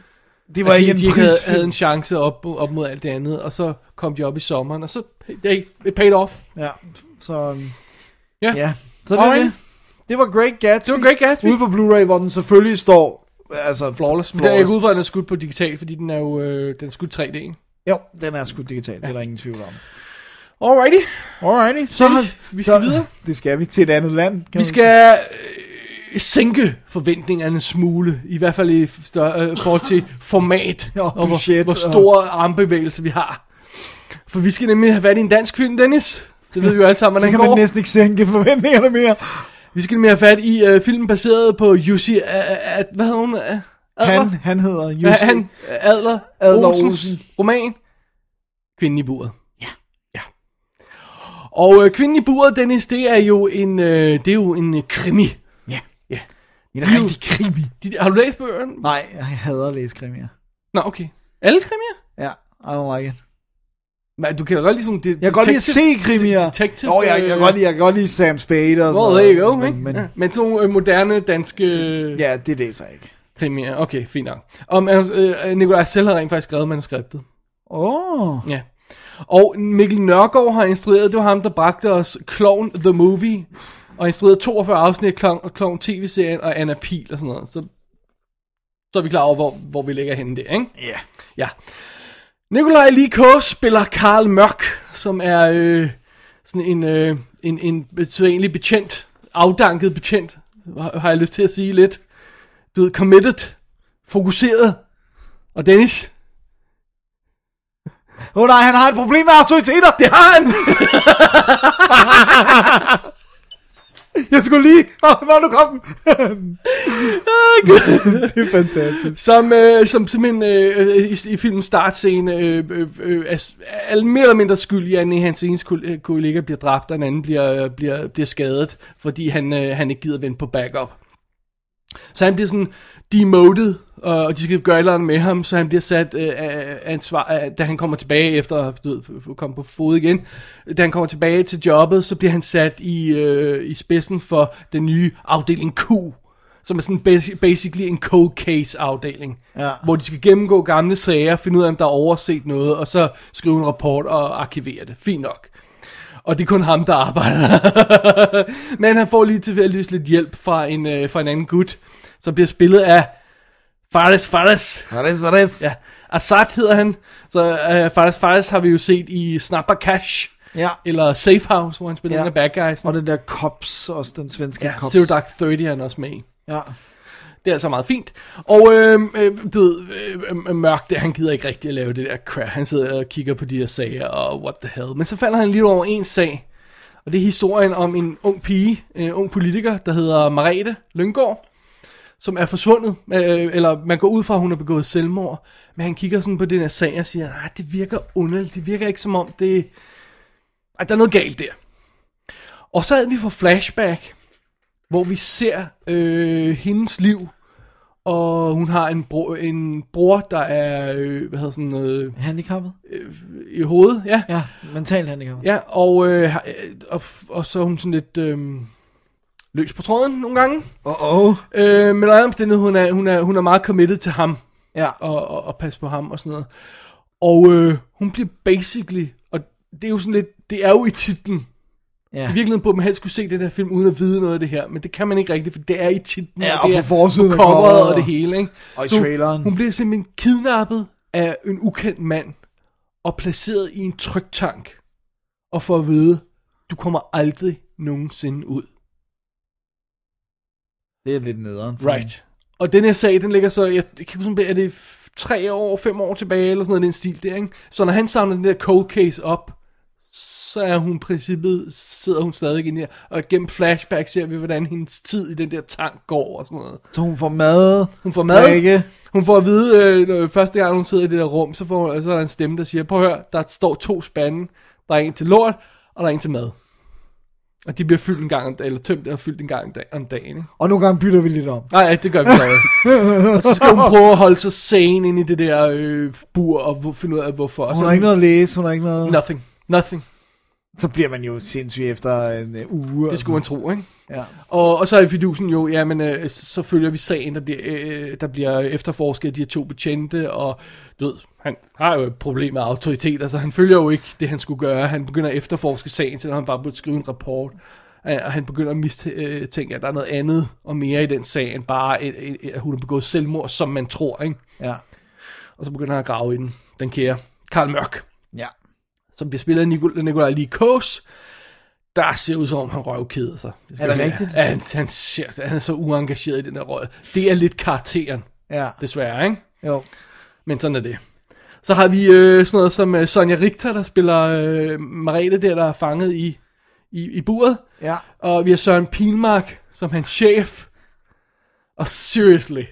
Det var ikke de, en de ikke havde, havde en chance op, op mod alt det andet, og så kom de op i sommeren, og så hey, it paid off. Ja, så... øhm, Ja. Ja, så det, var Alright. det. det var Great Gatsby. Det var Great Gatsby. Ude på Blu-ray, hvor den selvfølgelig står... Altså, Flawless. Men der er ikke ud fra, at den er skudt på digital, fordi den er jo øh, den er skudt 3D, ikke? Jo, den er sgu digital, det er der ingen tvivl om. Alrighty. Alrighty, så har vi skal så, videre. Det skal vi til et andet land. Kan Vi man- skal sænke forventningerne en smule, i hvert fald i større, øh, forhold til format, Og og hvor, budget, hvor og- store armbevægelser vi har. For vi skal nemlig have været i en dansk film, Dennis. Det ved vi jo alle sammen, [laughs] Så hvordan kan det går. man næsten ikke sænke forventningerne mere. Vi skal nemlig have fat i øh, filmen baseret på Jussi, øh, øh, hvad hedder hun? Øh, Adler? Han, han hedder Jussi. Ja, han, Adler, Adler Olsens Olsen. roman, Kvinden i buret. Ja. ja. Og øh, Kvinden i buret, Dennis, det er jo en, øh, det er jo en øh, krimi. En De er jo- rigtig krimi. De, har du læst bøgerne? Nej, jeg hader at læse krimier. Nå, okay. Alle krimier? Ja, I don't like it. Men du kan da godt lide sådan... Det, Jeg kan godt lide at se krimier. Detective. Jo, jeg, jeg, kan godt lide, jeg kan godt lide Sam Spade og sådan Well, there you go, men, men, ja. Men sådan nogle øh, moderne danske ja, det læser jeg ikke. krimier. Okay, fint nok. Og øh, Nikolaj selv har rent faktisk skrevet manuskriptet. Åh. Oh. Ja. Og Mikkel Nørgaard har instrueret, det var ham, der bragte os Clown The Movie, og instrueret 42 afsnit af Clown, TV-serien og Anna Pil og sådan noget. Så, så er vi klar over, hvor, hvor vi ligger henne der, ikke? Ja. Ja. Nikolaj Likos spiller Karl Mørk, som er øh, sådan en, øh, en, en egentlig betjent, afdanket betjent, har har jeg lyst til at sige lidt. Du ved, committed, fokuseret. Og Dennis, Åh oh, nej, han har et problem med autoriteter. det har han! [laughs] Jeg skulle lige... Åh, hvor er du kom den? [laughs] det er fantastisk. Som, øh, som simpelthen øh, i, i filmens startscene øh, øh, øh, er, er mere eller mindre skyld i, at en af hans eneste kol- kollega bliver dræbt, og en anden bliver, bliver, bliver skadet, fordi han, øh, han ikke gider vente på backup. Så han bliver sådan demoted, og de skal gøre et eller andet med ham, så han bliver sat øh, ansvar, af- da han kommer tilbage efter du ved, komme på fod igen. Da han kommer tilbage til jobbet, så bliver han sat i, øh, i spidsen for den nye afdeling Q, som er sådan basi- basically en cold case afdeling. Ja. Hvor de skal gennemgå gamle sager, finde ud af, om der er overset noget, og så skrive en rapport og arkivere det. Fint nok. Og det er kun ham, der arbejder. [laughs] Men han får lige tilfældigvis lidt hjælp fra en, øh, fra en anden gut, som bliver spillet af Fares Fares. Er det? Ja, Assad hedder han. Så øh, Fares Fares har vi jo set i Snapper Cash. Ja. Eller Safe House, hvor han spiller Ja. en af bad guys. Og den der Cops, også den svenske Ja, Cops. Zero Dark 30 er han også med i. Ja. Det er altså meget fint. Og øh, øh, du ved, øh, øh, Mørk, det, han gider ikke rigtig at lave det der crap. Han sidder og kigger på de her sager, og what the hell. Men så falder han lige over en sag. Og det er historien om en ung pige, en ung politiker, der hedder Marete Lyngård, som er forsvundet. Øh, eller man går ud fra, at hun har begået selvmord. Men han kigger sådan på den her sag og siger, nej, det virker underligt. Det virker ikke som om det... Ej, der er noget galt der. Og så havde vi for flashback, hvor vi ser øh, hendes liv, og hun har en, bro, en bror, der er, øh, hvad hedder sådan noget, Handicappet? i hovedet, ja. Ja, mentalt handicappet. Ja, og, øh, øh, og, og så er hun sådan lidt øh, løs på tråden nogle gange. Åh, oh. Øh, men under omstændighed, hun er, hun, er, hun er meget committed til ham, Ja. og, og, og passe på ham og sådan noget. Og øh, hun bliver basically, og det er jo sådan lidt, det er jo i titlen, Ja. I virkeligheden burde man helst kunne se den her film uden at vide noget af det her, men det kan man ikke rigtigt, for det er i titlen, Ja, og og det på er forsiden på coveret coveret, og det hele, ikke? og i Så hun- traileren. Hun bliver simpelthen kidnappet af en ukendt mand, og placeret i en tryktank, og får at vide, du kommer aldrig nogensinde ud. Det er lidt nederen. for Right. Og den her sag, den ligger så, jeg, jeg kan huske, er det tre år, fem år tilbage, eller sådan noget, den stil der, ikke? Så når han samler den der cold case op, så er hun i princippet, sidder hun stadig inde her, og gennem flashback ser vi, hvordan hendes tid i den der tank går og sådan noget. Så hun får mad, Hun får mad, drikke. hun får at vide, øh, når, første gang hun sidder i det der rum, så, får, så er der en stemme, der siger, prøv at høre, der står to spande, der er en til lort, og der er en til mad. Og de bliver fyldt en gang om dagen, eller tømt og fyldt en gang om dagen, ikke? Og nogle gange bytter vi lidt om. Nej, det gør vi så og [laughs] så skal hun prøve at holde sig sane ind i det der øh, bur, og finde ud af hvorfor. Hun så, har ikke noget at læse, hun har ikke noget... Nothing. Nothing. Så bliver man jo sindssyg efter en uh, uge. Det skulle man tro, ikke? Ja. Og, og så er fidusen jo, ja, men øh, så, følger vi sagen, der bliver, øh, der bliver efterforsket af de her to betjente, og du ved, han har jo et problem med autoriteter, så han følger jo ikke det, han skulle gøre. Han begynder at efterforske sagen, selvom han bare burde skrive en rapport. Øh, Og han begynder at mistænke, at der er noget andet og mere i den sag, end bare, øh, øh, at hun har begået selvmord, som man tror, ikke? Ja. Og så begynder han at grave i den, den kære Karl Mørk, Ja. som bliver spillet af Nikolaj Likos, der ser ud som om, han røvkeder sig. Er det rigtigt? Ja, han, han, ser, han er så uengageret i den der rolle. Det er lidt karakteren, Ja. desværre, ikke? Jo. Men sådan er det. Så har vi øh, sådan noget som øh, Sonja Richter, der spiller øh, Marete der, der er fanget i, i, i buret. Ja. Og vi har Søren Pilmark som hans chef. Og seriously,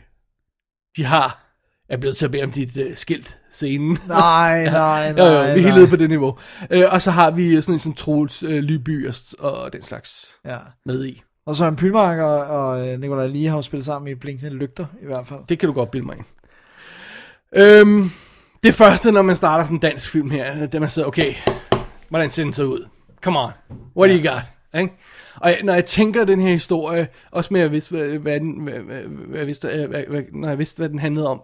de har er blevet til at bede om dit uh, skilt scenen. Nej, [laughs] nej, jo, jo, nej, vi er helt nej. på det niveau. Uh, og så har vi sådan en som Troels uh, Lyby og, og den slags Ja. med i. Og Søren Pylmark og, og øh, Nicolai Lie har jo spillet sammen i Blinkende Lygter, i hvert fald. Det kan du godt bilde mig ind. Øhm, det første, når man starter sådan en dansk film her, det man siger, okay, hvordan ser den så ud? Come on, what do you got? Ikke? Og jeg, når jeg tænker den her historie, også med at jeg vidste, hvad, hvad, den, hvad, hvad, øh, hvad, hvad, når jeg vidste, hvad den handlede om,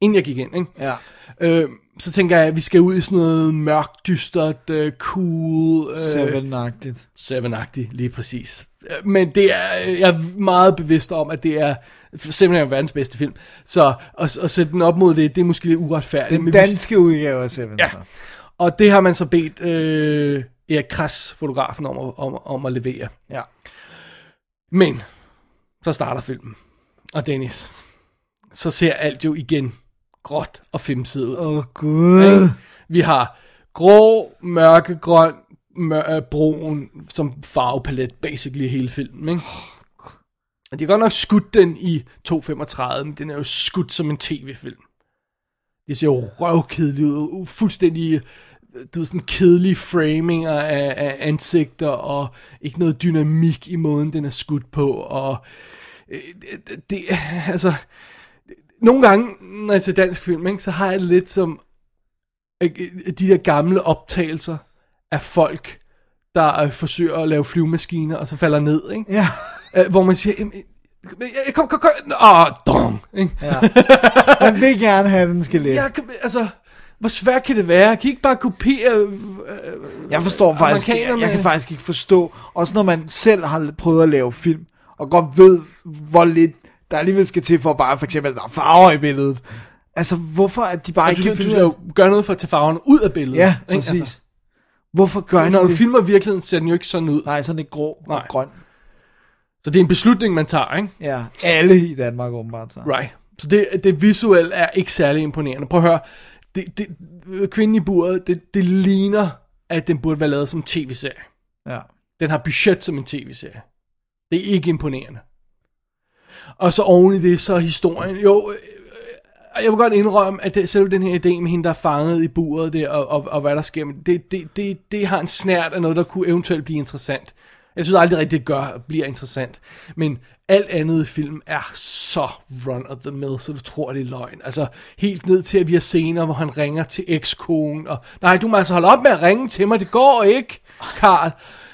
inden jeg gik ind, ikke? Ja. Øh, så tænker jeg, at vi skal ud i sådan noget mørkt, dystert, uh, cool... Uh, Seven-agtigt. Seven-agtigt, lige præcis. Øh, Men det er, jeg er meget bevidst om, at det er simpelthen verdens bedste film. Så at, at sætte den op mod det, det er måske lidt uretfærdigt. Den men vi- danske udgave af Seven. Ja. så. Og det har man så bedt øh, Erik Kras, fotografen, om at, om, om at levere. Ja. Men, så starter filmen. Og Dennis, så ser alt jo igen gråt og femset ud. Åh, oh, gud. Vi har grå, mørkegrøn, mør- øh, brun som farvepalet, basically hele filmen. Ikke? Og de har godt nok skudt den i 2.35, men den er jo skudt som en tv-film. Det ser jo røvkedeligt ud, fuldstændig du ved, sådan kedelige framinger af, af ansigter, og ikke noget dynamik i måden, den er skudt på, og øh, det, det, altså, nogle gange, når jeg ser dansk film, ikke, så har jeg det lidt som øh, øh, de der gamle optagelser af folk, der øh, forsøger at lave flyvemaskiner, og så falder ned, ikke? Ja. Øh, hvor man siger, "Jamen, øh, kom, kom, kom, åh, dong, ikke? ja. Jeg vil gerne have den skelet. Ja, altså, hvor svært kan det være? Kan I ikke bare kopiere... Øh, Jeg forstår faktisk, jeg, jeg kan faktisk ikke forstå, også når man selv har prøvet at lave film, og godt ved, hvor lidt der alligevel skal til for bare for eksempel, der er farver i billedet. Altså, hvorfor at de bare Altså, ikke du, kan du finde gøre noget for at tage farverne ud af billedet. Ja, ikke? præcis. Altså, Hvorfor gør de når du det? filmer virkeligheden, ser den jo ikke sådan ud. Nej, sådan ikke grå og Nej. grøn. Så det er en beslutning, man tager, ikke? Ja, alle i Danmark åbenbart. Så. Right. Så det, det visuelle er ikke særlig imponerende. Prøv at høre. Det, det, kvinden i buret, det, det ligner, at den burde være lavet som en tv-serie. Ja. Den har budget som en tv-serie. Det er ikke imponerende. Og så oven i det, så er historien, jo, øh, jeg vil godt indrømme, at det, selv den her idé med hende, der er fanget i buret der, og, og, og hvad der sker, det, det, det, det har en snært af noget, der kunne eventuelt blive interessant. Jeg synes aldrig rigtigt, det gør, bliver interessant. Men alt andet i film er så run of the mill, så du tror, det er løgn. Altså helt ned til, at vi har scener, hvor han ringer til ekskonen, og nej, du må altså holde op med at ringe til mig, det går ikke, Karl.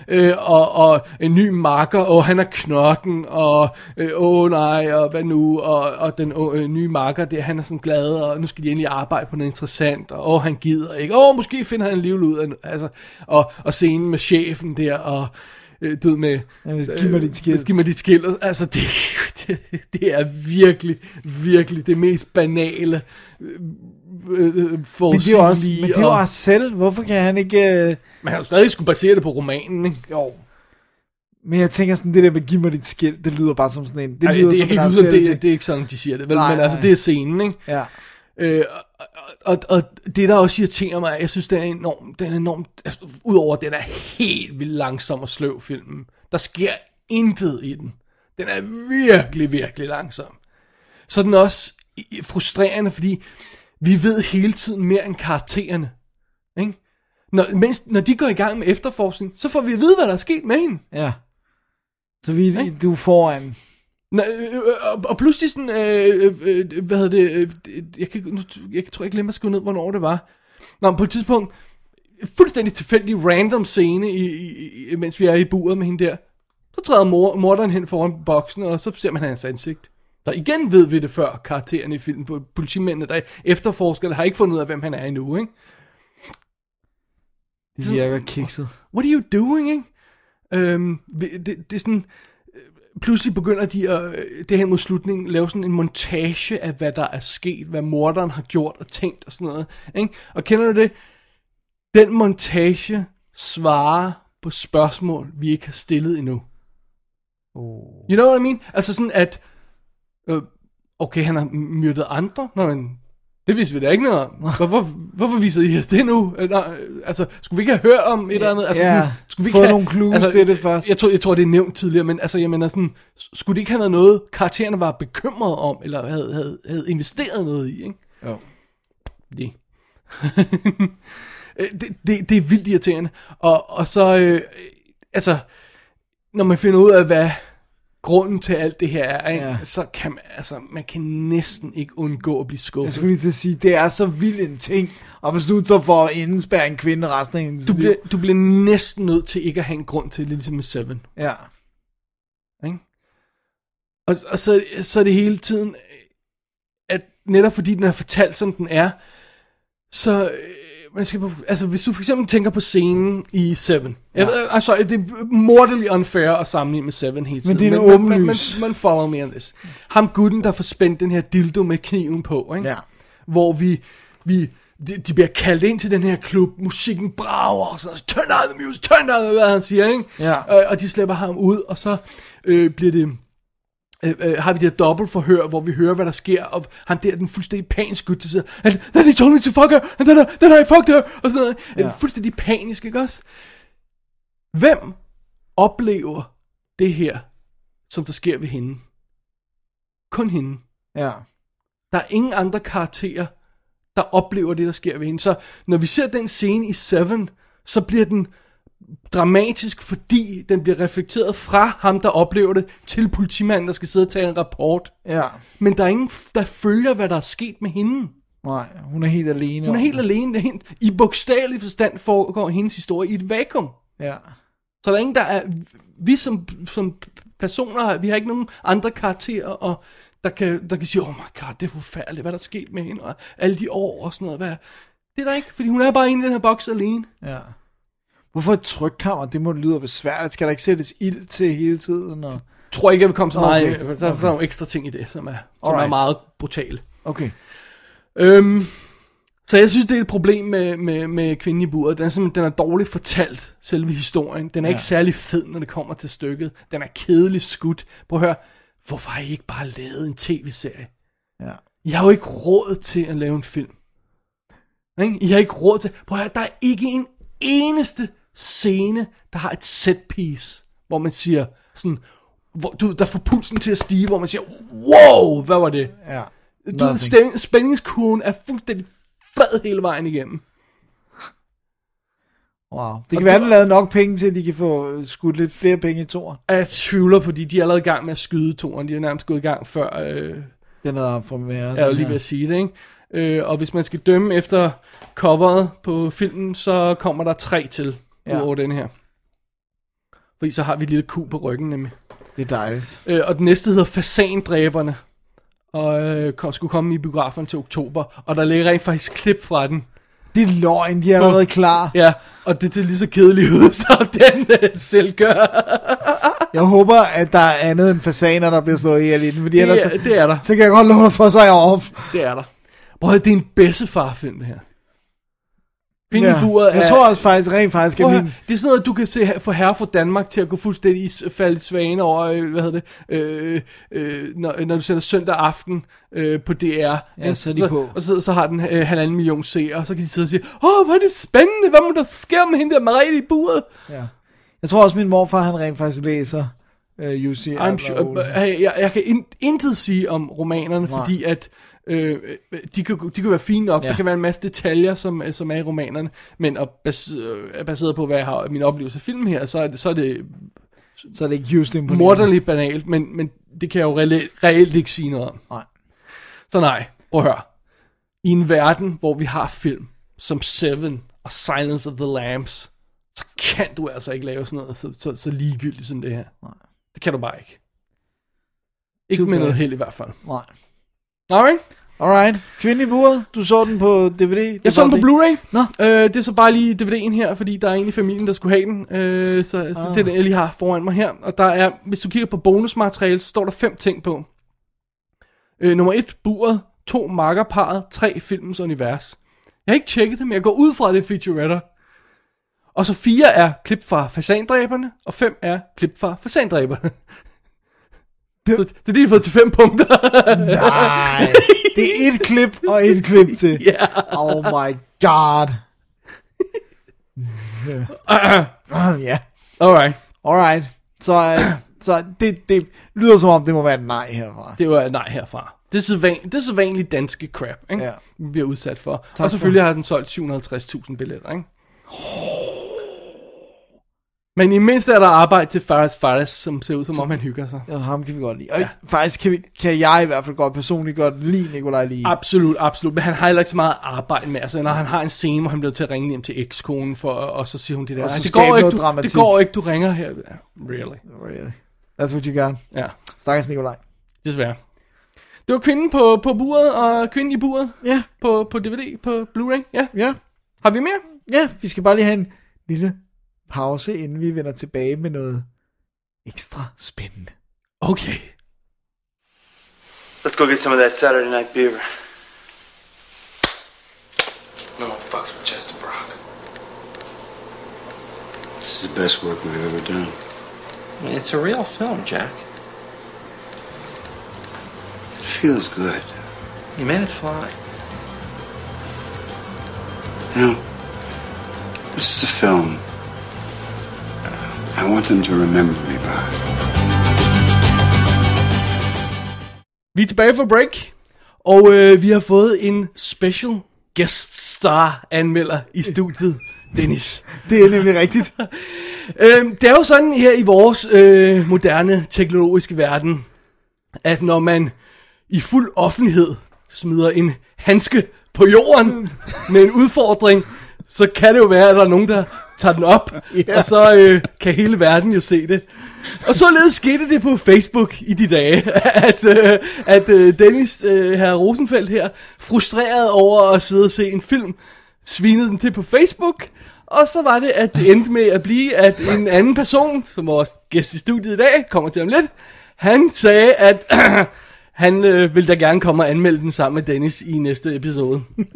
Øh, og, og en ny marker, og han er knotten, og øh, åh nej, og hvad nu, og, og den øh, nye marker der, han er sådan glad, og nu skal de endelig arbejde på noget interessant, og åh, han gider ikke, åh, måske finder han alligevel ud af, altså, og, og scenen med chefen der, og øh, ved med, Ja, giv mig dit skilt. Giv mig dit skilt, altså det, det, [laughs] det er virkelig, virkelig det mest banale, øh, øh, Men det er også, men det er jo og- selv. Hvorfor kan han ikke... Øh... man har jo stadig skulle basere det på romanen, ikke? Jo. Men jeg tænker sådan, det der med, giv mig dit skilt, det lyder bare som sådan en... Det Det, Ej, lyder det, som om Arcel det, det er ikke sådan, de siger det, vel? Nej, men altså, nej. det er scenen, ikke? Ja. Øh, og, og, og, det, der også irriterer mig, jeg synes, den er enormt, den er enormt, altså, udover at den er helt vildt langsom og sløv filmen, der sker intet i den. Den er virkelig, virkelig langsom. Så den er også frustrerende, fordi vi ved hele tiden mere end karaktererne. Ikke? Når, mens, når de går i gang med efterforskning, så får vi at vide, hvad der er sket med hende. Ja. Så vi, du er foran. Nå, øh, øh, og, og pludselig sådan, øh, øh, øh, hvad hedder det, øh, jeg, kan, nu, jeg tror, jeg glemmer at skrive ned, hvornår det var. Nå, men på et tidspunkt, fuldstændig tilfældig random scene, i, i, i, mens vi er i buret med hende der. Så træder mor, morderen hen foran boksen, og så ser man hans ansigt. Der igen ved vi det før, karaktererne i filmen, på politimændene, der efterforsker, der har ikke fundet ud af, hvem han er endnu, ikke? Det virker kikset. what are you doing, ikke? Øhm, det, det, det er sådan, øh, pludselig begynder de at, øh, det her mod slutningen, lave sådan en montage af, hvad der er sket, hvad morderen har gjort og tænkt og sådan noget, ikke? Og kender du det? Den montage svarer på spørgsmål, vi ikke har stillet endnu. Oh. You know what I mean? Altså sådan at, øh, okay, han har myrdet andre, Nå, men det vidste vi da ikke noget om. Hvorfor, hvorfor viser I os det nu? Øh, altså, skulle vi ikke have hørt om et eller andet? Altså, Ja, sådan, skulle vi få ikke have, nogle clues til det først. Jeg tror, jeg tror, det er nævnt tidligere, men altså, jeg mener sådan, skulle det ikke have været noget, karaktererne var bekymrede om, eller havde, havde, havde investeret noget i, ikke? Jo. Det. [laughs] Øh, det, det, det er vildt irriterende. Og, og så, øh, altså, når man finder ud af, hvad grunden til alt det her er, ikke? Ja. så kan man, altså, man kan næsten ikke undgå at blive Jeg skuffet. skulle lige til at sige, det er så vild en ting at beslutte sig for at indespærre en kvinde resten af hendes Du liv. bliver, du bliver næsten nødt til ikke at have en grund til det, ligesom med Seven. Ja. Ikke? Og, og så, så er det hele tiden, at netop fordi den er fortalt, som den er, så... Man skal, på- altså, hvis du for eksempel tænker på scenen i Seven. Ja. Jeg, altså, det er mortally unfair at sammenligne med Seven hele tiden. det er men, men, men, åbenlys. men follow me on this. Ham gutten, der får spændt den her dildo med kniven på, ikke? Ja. hvor vi, vi de, de bliver kaldt ind til den her klub, musikken brager, og så turn on the music, turn on, hvad han siger, ikke? Ja. Øh, og de slipper ham ud, og så øh, bliver det, øh, øh, har vi det her dobbeltforhør, hvor vi hører, hvad der sker, og han der, den fuldstændig paniske gut, der siger, then he told me to fuck her, and then, I- then I fucked her, og sådan noget. Ja. Ja. Fuldstændig panisk, ikke også? Hvem oplever det her, som der sker ved hende? Kun hende. Ja. Der er ingen andre karakterer, der oplever det, der sker ved hende. Så når vi ser den scene i Seven, så bliver den dramatisk, fordi den bliver reflekteret fra ham, der oplever det, til politimanden, der skal sidde og tage en rapport. Ja. Men der er ingen, der følger, hvad der er sket med hende. Nej, hun er helt alene. Hun er helt det. alene. Det er hende. I bogstavelig forstand foregår hendes historie i et vakuum. Ja. Så der er ingen, der er... Vi som, som personer, vi har ikke nogen andre karakterer, og der kan, der kan sige, oh my god, det er forfærdeligt, hvad der er sket med hende, og alle de år og sådan noget. Hvad? Det er der ikke, fordi hun er bare inde i den her boks alene. Ja. Hvorfor et trykkammer? Det må lyde besværligt. Skal der ikke sættes ild til hele tiden? Og... Jeg tror ikke, jeg vil komme så meget... Okay. Okay. Der, der er nogle ekstra ting i det, som er, som er Alright. meget brutale. Okay. Øhm, så jeg synes, det er et problem med, med, med kvinden i buret. Den er, simpelthen, den er dårligt fortalt, selve historien. Den er ja. ikke særlig fed, når det kommer til stykket. Den er kedeligt skudt. Prøv at høre, hvorfor har I ikke bare lavet en tv-serie? Ja. I har jo ikke råd til at lave en film. Ikke? I har ikke råd til... Prøv at høre, der er ikke en eneste scene, der har et set piece, hvor man siger sådan... Hvor, du, der får pulsen til at stige, hvor man siger, wow, hvad var det? Ja. Du, ved, stem- spændingskurven er fuldstændig fed hele vejen igennem. Wow. Det kan Og være, at lavet nok penge til, at de kan få skudt lidt flere penge i toren. Jeg tvivler på de, de er allerede i gang med at skyde toren. De er nærmest gået i gang før, øh, Den er for mere. jeg er jo lige ved at sige det, ikke? Øh, og hvis man skal dømme efter coveret på filmen, så kommer der tre til, Ja. den her. Fordi så har vi et lille ku på ryggen nemlig. Det er dejligt. Øh, og den næste hedder Fasandræberne. Og øh, kom- skulle komme i biografen til oktober. Og der ligger rent faktisk klip fra den. Det er løgn, de er allerede klar. Ja, og det ser lige så kedeligt ud, [laughs] som den øh, selv gør. [laughs] Jeg håber, at der er andet end fasaner, der bliver slået ihjel i den, fordi Det, ellers, er- det er der. så kan jeg godt love dig for, så er jeg off. Det er der. Høre, det er en bedstefar-film, det her. Kvinden Ja. Jeg tror også faktisk, rent faktisk, at min... det er sådan noget, du kan se for herre for Danmark til at gå fuldstændig falde svane over, øh, hvad hedder det, øh, øh, når, når du sender søndag aften øh, på DR. Ja, ikke? så de på. Og så, så har den øh, halvanden million seere, og så kan de sidde og sige, åh, hvor er det spændende, hvad må der ske med hende der Marie i buret? Ja. Jeg tror også, min morfar, han rent faktisk læser uh, UC I'm sure, øh, hey, jeg, jeg kan in, intet sige om romanerne, Nej. fordi at øh, de, kan, de kan være fine nok. Ja. Der kan være en masse detaljer, som, som er i romanerne, men og bas, øh, baseret på, hvad jeg har min oplevelse af filmen her, så er det, så er det Så er det ikke just imponerende. morderligt banalt, men, men det kan jeg jo reelt, reelt ikke sige noget om. Nej. Så nej, prøv at høre. I en verden, hvor vi har film som Seven og Silence of the Lambs, så kan du altså ikke lave sådan noget så, så, så ligegyldigt som det her. Nej. Det kan du bare ikke. Ikke Too med bad. noget held i hvert fald. Nej. Alright. Alright. Kvinde i buret. Du så den på DVD. Jeg så den på Blu-ray. Nå. Øh, det er så bare lige DVD'en her, fordi der er en i familien, der skulle have den. Øh, så så Ah. det er den, jeg lige har foran mig her. Og der er, hvis du kigger på bonusmateriale, så står der fem ting på. Øh, nummer et, buret. To, makkerparet. Tre, filmens univers. Jeg har ikke tjekket det, men jeg går ud fra det er featuretter. Og så fire er klip fra fasandræberne, og fem er klip fra fasandræberne. [laughs] Så det er det, jeg har fået til fem punkter. Nej. Det er et klip og et klip til. Ja. Oh my god. ja. Alright. Alright. Så, så det, det lyder som om, det må være et nej herfra. Det var et nej herfra. Det er, sædvan, det er sædvanligt danske crap, ikke? Ja. vi bliver udsat for. for- og selvfølgelig har den solgt 750.000 billetter, ikke? Men i mindst er der arbejde til Fares Fares, som ser ud som om han hygger sig. Ja, ham kan vi godt lide. Og ja. faktisk kan, vi, kan jeg i hvert fald godt personligt godt lide Nikolaj lige. Absolut, absolut. Men han har heller ikke så meget arbejde med. Altså, når han har en scene, hvor han bliver til at ringe hjem til ekskonen, for, og så siger hun det der. Og så "Ej, det, går ikke, du, det dramatik." går ikke, du ringer her. Really? Really. That's what you got. Ja, Stakkels Nikolaj. desværre. Det var kvinden på, på buret, og kvinden i buret Ja, på, på DVD, på Blu-ray. Ja. ja, Har vi mere? ja. Vi skal bare lige have en lille pause, inden vi vender tilbage med noget ekstra spændende. Okay. Let's go get some of that Saturday night beaver. No one fucks with Chester Brock. This is the best work we've ever done. It's a real film, Jack. It feels good. You made it fly. You know, this is a film I want them to remember me by. Vi er tilbage for break, og øh, vi har fået en special guest star anmelder i studiet, Dennis. [laughs] Det er nemlig rigtigt. [laughs] Øhm, det er jo sådan her i vores øh, moderne teknologiske verden, at når man i fuld offentlighed smider en handske på jorden med en udfordring, så kan det jo være, at der er nogen, der tager den op, Ja. og så øh, kan hele verden jo se det. Og således skete det på Facebook i de dage, [laughs] at, øh, at øh, Dennis, øh, herr Rosenfeldt her, frustreret over at sidde og se en film, svinede den til på Facebook, og så var det, at det endte med at blive, at en anden person, som vores gæst i studiet i dag, kommer til om lidt, han sagde, at [clears throat] han øh, ville da gerne komme og anmelde den sammen med Dennis i næste episode. [laughs]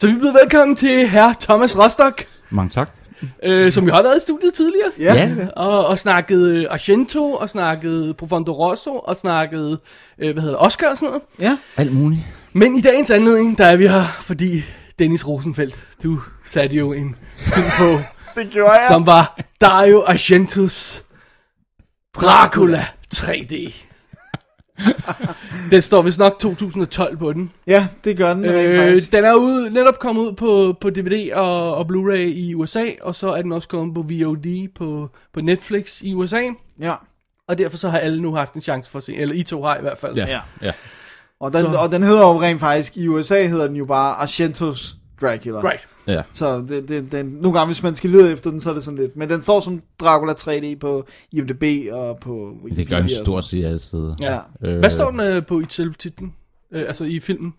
så vi byder velkommen til herr Thomas Rostock, Mange tak. øh, som jo har været i studiet tidligere. Ja. Ja. Og, og snakket øh, Argento, og snakket Profondo Rosso, og snakket, øh, hvad hedder det, Oscar og sådan noget. Ja. Alt muligt. Men i dagens anledning, der er vi her, fordi Dennis Rosenfeldt, du satte jo en film på, [laughs] Det gjorde jeg. som var Dario Argentos Dracula 3D. [laughs] den står vist nok 2012 på den. Ja, det gør den Øh, den er ude, netop kommet ud på, på DVD og, og Blu-ray i USA, og så er den også kommet på VOD på, på Netflix i USA. Ja. Og derfor så har alle nu haft en chance for at se, eller I to har i hvert fald. Ja. Ja. ja. Og den, Så- og den hedder jo rent faktisk, i USA hedder den jo bare Argentos Dracula. Right. Ja. Så det, det, den, nogle gange, hvis man skal lede efter den, så er det sådan lidt. Men den står som Dracula 3D på IMDb og på Det Wikipedia gør den stort set steder. Ja. Øh, Hvad står den øh, på i selve titlen? Øh, altså i filmen?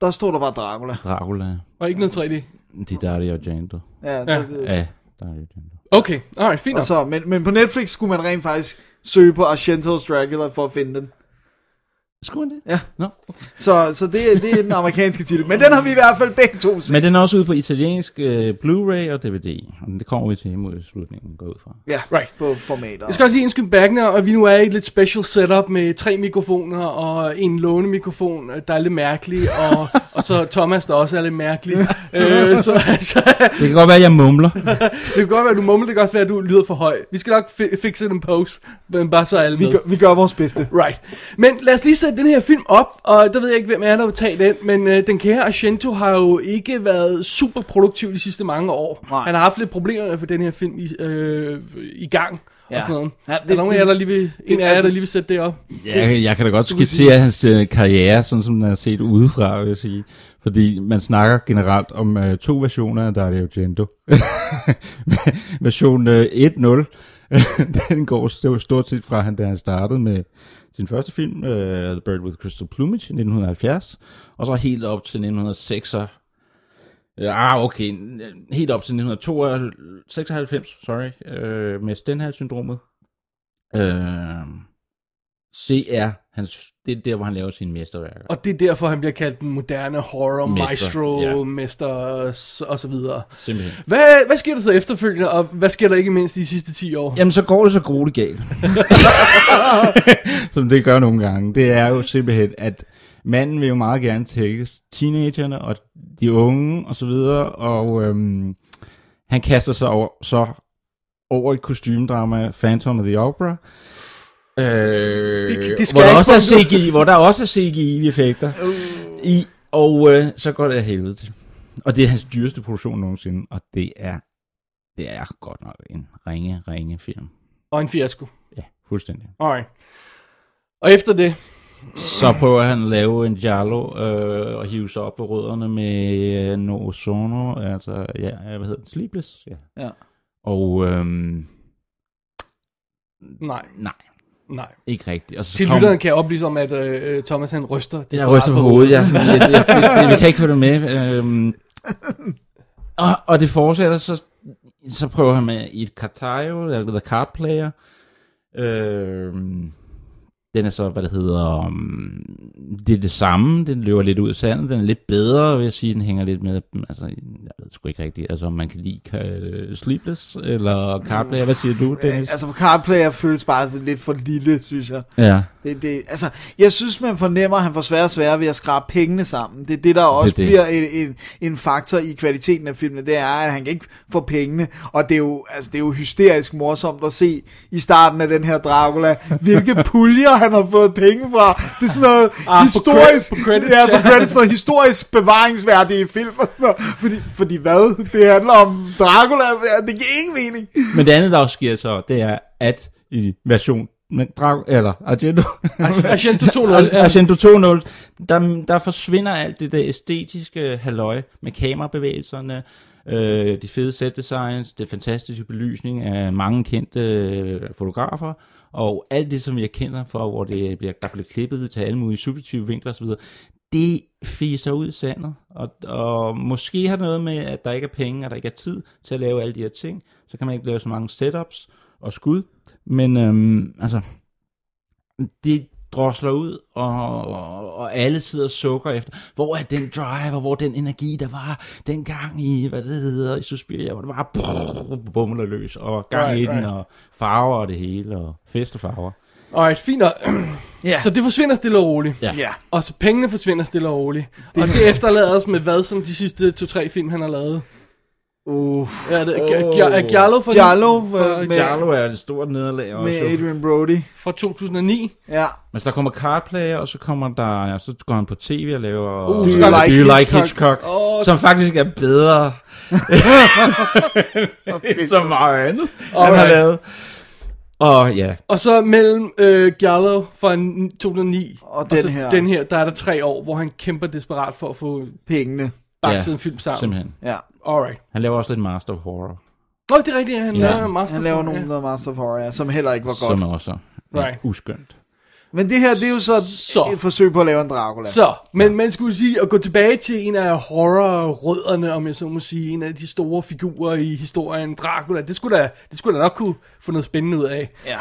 Der står der bare Dracula. Dracula. Og ikke noget 3D? De Dario Argento. Ja, Ja. ja. Der, det, Ja, Dario Argento. Okay, alright, fint og så, men, men på Netflix skulle man rent faktisk søge på Argentos Dracula for at finde den. Skulle man det? Ja. Nå. Så, så det, det er den amerikanske titel. Men den har vi i hvert fald begge to set. Men den er også ude på italiensk øh, Blu-ray og DVD. Og det kommer vi til mod slutningen, går ud fra. Ja, Right. på formater. Jeg skal også lige indskyde bærkene, og vi nu er i et lidt special setup med tre mikrofoner og en lånemikrofon, øh, der er lidt mærkelig, og, og så Thomas, der også er lidt mærkelig. [laughs] øh, så, så Det kan godt være, at jeg mumler. [laughs] det kan godt være, at du mumler, det kan også være, at du lyder for høj. Vi skal nok fi- fikse den post, men bare så alle vi, gør, vi gør vores bedste. Right. Men lad os lige sætte den her film op, og der ved jeg ikke, hvem er der vil tage den, men øh, den kære Argento har jo ikke været super produktiv de sidste mange år. Nej. Han har haft lidt problemer med at få den her film i, øh, i gang. Ja. Ja. Og sådan noget. Ja, Ja, det- det, er der nogen af det- jer, der lige vil, en af jer, altså- der lige vil sætte det op? Jeg, jeg kan da godt skitsere hans øh, karriere, sådan som den er set udefra, vil jeg sige. Fordi man snakker generelt om øh, to versioner af Dario Argento. [laughs] Version øh, 1.0, [laughs] den går st- stort set fra, han, da han startede med sin første film, øh, The Bird with Crystal Plumage, i 1970, og så helt op til 1906. Ja, øh, ah, okay. Helt op til 1996, sorry, øh, med Stenhal-syndromet. Øh, det er hans, det er der, hvor han laver sine mesterværker. Og det er derfor, han bliver kaldt den moderne horror Mester, maestro, ja. mester og så videre. Simpelthen. Hvad, hvad sker der så efterfølgende, og hvad sker der ikke mindst de sidste 10 år? Jamen, så går det så grueligt galt. [laughs] Som det gør nogle gange. Det er jo simpelthen, at manden vil jo meget gerne tække teenagerne og de unge og så videre, og øhm, han kaster sig over, så over et kostymedrama, Phantom of the Opera, Øh, Det- det skal hvor der også er CGI, hvor der også er CGI-effekter. I, og øh, så går det af helvede til. Og det er hans dyreste produktion nogensinde, og det er, det er godt nok en ringe, ringe film. Og en fiasko. Ja, fuldstændig. Alright. Og efter det, Så prøver han at lave en Giallo øh, og hive sig op på rødderne med øh, No Sono, altså, ja, hvad hedder den? Sleepless? Ja. Ja. Og øhm, nej, nej, nej. ikke rigtigt. Og så Til kom- lytteren kan jeg oplyse om, at øh, Thomas han ryster. Jeg desperat ryster på hovedet, ja. Jeg, jeg, jeg, jeg, jeg kan ikke få det med. Øhm, [laughs] og, og det fortsætter, så, så prøver han med i et Cartayo, eller The Card Player. Øhm, den er så, hvad det hedder, um, det er det samme, den løber lidt ud af sandet, den er lidt bedre, vil jeg sige, den hænger lidt med, altså, jeg ved sgu ikke rigtigt, altså om man kan lide uh, Sleepless, eller Card Player, hvad siger du, Dennis? Altså, Card Player føles bare lidt for lille, synes jeg. Ja. Det, det, altså, jeg synes, man fornemmer, at han får sværere og sværere ved at skrabe pengene sammen. Det er det, der også Det det. bliver en, en, en faktor i kvaliteten af filmen. Det er, at han kan ikke få pengene. Og det er, jo, altså, det er jo hysterisk morsomt at se i starten af den her Dracula, hvilke [laughs] puljer han har fået penge fra. Det er sådan noget Ah, på historisk, credit- på credits, ja, på ja. credits, noget historisk bevaringsværdige film og sådan noget. Fordi, fordi hvad? Det handler om Dracula. Det giver ingen mening. Men det andet, der også sker så, det er, at i version men Drag, eller Argento, Argento 2.0, ja. Argento 2.0, der, der forsvinder alt det der æstetiske halløj med kamerabevægelserne, øh, de fede set designs, det fantastiske belysning af mange kendte øh, fotografer, og alt det, som jeg kender for, hvor det bliver, der bliver klippet til alle mulige subjektive vinkler osv., det fiser ud i sandet, og, og måske har det noget med, at der ikke er penge, og der ikke er tid til at lave alle de her ting, så kan man ikke lave så mange setups og skud, men øhm, altså, det drosler ud, og, og, og alle sidder og sukker efter, hvor er den drive, og hvor er den energi, der var dengang i, hvad det hedder, i Suspiria, hvor det var brrr, bumler løs, og gang Right, i den, right. og farver og det hele, og festefarver. Alright, fint nok. Ja. Så det forsvinder stille og roligt. Ja. Ja. Og så pengene forsvinder stille og roligt. Og det efterlader os med hvad, sådan de sidste to-tre film, han har lavet. Uh, Ja, det er. Gia- er Giallo for Giallo for, for- med- Giallo er et stort nederlag også. med. Adrian Brody. fra 2009. Ja. Men så der kommer Cardplayer, og så kommer der, ja, så går han på tv og laver Uh, Do you kommer like, Hitchcock. Hitchcock, Åh, som faktisk er bedre end [laughs] så meget andet, han har Alright. lavet. Og ja, Og så mellem øh, Giallo fra en- 2009 Og den så her. den her, der er der tre år, hvor han kæmper desperat for at få Pengene. bakset Ja, en film sammen. simpelthen. Ja. Alright. Han laver også lidt Master of Horror, Nå, det er rigtigt, han Ja. laver Master Han laver nogle ja. noget Master of Horror, ja, som heller ikke var godt. som er også ja, Right. uskønt. Men det her, det er jo så, Så. et forsøg på at lave en Dracula. Så, men man skulle sige, at gå tilbage til en af horror-rødderne, om jeg så må sige, en af de store figurer i historien, Dracula, det skulle da, det skulle da nok kunne få noget spændende ud af. Ja.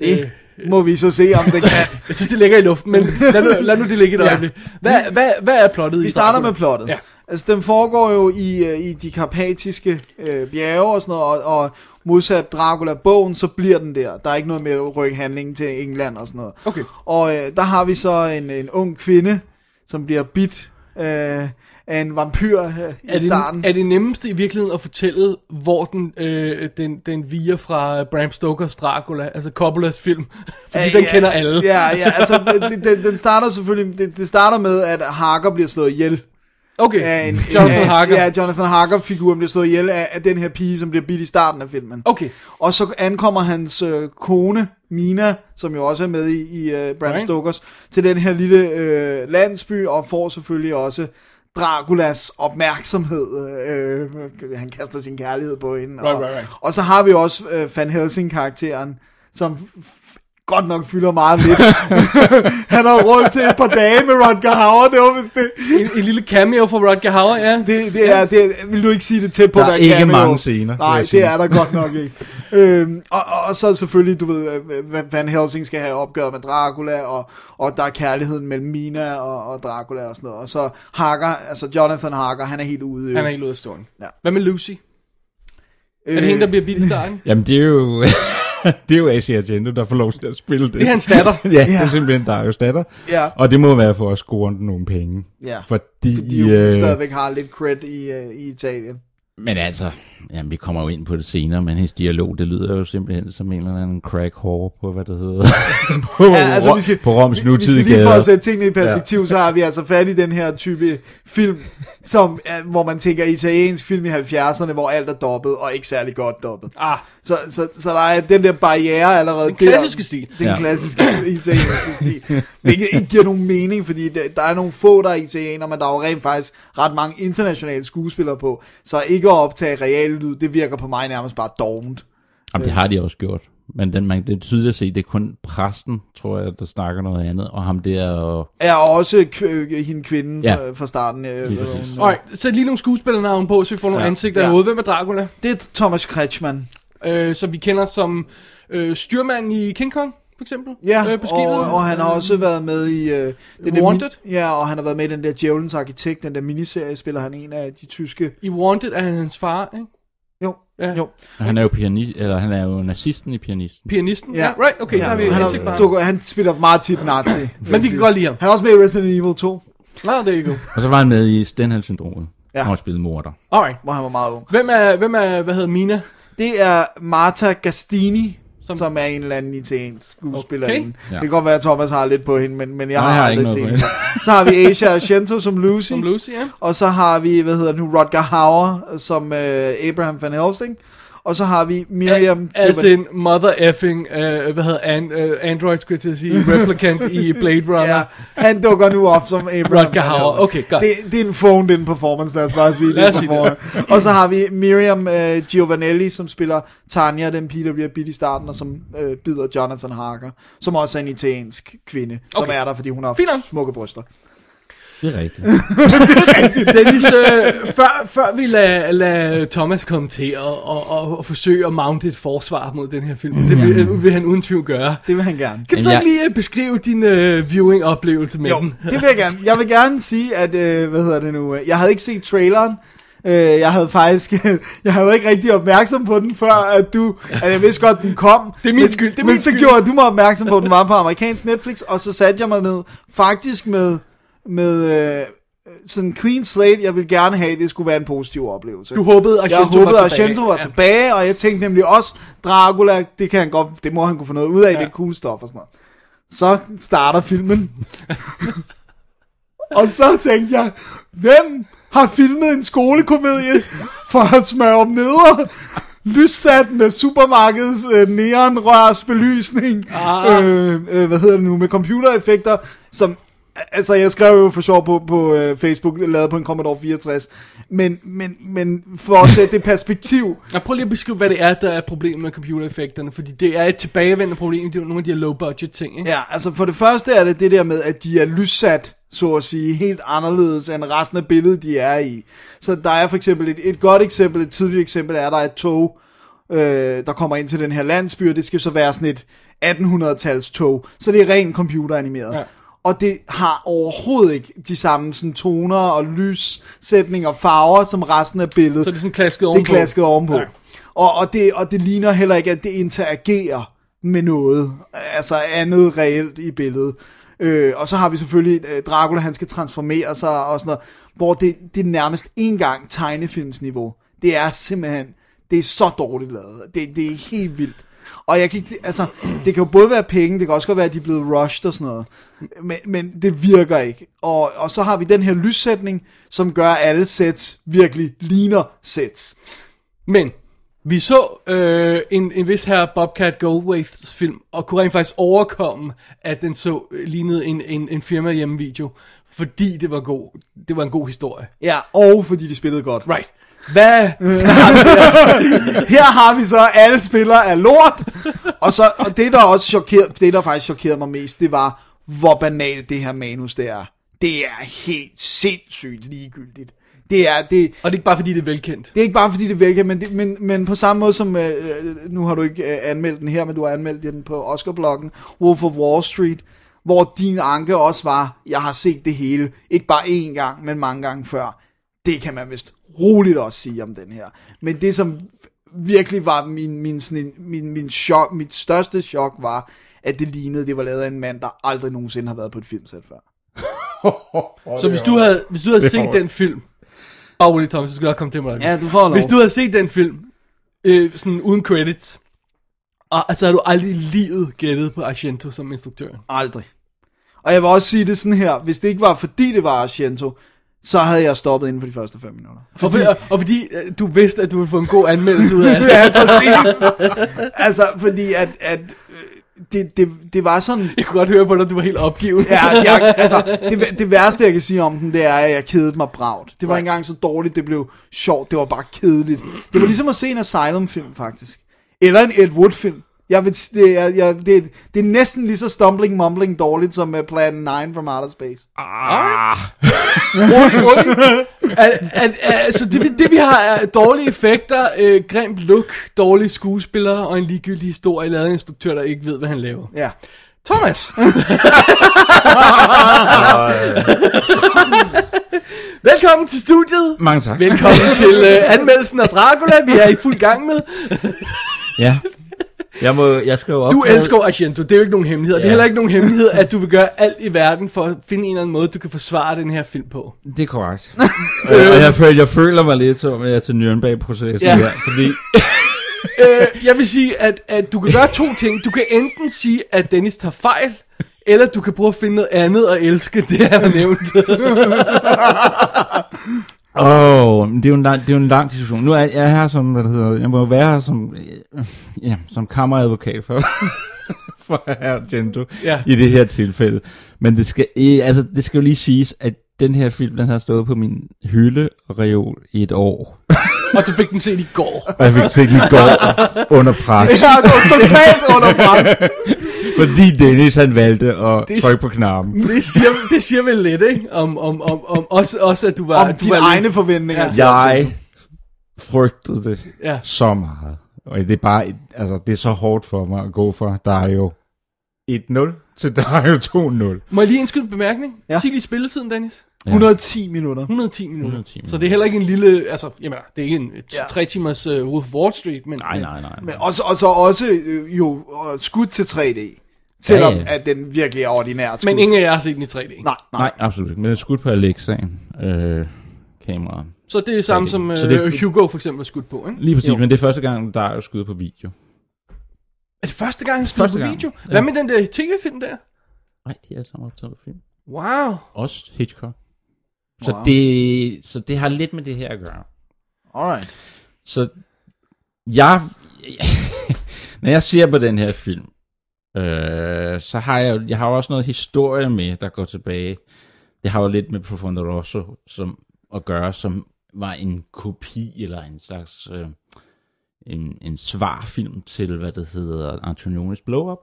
Det må vi så se, om det kan. [laughs] Jeg synes, det ligger i luften, men lad nu, lad nu det ligge et Ja. øjeblik. Hvad, hvad, hvad er plottet i Vi starter med plottet. Ja. Altså, den foregår jo i, øh, i de karpatiske øh, bjerge og sådan noget, og, og modsat Dracula-bogen, så bliver den der. Der er ikke noget med at rykke handlingen til England og sådan noget. Okay. Og øh, der har vi så en, en ung kvinde, som bliver bit øh, af en vampyr øh, i Er starten. det, er det nemmeste i virkeligheden at fortælle, hvor den, øh, den, den viger fra Bram Stokers Dracula, altså Coppolas film? [laughs] Fordi Ja, den ja, kender alle. Ja, ja, altså det, den, den starter selvfølgelig, det, det starter med, at Harker bliver slået ihjel. Okay, Af en, [laughs] Jonathan af, Harker. Ja, Jonathan Harker-figuren bliver slået ihjel af, af den her pige, som bliver bidt i starten af filmen. Okay. Og så ankommer hans øh, kone, Mina, som jo også er med i, i øh, Bram Right. Stokers, til den her lille øh, landsby, og får selvfølgelig også Draculas opmærksomhed. Øh, han kaster sin kærlighed på hende. Right, og, right, right. og så har vi også øh, Van Helsing-karakteren, som godt nok fylder meget lidt. [laughs] han har råd til et par dage med Rodger Hauer, det var vist det. En, en lille cameo fra Rodger Hauer, ja. Det, det er, det er, vil du ikke sige det tæt på, Der er ikke cameo? mange scener, Nej, det sige. er der godt nok ikke. [laughs] øhm, og, og, så selvfølgelig, du ved, øh, Van Helsing skal have opgøret med Dracula, og, og der er kærligheden mellem Mina og, og Dracula og sådan noget. Og så Harker, altså Jonathan Harker, han er helt ude. jo. Han er helt ude af stående. Ja. Hvad med Lucy? Øh, Er det hende, der bliver bidt i starten? Jamen det er jo, [laughs] det er jo Asia Argento, der får lov til at spille det. Det er hans datter. [laughs] ja, det er simpelthen Darius datter. Ja. Og det må være for at score nogle penge. Ja, Fordi, fordi hun øh, stadigvæk har lidt cred i, uh, i Italien. Men altså, jamen, vi kommer jo ind på det senere, men hendes dialog, det lyder jo simpelthen som en eller anden crack whore på, hvad det hedder, [laughs] på, Ja, altså, vi skal, på Roms vi, vi skal nutidige lige for gader. at sætte tingene i perspektiv, ja. så har vi altså fat i den her type film, som, er- hvor man tænker italiensk film i 70'erne, hvor alt er dobbet, og ikke særlig godt dobbet. Ah, Så, så, så der er den der barriere allerede Den klassiske stil. Den Ja. klassiske italienske stil. Hvilket ikke giver nogen mening, fordi der, der er nogle få, der er italienere, men der er jo rent faktisk ret mange internationale skuespillere på. Så ikke at optage reale lyd, det virker på mig nærmest bare dovent. Jamen, det har de også gjort. Men den, man, det er tydeligt at se, det er kun præsten, tror jeg, der snakker noget andet, og ham der, og Er også k- hende kvinden Ja. ja. fra, fra starten. Øh, hun? Alright, så lige nogle skuespillernavne på, så vi får nogle Ja. ansigter Ja. hovedet. Hvem er Dracula? Det er Thomas Kretschmann. Øh, som vi kender som øh, styrmanden i King Kong, for eksempel. Ja, øh, og, og han har også været med i... Øh, den der Wanted? min- ja, og han har været med i den der Djævelens Arkitekt, den der miniserie, spiller han en af de tyske... I Wanted er han hans far, ikke? Jo, Ja. jo. og han er jo pianist, eller han er jo nazisten i pianisten. Pianisten? Ja, Ja. ja right, okay, så har vi han, bare. dukker, han spiller meget tit nazi. Men vi kan godt lide ham. Han er også med i Resident Evil 2, Nå, det er go. Og så var han med i Stenhals-syndromet, Ja. ja. og har spillet morder. Alright. hvor han var meget ung. Hvem er, hvem er, hvad hedder Mina? Det er Marta Gastini, Som- som, er en eller anden italiensk skuespillerinde. Okay. Ja. Det kan godt være, at Thomas har lidt på hende, men, men jeg Nej, har jeg har aldrig ikke set hende. Så har vi Asia Argento som Lucy, Som Lucy, ja. og så har vi, hvad hedder nu, Rodger Hauer som øh, Abraham Van Helsing, og så har vi Miriam... As Giovanni- in mother effing, øh, hvad hedder an, øh, Android, skulle jeg til at sige, [laughs] replicant i Blade Runner. Ja, han dukker nu op som Abraham Rutger Hauer. Okay, godt. Det, det er en phoned-in performance, lad os bare sige Lad det. sige forhånd. Og så har vi Miriam øh, Giovanelli, som spiller Tanya, den pige, der bliver bidt i starten, og som øh, bider Jonathan Harker, som også er en italiensk kvinde, som Okay. er der, fordi hun har Fint smukke bryster. [laughs] Det er rigtigt. Dennis, øh, før, før vi lader lad Thomas kommentere og, og, og forsøge at mounte et forsvar mod den her film, det vil, øh, vil han uden tvivl gøre. Det vil han gerne. Kan du Men så jeg- lige øh, beskrive din øh, viewing-oplevelse med Jo, den? det vil jeg gerne. Jeg vil gerne sige, at, øh, hvad hedder det nu, øh, jeg havde ikke set traileren, Øh, jeg havde faktisk, [laughs] jeg havde ikke rigtig opmærksom på den, før at du, at jeg vidste godt, den kom. Det er min men, skyld, det er men min så skyld. gjorde du mig opmærksom på, at den var på amerikansk Netflix, og så satte jeg mig ned, faktisk med, med øh, sådan en clean slate, jeg ville gerne have, at det skulle være en positiv oplevelse. Du håbede, at jeg Argento håbede, var at tilbage. Var Ja. tilbage, og jeg tænkte nemlig også, Dracula, det kan han godt, det må han kunne få noget ud af, ja. det er cool stof og sådan noget. Så starter filmen. [laughs] og så tænkte jeg, hvem har filmet en skolekomedie for at smøre om neder? Lyssat med supermarkedets øh, neonrørs belysning. Ah. Øh, øh, hvad hedder det nu? Med computereffekter, som... Altså, jeg skrev jo for sjov på, på øh, Facebook, lavet på en Commodore 64. Men, men, men for at sætte det perspektiv, [laughs] Jeg prøver lige at beskrive, hvad det er, der er problemet med computereffekterne, fordi det er et tilbagevendende problem, det er jo nogle af de her low-budget ting, ikke? Ja, altså for det første er det det der med, at de er lyssat, så at sige, helt anderledes end resten af billedet, de er i. Så der er for eksempel et, et godt eksempel, et tidligt eksempel, er der er et tog, øh, der kommer ind til den her landsby, og det skal så være sådan et 1800-tals tog. Så det er rent computeranimeret. Ja. Og det har overhovedet ikke de samme sådan, toner og lyssætninger og farver, som resten af billedet. Så det er sådan klasket Det ovenpå. er klasket ovenpå. Ja. Og, og, det, og det ligner heller ikke, at det interagerer med noget. Altså andet reelt i billedet. Øh, og så har vi selvfølgelig øh, Dracula, han skal transformere sig og sådan noget. Hvor det, det er nærmest en gang tegnefilmsniveau. Det er simpelthen, det er så dårligt lavet. Det, det er helt vildt. Og jeg kan ikke, altså, det kan jo både være penge, det kan også godt være, at de er blevet rushed og sådan noget. Men, men det virker ikke. Og, og så har vi den her lyssætning, som gør, at alle sets virkelig ligner sets. Men vi så øh, en, en vis her Bobcat Goldthwaits film, og kunne rent faktisk overkomme, at den så øh, lignede en, en, en firma hjemmevideo, fordi det var, god, det var en god historie. Ja, og fordi de spillede godt. Right. Hvad? [laughs] Her har vi så, alle spillere er lort. Og, så, og det, der også chokeret, det, der faktisk chokerede mig mest, det var, hvor banalt det her manus det er. Det er helt sindssygt ligegyldigt. Det er, det, Og det er ikke bare fordi, det er velkendt. det er ikke bare fordi, det er velkendt, men, det, men, men på samme måde som, øh, nu har du ikke øh, anmeldt den her, men du har anmeldt den på Oscar-bloggen, Wolf of Wall Street, hvor din anke også var, jeg har set det hele, ikke bare én gang, men mange gange før. Det kan man vist roligt også sige om den her. Men det, som virkelig var min, min, sådan en, min, min chok, mit største chok, var, at det lignede, det var lavet af en mand, der aldrig nogensinde har været på et filmsæt før. [laughs] Så hvis du havde, hvis du havde set den film, Bare roligt, Thomas, du skal nok komme til mig. Ja, du får lov. Hvis du havde set den film, øh, sådan uden credits, og, altså har du aldrig i livet gættet på Argento som instruktør. Aldrig. Og jeg vil også sige det sådan her, hvis det ikke var fordi det var Argento, så havde jeg stoppet inden for de første 5 minutter. Og, for, og, og fordi øh, du vidste, at du ville få en god anmeldelse ud af det. [laughs] ja, præcis. altså, fordi at, at øh, det, det, det var sådan... Jeg kunne godt høre på dig, du var helt opgivet. ja, [laughs] jeg, altså, det, det værste, jeg kan sige om den, det er, at jeg kedede mig bragt. Det var ikke engang så dårligt, det blev sjovt, det var bare kedeligt. Det var ligesom at se en Asylum-film, faktisk. Eller en Ed Wood-film. Jeg vil, det, er, jeg, det, det er næsten lige så stumbling, mumbling dårligt som uh, Plan 9 from Outer Space. Ah. [laughs] Rolig, rolig. Al, al, altså, det, det vi har er dårlige effekter, øh, grimt look, dårlige skuespillere og en ligegyldig historie, lavet af en instruktør, der ikke ved, hvad han laver. Ja. Thomas! [laughs] Velkommen til studiet. Mange tak. Velkommen til øh, anmeldelsen af Dracula, vi er i fuld gang med. Ja. Jeg, må, jeg skal jo Du optræde- elsker Argento, det er jo ikke nogen hemmelighed. Ja. Det er heller ikke nogen hemmelighed, at du vil gøre [laughs] alt i verden for at finde en eller anden måde, du kan forsvare den her film på. Det er korrekt. øh, og jeg, føler, jeg føler mig lidt som, at jeg er til Nürnberg-processen Ja. ja. her, fordi [laughs] øh, jeg vil sige, at, at du kan gøre to ting. Du kan enten sige, at Dennis tager fejl, eller du kan prøve at finde noget andet at elske, det han har nævnt. [laughs] Åh, oh, det er jo en lang, det er jo en lang diskussion. Nu er jeg her som, hvad det hedder, jeg må være her som, øh, ja, som kammeradvokat for, [laughs] for Argento Ja. i det her tilfælde. Men det skal, eh, altså, det skal jo lige siges, at den her film, den har stået på min hylde og reol i et år. [laughs] og du fik den set i går. Og jeg fik set den i går under pres. Det her går totalt under pres. Fordi Dennis han valgte at Det trykke på knappen. Det siger, det siger vel lidt, ikke? Om, om, om, om også, også, at du var... Om du dine var lidt- egne forventninger Ja. til Jeg frygtede det Ja. så meget. Og det er bare, altså det er så hårdt for mig at gå fra, der er jo 1-0 til der er jo 2-0. Må jeg lige indskyde en bemærkning? Ja. Ja. Sig lige spilletiden, Dennis. 110 minutter. 110 minutter. 110 minutter. Så det er heller ikke en lille... Altså, jeg mener, det er ikke en Ja. ja. tre timers uh, Wolf of Wall Street, men... Nej, nej, nej. Men også, og så også øh, jo øh, skud til 3D. Selvom Ja, ja, ja. at den virkelig er ordinært skud. Men ingen af jer har set den i 3D. Nej, nej. Nej, absolut ikke. Men det er skudt på Alexaen. Øh, kamera. Så det er det samme som Så uh, det- Hugo for eksempel var skudt på, ikke? Lige præcis, Jo. men det er første gang, der er jo skud på video. Er det første gang, han Første på gang, video? ja. Hvad med den der tv-film der? Nej, de er alle sammen optaget på film. Wow. Også Hitchcock. Så, Wow. det, så det har lidt med det her at gøre. Alright. Så jeg, [laughs] når jeg ser på den her film, øh, så har jeg, jeg har også noget historie med, der går tilbage. Det har jo lidt med Profondo Rosso som, at gøre, som var en kopi eller en slags øh, en, en svarfilm til, hvad det hedder, Antonionis Blow Up.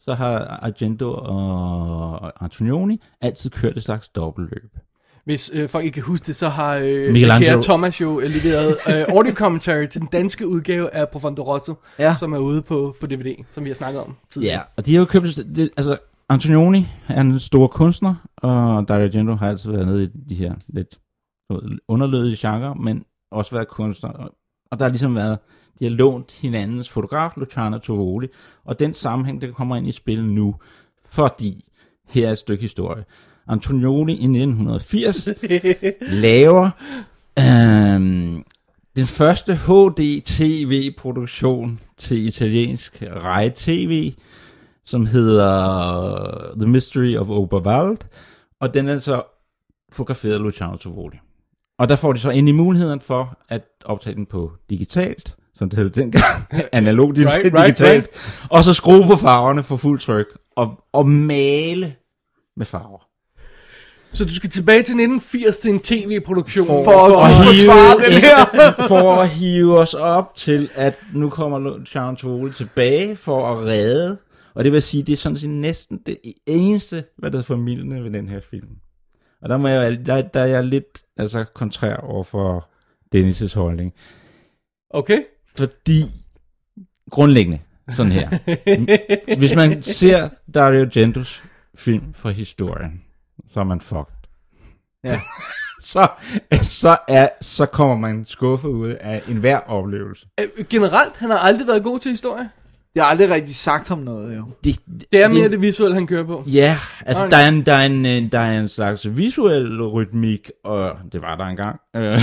Så har Argento og Antonioni altid kørt et slags dobbeltløb. Hvis øh, folk ikke kan huske det, så har øh, Michelangelo- kære Thomas jo øh, leveret øh, audio commentary til den danske udgave af Profondo Rosso, Ja. som er ude på, på DVD, som vi har snakket om tidligere. Ja, og de har jo købt... Det, altså, Antonioni er en stor kunstner, og Dario Argento har altid været nede i de her lidt underlødige genre, men også været kunstner. Og, og der har ligesom været... De har lånt hinandens fotograf, Luciano Tovoli, og den sammenhæng, der kommer ind i spil nu, fordi her er et stykke historie. Antonioni i 1980 laver øhm, den første HD-TV-produktion til italiensk rej-tv, som hedder The Mystery of Oberwald, og den er så fotograferet af Luciano Tovoli. Og der får de så i muligheden for at optage den på digitalt, som det hed dengang, [laughs] analog Right, right, right, digitalt, og så skrue på farverne for fuld tryk, og, og male med farver. Så du skal tilbage til 1980 til en tv-produktion. For, For at hive forsvare den en- her. [laughs] for at hive os op til, at nu kommer Luciano Tovoli tilbage for at redde. Og det vil sige, det er sådan set næsten det eneste, hvad der er formidlende ved den her film. Og der, må jeg, der, der er jeg lidt altså, kontrær over for Dennis' holdning. Okay. Fordi, grundlæggende, sådan her. [laughs] Hvis man ser Dario Argentos film fra historien, så er man fucked. Ja. [laughs] så, så, er, så kommer man skuffet ud af enhver oplevelse. Øh, Generelt, han har aldrig været god til historie. Jeg har aldrig rigtig sagt ham noget, jo. Det, Det er mere det visuelle, han kører på. Ja, altså Nå, der er, en, der, er en, øh, der er en slags visuel rytmik, og det var der engang. [laughs] Øh,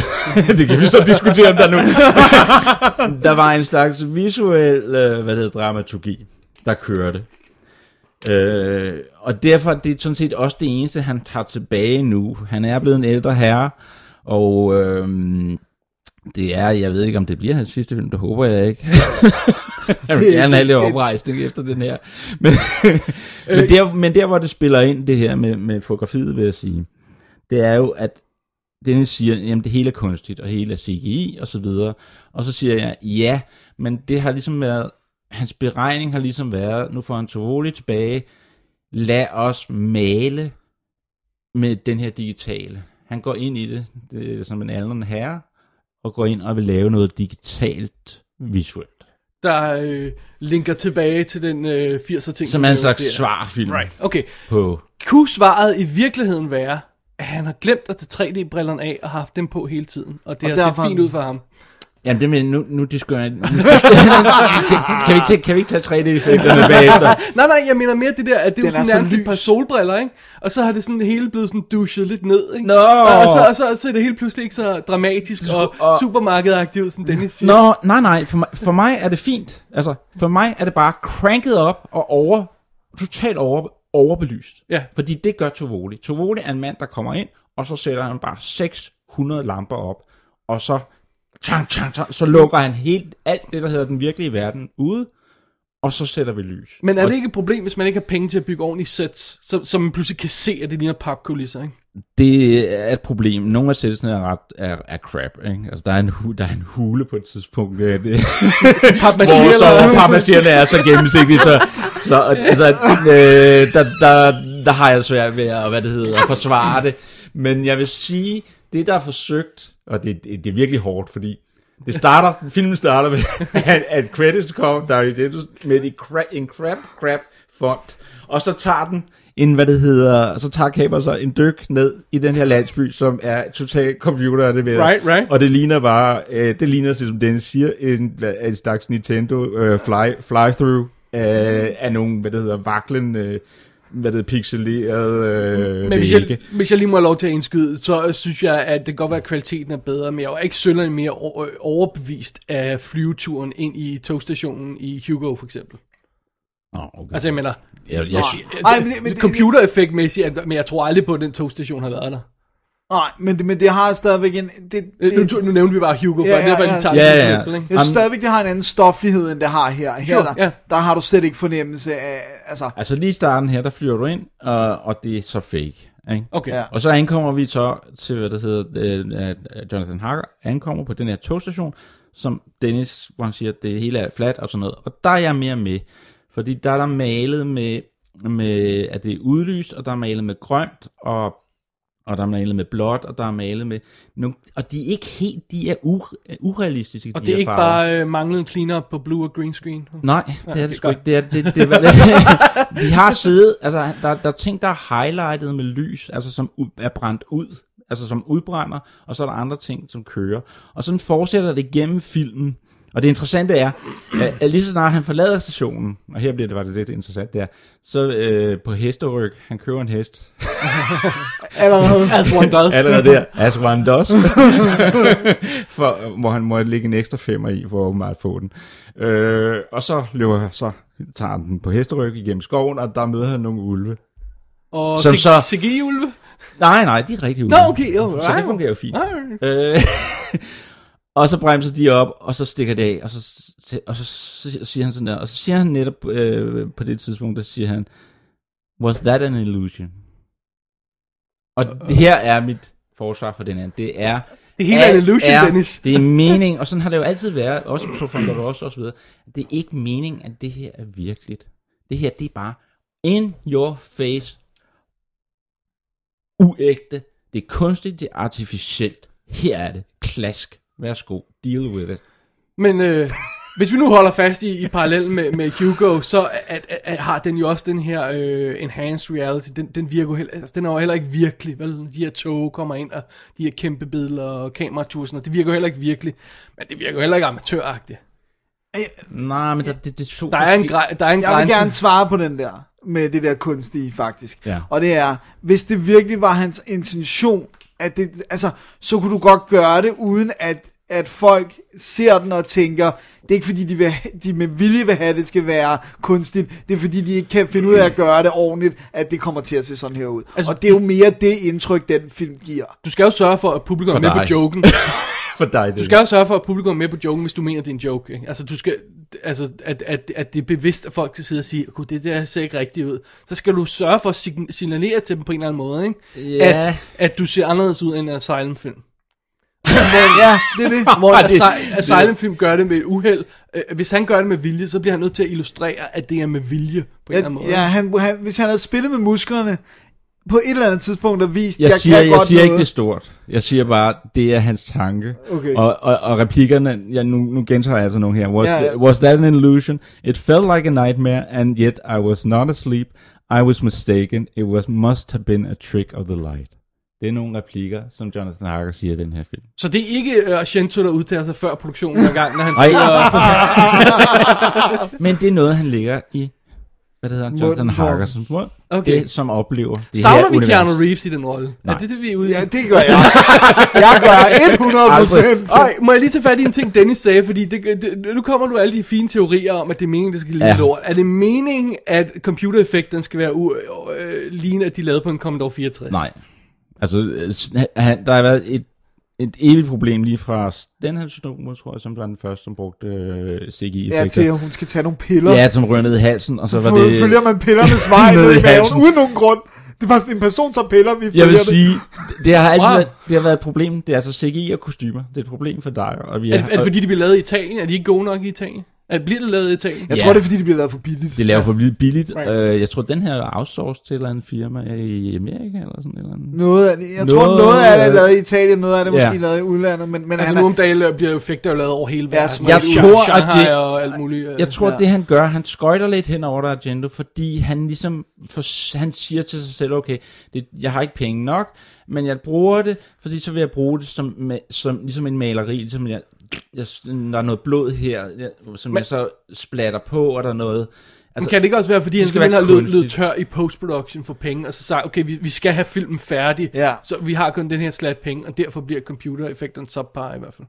det kan vi så diskutere om der nu. [laughs] der var en slags visuel, hvad det hedder, dramaturgi, der kørte. Øh, og derfor det er sådan set også det eneste, han tager tilbage nu. Han er blevet en ældre herre, og øh, det er, jeg ved ikke om det bliver hans sidste film, det håber jeg ikke. [laughs] jeg vil gerne have lidt oprejsning efter den her. Men, men, der, men der, hvor det spiller ind, det her med, med fotografiet, vil jeg sige, det er jo, at Dennis siger, jamen det hele er kunstigt, og hele er CGI, og så videre. Og så siger jeg, ja, men det har ligesom været, hans beregning har ligesom været, nu får han Tovoli tilbage, lad os male med den her digitale. Han går ind i det, det er som en aldrende herre, og går ind og vil lave noget digitalt visuelt. Der øh, linker tilbage til den øh, 80'er ting. Som er en slags der. svarfilm Right, okay. på Kunne svaret i virkeligheden være, at han har glemt at tage 3D-brillerne af og haft dem på hele tiden, og det Og har set fint ud for ham. Jamen det med, nu, nu diskuterer jeg, [laughs] kan, kan, vi ikke tage, kan vi ikke tage 3D-effekterne bagefter? nej, nej, jeg mener mere det der, at det er jo Den er sådan så nærmest et lys. par solbriller, ikke? Og så har det sådan det hele blevet sådan douchet lidt ned, ikke? Nå! Og, og, så, og, så, så er det helt pludselig ikke så dramatisk og, Og- supermarkedagtigt ud, som Dennis siger. Nå, nej, nej, for mig, for mig er det fint. Altså, for mig er det bare cranket op og over, totalt over, overbelyst. Ja. Fordi det gør Tovoli. Tovoli er en mand, der kommer ind, og så sætter han bare 600 lamper op, og så, tang, tang, tang, så lukker han helt alt det, der hedder den virkelige verden ude, og så sætter vi lys. Men er det ikke et problem, hvis man ikke har penge til at bygge ordentlige sets, så, så man pludselig kan se, at det ligner papkulisser, ikke? Det er et problem. Nogle af sættelsene er ret er, er crap. Ikke? Altså, der er, en hu, der er en hule på et tidspunkt. Det, det, [laughs] hvor så er så gennemsigtige, så, så altså, øh, der, der, der har jeg svært ved at, hvad det hedder, at forsvare det. Men jeg vil sige, det der er forsøgt, og det, det, det er virkelig hårdt, fordi det starter, [laughs] filmen starter med, at, at credits kommer, der er det med en crap, en crap, crap font, og så tager den en, hvad det hedder, så tager kameraet så en dyk ned i den her landsby, som er totalt computer det ved Right, right. Og det ligner bare, øh, det ligner, som Dennis siger, en, en slags Nintendo øh, fly, fly-through øh, af nogle, hvad det hedder, vaklen, øh, hvad det hedder, pixelerede øh, Men hvis jeg, hvis jeg lige må have lov til at indskyde, så synes jeg, at det kan godt være, at kvaliteten er bedre, men jeg var ikke synderligt mere øh, overbevist af flyveturen ind i togstationen i Hugo, for eksempel. Nå, okay. Altså, jeg mener, jeg, jeg, det- computereffektmæssigt, men jeg tror aldrig på, at den togstation har været der. Nej, men det, men det har stadigvæk en... Det, Øh, Nu, det, nu nævnte vi bare Hugo, for Ja, ja, derfor ja. tager Ja, det ja, ja. eksempel, ikke? jeg synes stadigvæk, det har en anden stoflighed, end det har her. Her, Sure, der, ja. der har du slet ikke fornemmelse af... Altså, Altså lige i starten her, der flyver du ind, og, og det er så fake. Ikke? Okay. Ja. Og så ankommer vi så til, hvad der hedder, øh, at Jonathan Harker ankommer på den her togstation, som Dennis, hvor han siger, at det hele er fladt og sådan noget. Og der er jeg mere med, fordi der er der malet med, med at det er udlyst, og der er malet med grønt, og, og der er malet med blåt, og der er malet med... Nogle, og de er ikke helt, de er ure, urealistiske, Og de det er ikke farver. bare øh, manglet clean-up på blue og green screen. Nej, det er okay, det sgu ikke. Det er, det, det, det, [laughs] de har siddet, altså der, der er ting, der er highlightet med lys, altså som er brændt ud, altså som udbrænder, og så er der andre ting, som kører. Og sådan fortsætter det gennem filmen. Og det interessante er, at, lige så snart han forlader stationen, og her bliver det var det lidt interessant, det er, så øh, på hesteryg, han kører en hest, [laughs] allerede. As one does. [laughs] allerede der, as one does, [laughs] for, hvor han må lægge en ekstra femmer i, for åbenbart at få den. Øh, og så løber så tager han den på hesteryg igennem skoven, og der møder han nogle ulve. Og Som så... CGI-ulve? Nej, nej, de er rigtig ulve. Nå, okay, jo, så det fungerer jo fint. Alright. Øh, og så bremser de op, og så stikker det af, og så, og så siger han sådan der, og så siger han netop øh, på det tidspunkt, der siger han, was that an illusion? Og det her er mit forsvar for den her. Det er... Det hele er en illusion, er, Dennis. Det er mening, og sådan har det jo altid været, også på Ross og så videre. Det er ikke mening, at det her er virkeligt. Det her, det er bare in your face, uægte. Det er kunstigt, det er artificielt. Her er det. Klask. Værsgo. Deal with it. Men øh, hvis vi nu holder fast i, i parallellen med, med Hugo, så at, at, at har den jo også den her øh, enhanced reality. Den, den virker jo heller, altså, den er jo heller ikke virkelig, vel? De her tog kommer ind, og de her kæmpe billeder og kameratur, og sådan noget, det virker jo heller ikke virkelig. Men det virker jo heller ikke amatøragtigt. Nej, men der, det, det er to Der er en, græ- der er en Jeg vil grænse. gerne svare på den der, med det der kunstige faktisk. Ja. Og det er, hvis det virkelig var hans intention, at det, altså, så kunne du godt gøre det, uden at, at folk ser den og tænker, det er ikke fordi, de, vil, de med vilje vil have, at det skal være kunstigt, det er fordi, de ikke kan finde ud af at gøre det ordentligt, at det kommer til at se sådan her ud. Altså- og det er jo mere det indtryk, den film giver. Du skal jo sørge for, at publikum For er med på joken. [laughs] [laughs] For dig, det Du skal jo sørge for, at publikum er med på joken, hvis du mener, det er en joke. Ikke? Altså, du skal, altså at, at, at det er bevidst, at folk skal sidde og sige, gud, det der ser ikke rigtigt ud. Så skal du sørge for at sign- signalere til dem på en eller anden måde, ikke? Ja. At, at du ser anderledes ud end en asylum film. [laughs] Ja, det er det. [laughs] Hvor Ej, en det- asy- asylum film gør det med et uheld. Øh, Hvis han gør det med vilje, så bliver han nødt til at illustrere, at det er med vilje på en eller anden måde. Ja, han, han, hvis han havde spillet med musklerne, på et eller andet tidspunkt og vist, Jeg, jeg, siger, kan jeg godt siger ikke, noget. det er stort. Jeg siger bare, det er hans tanke. Okay. Og, og, og replikkerne, ja, nu, nu gentager jeg altså nogle her. Was, Ja, ja. The, was that an illusion? It felt like a nightmare, and yet I was not asleep. I was mistaken. It was must have been a trick of the light. Det er nogle replikker, som Jonathan Harker siger i den her film. Så det er ikke uh, der udtaler sig før produktionen er i gang, når han Ej. føler... [laughs] [laughs] Men det er noget, han lægger i, hvad det hedder, Jonathan Munden på- Harkers mund. Okay. Det, som oplever det Savner her vi univers. Keanu Reeves i den rolle? Er det det, vi er ude i? Ja, det gør jeg. [laughs] jeg gør 100 procent. Ej, må jeg lige tage fat i en ting, Dennis sagde, fordi det, det, nu kommer du alle de fine teorier om, at det er meningen, det skal lide Ja. lort. Er det meningen, at computereffekten skal være u- øh, lignende, at de lavede på en Commodore 64? Nej. Altså, øh, han, der har været et, et evigt problem lige fra den her Shinobu, tror jeg, som var den første, som brugte øh, CGI-effekter. Ja, til at hun skal tage nogle piller. Ja, som rører ned i halsen, og så var det... Følger man pillernes vej Ned [laughs] ned i i maven, halsen. uden nogen grund. Det var sådan en person, tager piller, vi følger Jeg vil det. sige, det har altid Wow. været, det har været et problem. Det er altså CGI og kostymer. Det er et problem for dig. Og vi Er, det, er det fordi, de bliver lavet i Italien? Er de ikke gode nok i Italien? Er, bliver det lavet i Italien? Jeg Ja. tror, det er, fordi de bliver lavet for billigt. Det laver for vildt billigt. Right. Uh, jeg tror, den her er outsourced til et eller andet firma i Amerika, eller sådan et eller andet. Noget af det, jeg tror, Noget, noget af det er lavet i Italien, noget af det er ja. måske lavet i udlandet, men, men Altså han nu er, om dagen bliver effekter jo lavet over hele Ja, verden. jeg Helt ud i tror, at det- og alt muligt. øh. Jeg tror, Ja. ja. det han gør, han skøjter lidt hen over der Argento, fordi han ligesom, for, han siger til sig selv, okay, det, jeg har ikke penge nok, men jeg bruger det, fordi så vil jeg bruge det som, som ligesom en maleri, ligesom jeg, jeg, der er noget blod her, jeg, som Men- jeg så splatter på, og der er noget, Men kan det ikke også være, fordi han skal simpelthen har lød kunstigt. tør i post-production for penge, og så sagt, okay, vi, vi skal have filmen færdig, Ja. så vi har kun den her slat penge, og derfor bliver computereffekterne subpar i hvert fald.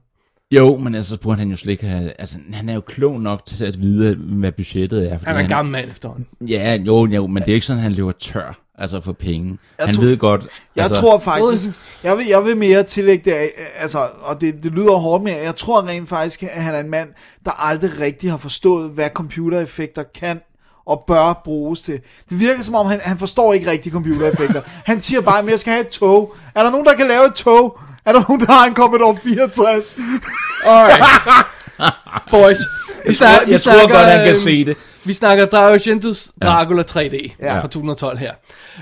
Jo, men altså burde han jo slet ikke have... Altså, han er jo klog nok til at vide, hvad budgettet er. Han er en gammel mand efterhånden. Ja, jo, jo, men det er ikke sådan, han løber tør, altså for penge. Jeg han tror- ved godt... jeg altså, tror faktisk, jeg vil, jeg vil mere tillægge det, af, altså, og det, det lyder hårdt, men jeg tror rent faktisk, at han er en mand, der aldrig rigtig har forstået, hvad computereffekter kan og bør bruges til. Det virker som om, han, han forstår ikke rigtig computereffekter. Han siger bare, at jeg skal have et tog. Er der nogen, der kan lave et tog? Er der nogen, der har en Commodore 64? Alright. [laughs] Boys, vi, Jeg snak, tror, jeg tror snakker, godt, han kan øhm, se det. Vi snakker Dario Argentos Dracula 3D Ja. fra 2012 her.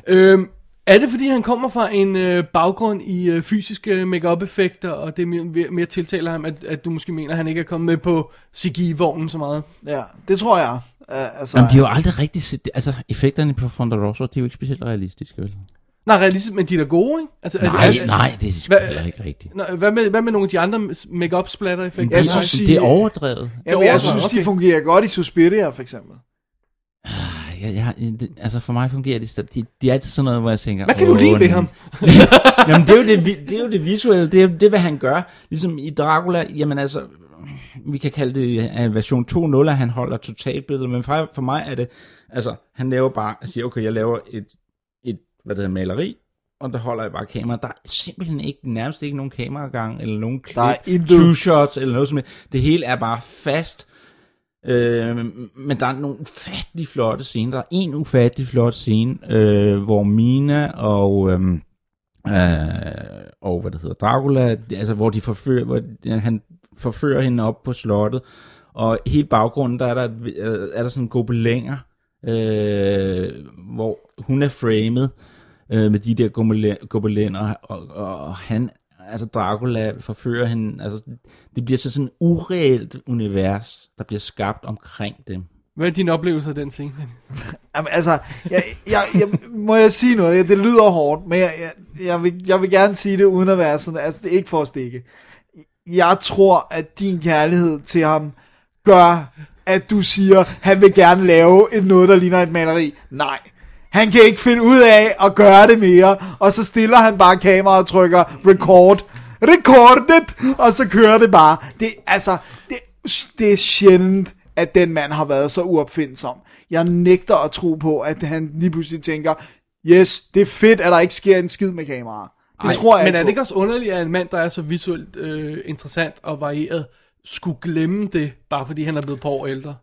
Øhm, er det fordi, han kommer fra en øh, baggrund i øh, fysiske make effekter og det mere, mere tiltaler ham, at, at du måske mener, at han ikke er kommet med på CGI-vognen så meget? Ja, det tror jeg. Uh, altså, Jamen, de har jo aldrig rigtig set... Altså, effekterne på Fonda Rosso, de er jo ikke specielt realistiske, vel? Nej, realistisk, men de er da gode, ikke? Altså, det- Nej, altså- nej, det er sgu heller ikke rigtigt. Nå, hvad, med, hvad med nogle af de andre make-up splatter effekter? Jeg det, er, synes, det er overdrevet. Det jeg synes, okay. de fungerer godt i Suspiria, for eksempel. Ah, Jeg, jeg, altså for mig fungerer det, så- de, de er altid sådan noget, hvor jeg tænker... Hvad kan du "Åh, lide ved nej." ham? [laughs] jamen, det er, jo det, det er jo det visuelle, det er, det er, hvad han gør. Ligesom i Dracula, jamen altså, vi kan kalde det uh, version 2.0, at han holder totalbilledet, men for, for mig er det, altså, han laver bare, jeg siger, okay, jeg laver et hvad det hedder, maleri, og der holder jeg bare kameraet. Der er simpelthen ikke, nærmest ikke nogen kameragang, eller nogen klip, two shots, eller noget som helst. Det hele er bare fast, Øh, men der er nogle ufattelig flotte scener. Der er en ufattelig flot scene, øh, hvor Mina og, øh, øh, og hvad det hedder, Dracula, altså hvor de forfører, hvor han forfører hende op på slottet, og hele baggrunden, der er der, øh, er der sådan gobelænger, øh, hvor hun er framed øh, med de der gobelænder, og, og, og han, altså Dracula forfører hende, altså det bliver så sådan et ureelt univers, der bliver skabt omkring dem. Hvad er din oplevelse af den scene? [laughs] Jamen, altså, jeg, jeg, jeg, må jeg sige noget? Det lyder hårdt, men jeg, jeg, jeg, vil, jeg vil gerne sige det, uden at være sådan, altså det er ikke for at stikke. Jeg tror, at din kærlighed til ham gør, at du siger, han vil gerne lave et noget, der ligner et maleri? Nej. Han kan ikke finde ud af at gøre det mere, og så stiller han bare kameraet og trykker record. Recorded! Og så kører det bare. Det, altså, det, det er sjældent, at den mand har været så uopfindsom. Jeg nægter at tro på, at han lige pludselig tænker, yes, det er fedt, at der ikke sker en skid med kameraet. Det Ej, tror jeg men er det på. ikke også underligt, at en mand, der er så visuelt øh, interessant og varieret, skulle glemme det, bare fordi han er blevet et par år ældre?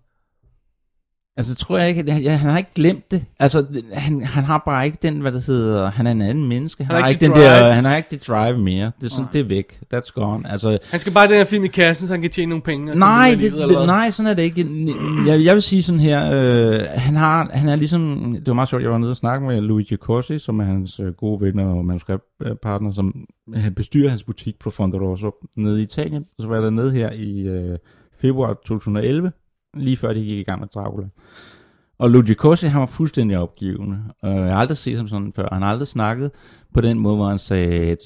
Altså, det tror jeg ikke, ja, han har ikke glemt det. Altså, han, han har bare ikke den, hvad det hedder, han er en anden menneske. Han, Han har ikke den drive. der, han har ikke det drive mere. Det er sådan, det er væk. That's gone. Altså, Han skal bare den her film i kassen, så han kan tjene nogle penge. Nej, det, livet, det, nej, sådan er det ikke. Jeg, jeg vil sige sådan her, øh, han, har, han er ligesom, det var meget sjovt, jeg var nede og snakke med Luigi Corsi, som er hans øh, gode venner og manuskriptpartner, som øh, bestyrer hans butik på Fondo Rosso nede i Italien. Så var jeg dernede her i øh, februar 2011, lige før de gik i gang med Dracula. Og Luigi Corsi, han var fuldstændig opgivende. Og jeg har aldrig set ham sådan før. Han har aldrig snakket på den måde, hvor han sagde,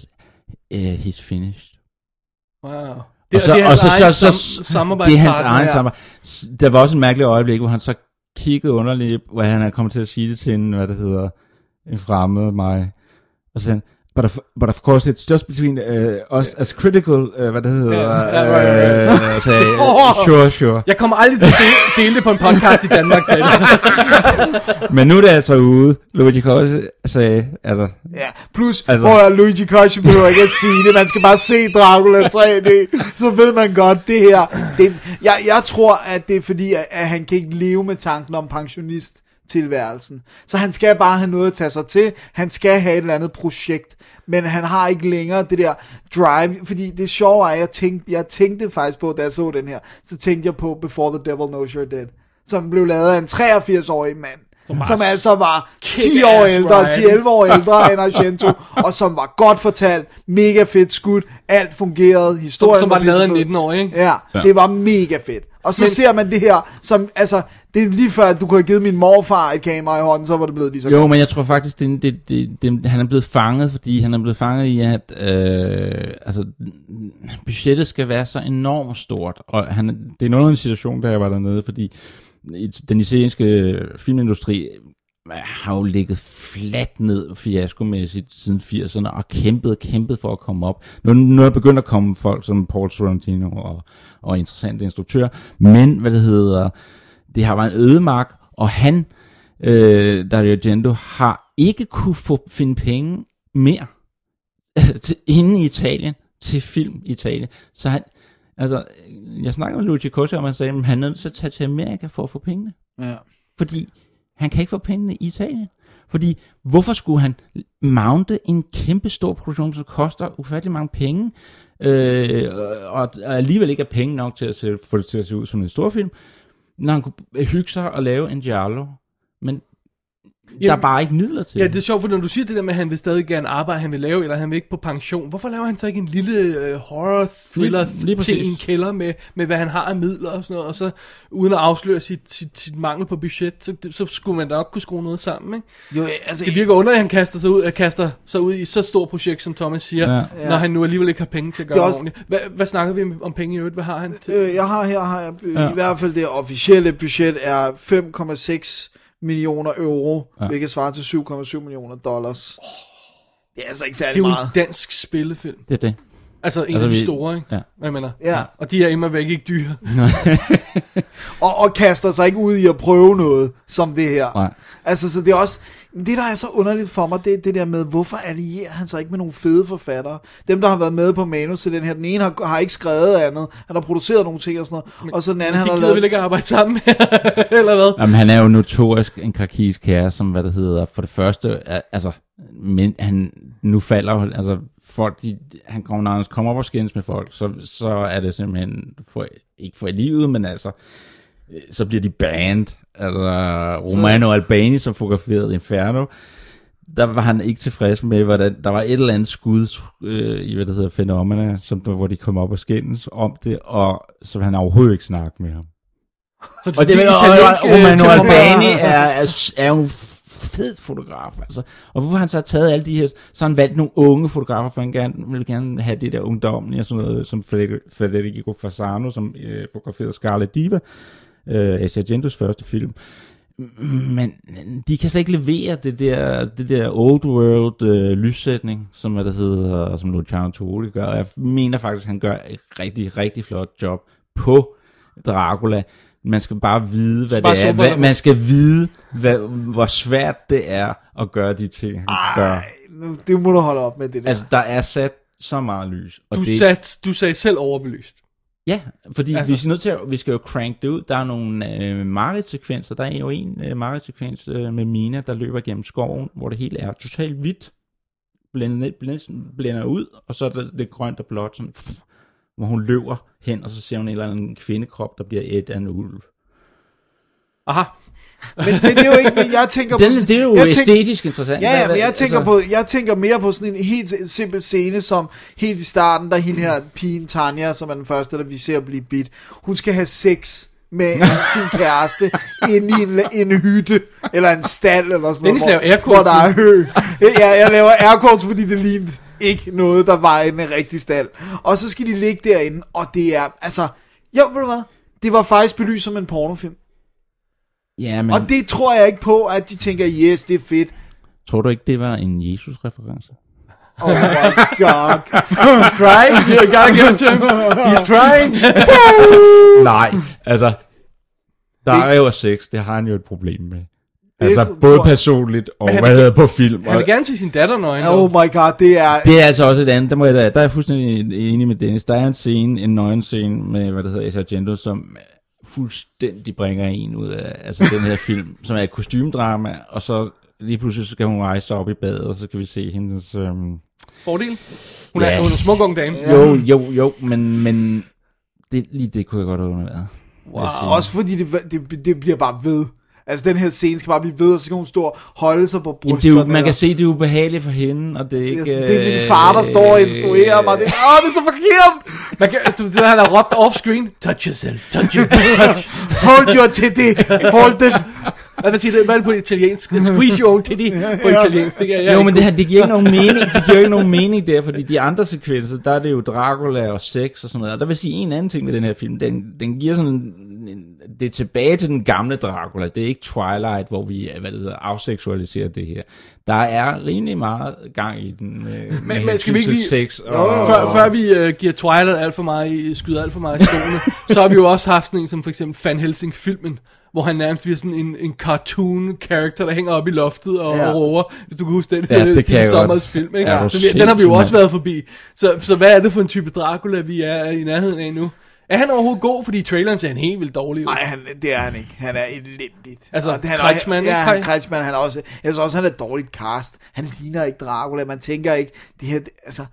uh, he's finished. Wow. Det, Og så, det er og hans så, egen så, så, sam- det er hans egen ja. samarbejde. Der var også en mærkelig øjeblik, hvor han så kiggede underligt, hvor han er kommet til at sige det til en, hvad det hedder, en fremmed mig. Og så sagde han, but of, but of course it's just between uh, us as critical, uh, hvad det hedder, Ja, ja, ja, ja. uh, sagde, [laughs] uh, sure, sure. Jeg kommer aldrig til at dele, dele det på en podcast i Danmark til. [laughs] Men nu er det altså ude. Luigi Corsi sagde, altså, Ja, plus, Altså- altså, hvor Luigi Corsi behøver ikke at sige det, man skal bare se Dracula 3D, så ved man godt, det her, det, jeg, jeg tror, at det er fordi, at, at han kan ikke leve med tanken om pensionist tilværelsen. Så han skal bare have noget at tage sig til, han skal have et eller andet projekt, men han har ikke længere det der drive, fordi det sjove er, at jeg tænkte, jeg tænkte faktisk på, da jeg så den her, så tænkte jeg på Before the Devil Knows You're Dead, som blev lavet af en 83-årig mand, som, som altså var 10 år ældre, ride. 10-11 år ældre end Argento, [laughs] og som var godt fortalt, mega fedt skud, alt fungerede, historien som var lavet af en pissefed. 19-årig, ikke? Ja, ja, det var mega fedt. Og så Men, ser man det her, som, altså, det er lige før, at du kunne have givet min morfar et kamera i hånden, så var det blevet lige så Jo, godt. men jeg tror faktisk, det, det, det, det, han er blevet fanget, fordi han er blevet fanget i, at øh, altså, budgettet skal være så enormt stort. Og han, det er en underlig situation, da jeg var dernede, fordi den italienske filmindustri øh, har jo ligget fladt ned fiaskomæssigt siden 80'erne og kæmpet kæmpet for at komme op. Nu, nu er der begyndt at komme folk som Paul Sorrentino og, og interessante instruktører, men hvad det hedder, det har været en ødemark, og han, øh, Dario Argento, har ikke kunne få finde penge mere [laughs] til, inde i Italien til film i Italien. Så han, altså, jeg snakkede med Luigi Corsi om, han sagde, at han er nødt til at tage til Amerika for at få pengene. Ja. Fordi han kan ikke få pengene i Italien. Fordi hvorfor skulle han mounte en kæmpe stor produktion, som koster ufattelig mange penge, øh, og, og alligevel ikke er penge nok til at se, få det til at se ud som en stor film, når han kunne øh, hygge sig og lave en giallo. Men der er Jamen, bare ikke midler til Ja, det er sjovt, for når du siger det der med, at han vil stadig gerne arbejde, han vil lave, eller han vil ikke på pension. Hvorfor laver han så ikke en lille øh, horror thriller Lige- lige til en kælder med, med, hvad han har af midler og sådan noget, og så uden at afsløre sit, sit, sit mangel på budget, så, så skulle man da nok kunne skrue noget sammen, ikke? Jo, altså, Det virker underligt, at han kaster sig ud, at kaster sig ud i så stort projekt, som Thomas siger, Ja. ja. når han nu alligevel ikke har penge til at gøre Det det er også- ordentligt. Hvad, hvad snakker vi om penge i øvrigt? Hvad har han til? Øh, jeg har her, har jeg, Ja. i hvert fald det officielle budget er 5,6 millioner euro, Ja. hvilket svarer til 7,7 millioner dollars. Det er altså ikke Det er særlig jo en meget. dansk spillefilm. Det er det. Altså en Altså, af de vi- store, ikke? ja. Hvad jeg mener? Ja. Og de er immer væk ikke dyre. [laughs] Og, og kaster sig ikke ud i at prøve noget, som det her. Nej. Altså, så det er også... Det, der er så underligt for mig, det er det der med, hvorfor allierer han sig ikke med nogle fede forfattere? Dem, der har været med på manus til den her, den ene har, har ikke skrevet andet, han har produceret nogle ting og sådan noget, og så den anden, han har lavet... ikke at arbejde sammen med, [laughs] eller hvad? Jamen, han er jo notorisk en krakilsk herre, som hvad det hedder, for det første, altså, men han, nu falder altså, folk, de, han kommer, når han kommer op og skændes med folk, så, så er det simpelthen, for, ikke for livet, men altså, så bliver de banned. Altså, Romano Albani, som fotograferede Inferno, der var han ikke tilfreds med, hvordan der var et eller andet skud øh, i, hvad det hedder, Phenomena, som, hvor de kom op og skændes om det, og så vil han overhovedet ikke snakke med ham. Så Og det de og, og Romano temperament- Albani er, er, er jo fed fotograf, altså. Og hvorfor har han så taget alle de her, så har han valgt nogle unge fotografer, for han gerne, vil gerne have det der ungdomlige, og sådan noget, som Federico- Fasano, som øh, fotograferede Scarlet Diva, øh, Asia Argentos første film. Men de kan slet ikke levere det der, det der old world øh, lyssætning, som hvad der hedder, som Luciano Tovoli gør. Jeg mener faktisk, at han gør et rigtig, rigtig flot job på Dracula. Man skal bare vide, hvad Bare det er. Hvad, man skal vide, hvad, hvor svært det er at gøre de ting, han gør. Nu, det må du holde op med det der. Altså, der er sat så meget lys. Og Du, det, sat, du sagde selv overbelyst. Ja, fordi Altså- vi, er nødt til at, vi skal jo crank det ud. Der er nogle øh, mareridt-sekvenser. Der er jo en øh, mareridt-sekvens øh, med Mina, der løber gennem skoven, hvor det hele er totalt hvidt. Blændet, blændet, blænder ud, og så er der lidt grønt og blåt, sådan, hvor hun løber hen, og så ser hun en eller anden kvindekrop, der bliver et af en ulv. Aha. Men, men det er jo ikke, jeg tænker Den, på... det er jo jeg æstetisk interessant. Ja, men jeg tænker, altså- på, jeg tænker mere på sådan en helt simpel scene, som helt i starten, der hende her pigen Tanja, som er den første, der vi ser blive bit, hun skal have sex med sin kæreste inde i en, en hytte, eller en stald, eller sådan Dennis noget, hvor, hvor der er hø. Ja, jeg laver airquotes, fordi det lignede ikke noget, der var en rigtig stald. Og så skal de ligge derinde, og det er, altså, jo, ved du hvad, det var faktisk belyst som en pornofilm. Ja, men Og det tror jeg ikke på, at de tænker, yes, det er fedt. tror du ikke, det var en Jesus-reference? Oh my god. He's trying. You gotta give it to him. He's trying. [laughs] Nej, altså, der er jo sex, det har han jo et problem med. Det Altså, tror både jeg- personligt og hvad hedder på film. Han vil gerne se sin datter nøgen. Oh my god, det er... det er altså også et andet, der, må jeg, da- der er jeg fuldstændig enig med Dennis. Der er en scene, en nøgen scene med, hvad det hedder, Asia Argento, som fuldstændig bringer en ud af altså, den her film, [laughs] som er et kostymedrama, og så lige pludselig skal hun rejse sig op i badet, og så kan vi se hendes... Øhm, Fordel. Hun er, Ja. hun er en smuk ung dame. Jo, jo, jo, men, men det, lige det kunne jeg godt have undværet. Wow. Også fordi det, det, det bliver bare ved. Altså, den her scene skal bare blive ved, og så skal hun stå og holde sig på Jamen, det er jo, brysterne. man kan se, det er ubehageligt for hende, og det er ikke... sådan- det er min far, der står og instruerer mig. Det, åh, det er så forkert! Man kan, du ved, han har råbt off-screen. Touch yourself. Touch your touch. [laughs] Hold your titty. Hold it. Hvad vil sige det? Hvad er det på italiensk? Squeeze your own titty på italiensk. Det, kan jeg Jo, men det, her, det giver ikke nogen [laughs] mening. Det giver ikke nogen mening der, fordi de andre sekvenser, der er det jo Dracula og sex og sådan noget. Og der vil sige en anden ting med den her film. Den, den giver sådan det er tilbage til den gamle Dracula. Det er ikke Twilight, hvor vi hvad det hedder, afseksualiserer det her. Der er rimelig meget gang i den med, med Men, men skal vi ikke lige... sex og, Før, før vi uh, giver Twilight alt for meget, i- skyder alt for meget i skoene, så har vi jo også haft sådan en som for eksempel Van Helsing-filmen, hvor han nærmest bliver sådan en, en cartoon-character, der hænger op i loftet og, Ja. og roer, hvis du kan huske den Ja, ja, det kan. Sommers film. Ikke? Ja, den har vi jo også været forbi. Så, så hvad er det for en type Dracula, vi er i nærheden af nu? Er han overhovedet god, fordi traileren ser han helt vildt dårlig ud? Nej, han, det er han ikke. Han er elendigt. Altså, Og han Kretschmann, Ja, han, Kretschmann, han er også... Jeg synes også, han er dårligt cast. Han ligner ikke Dracula. Man tænker ikke... Det her, det, altså...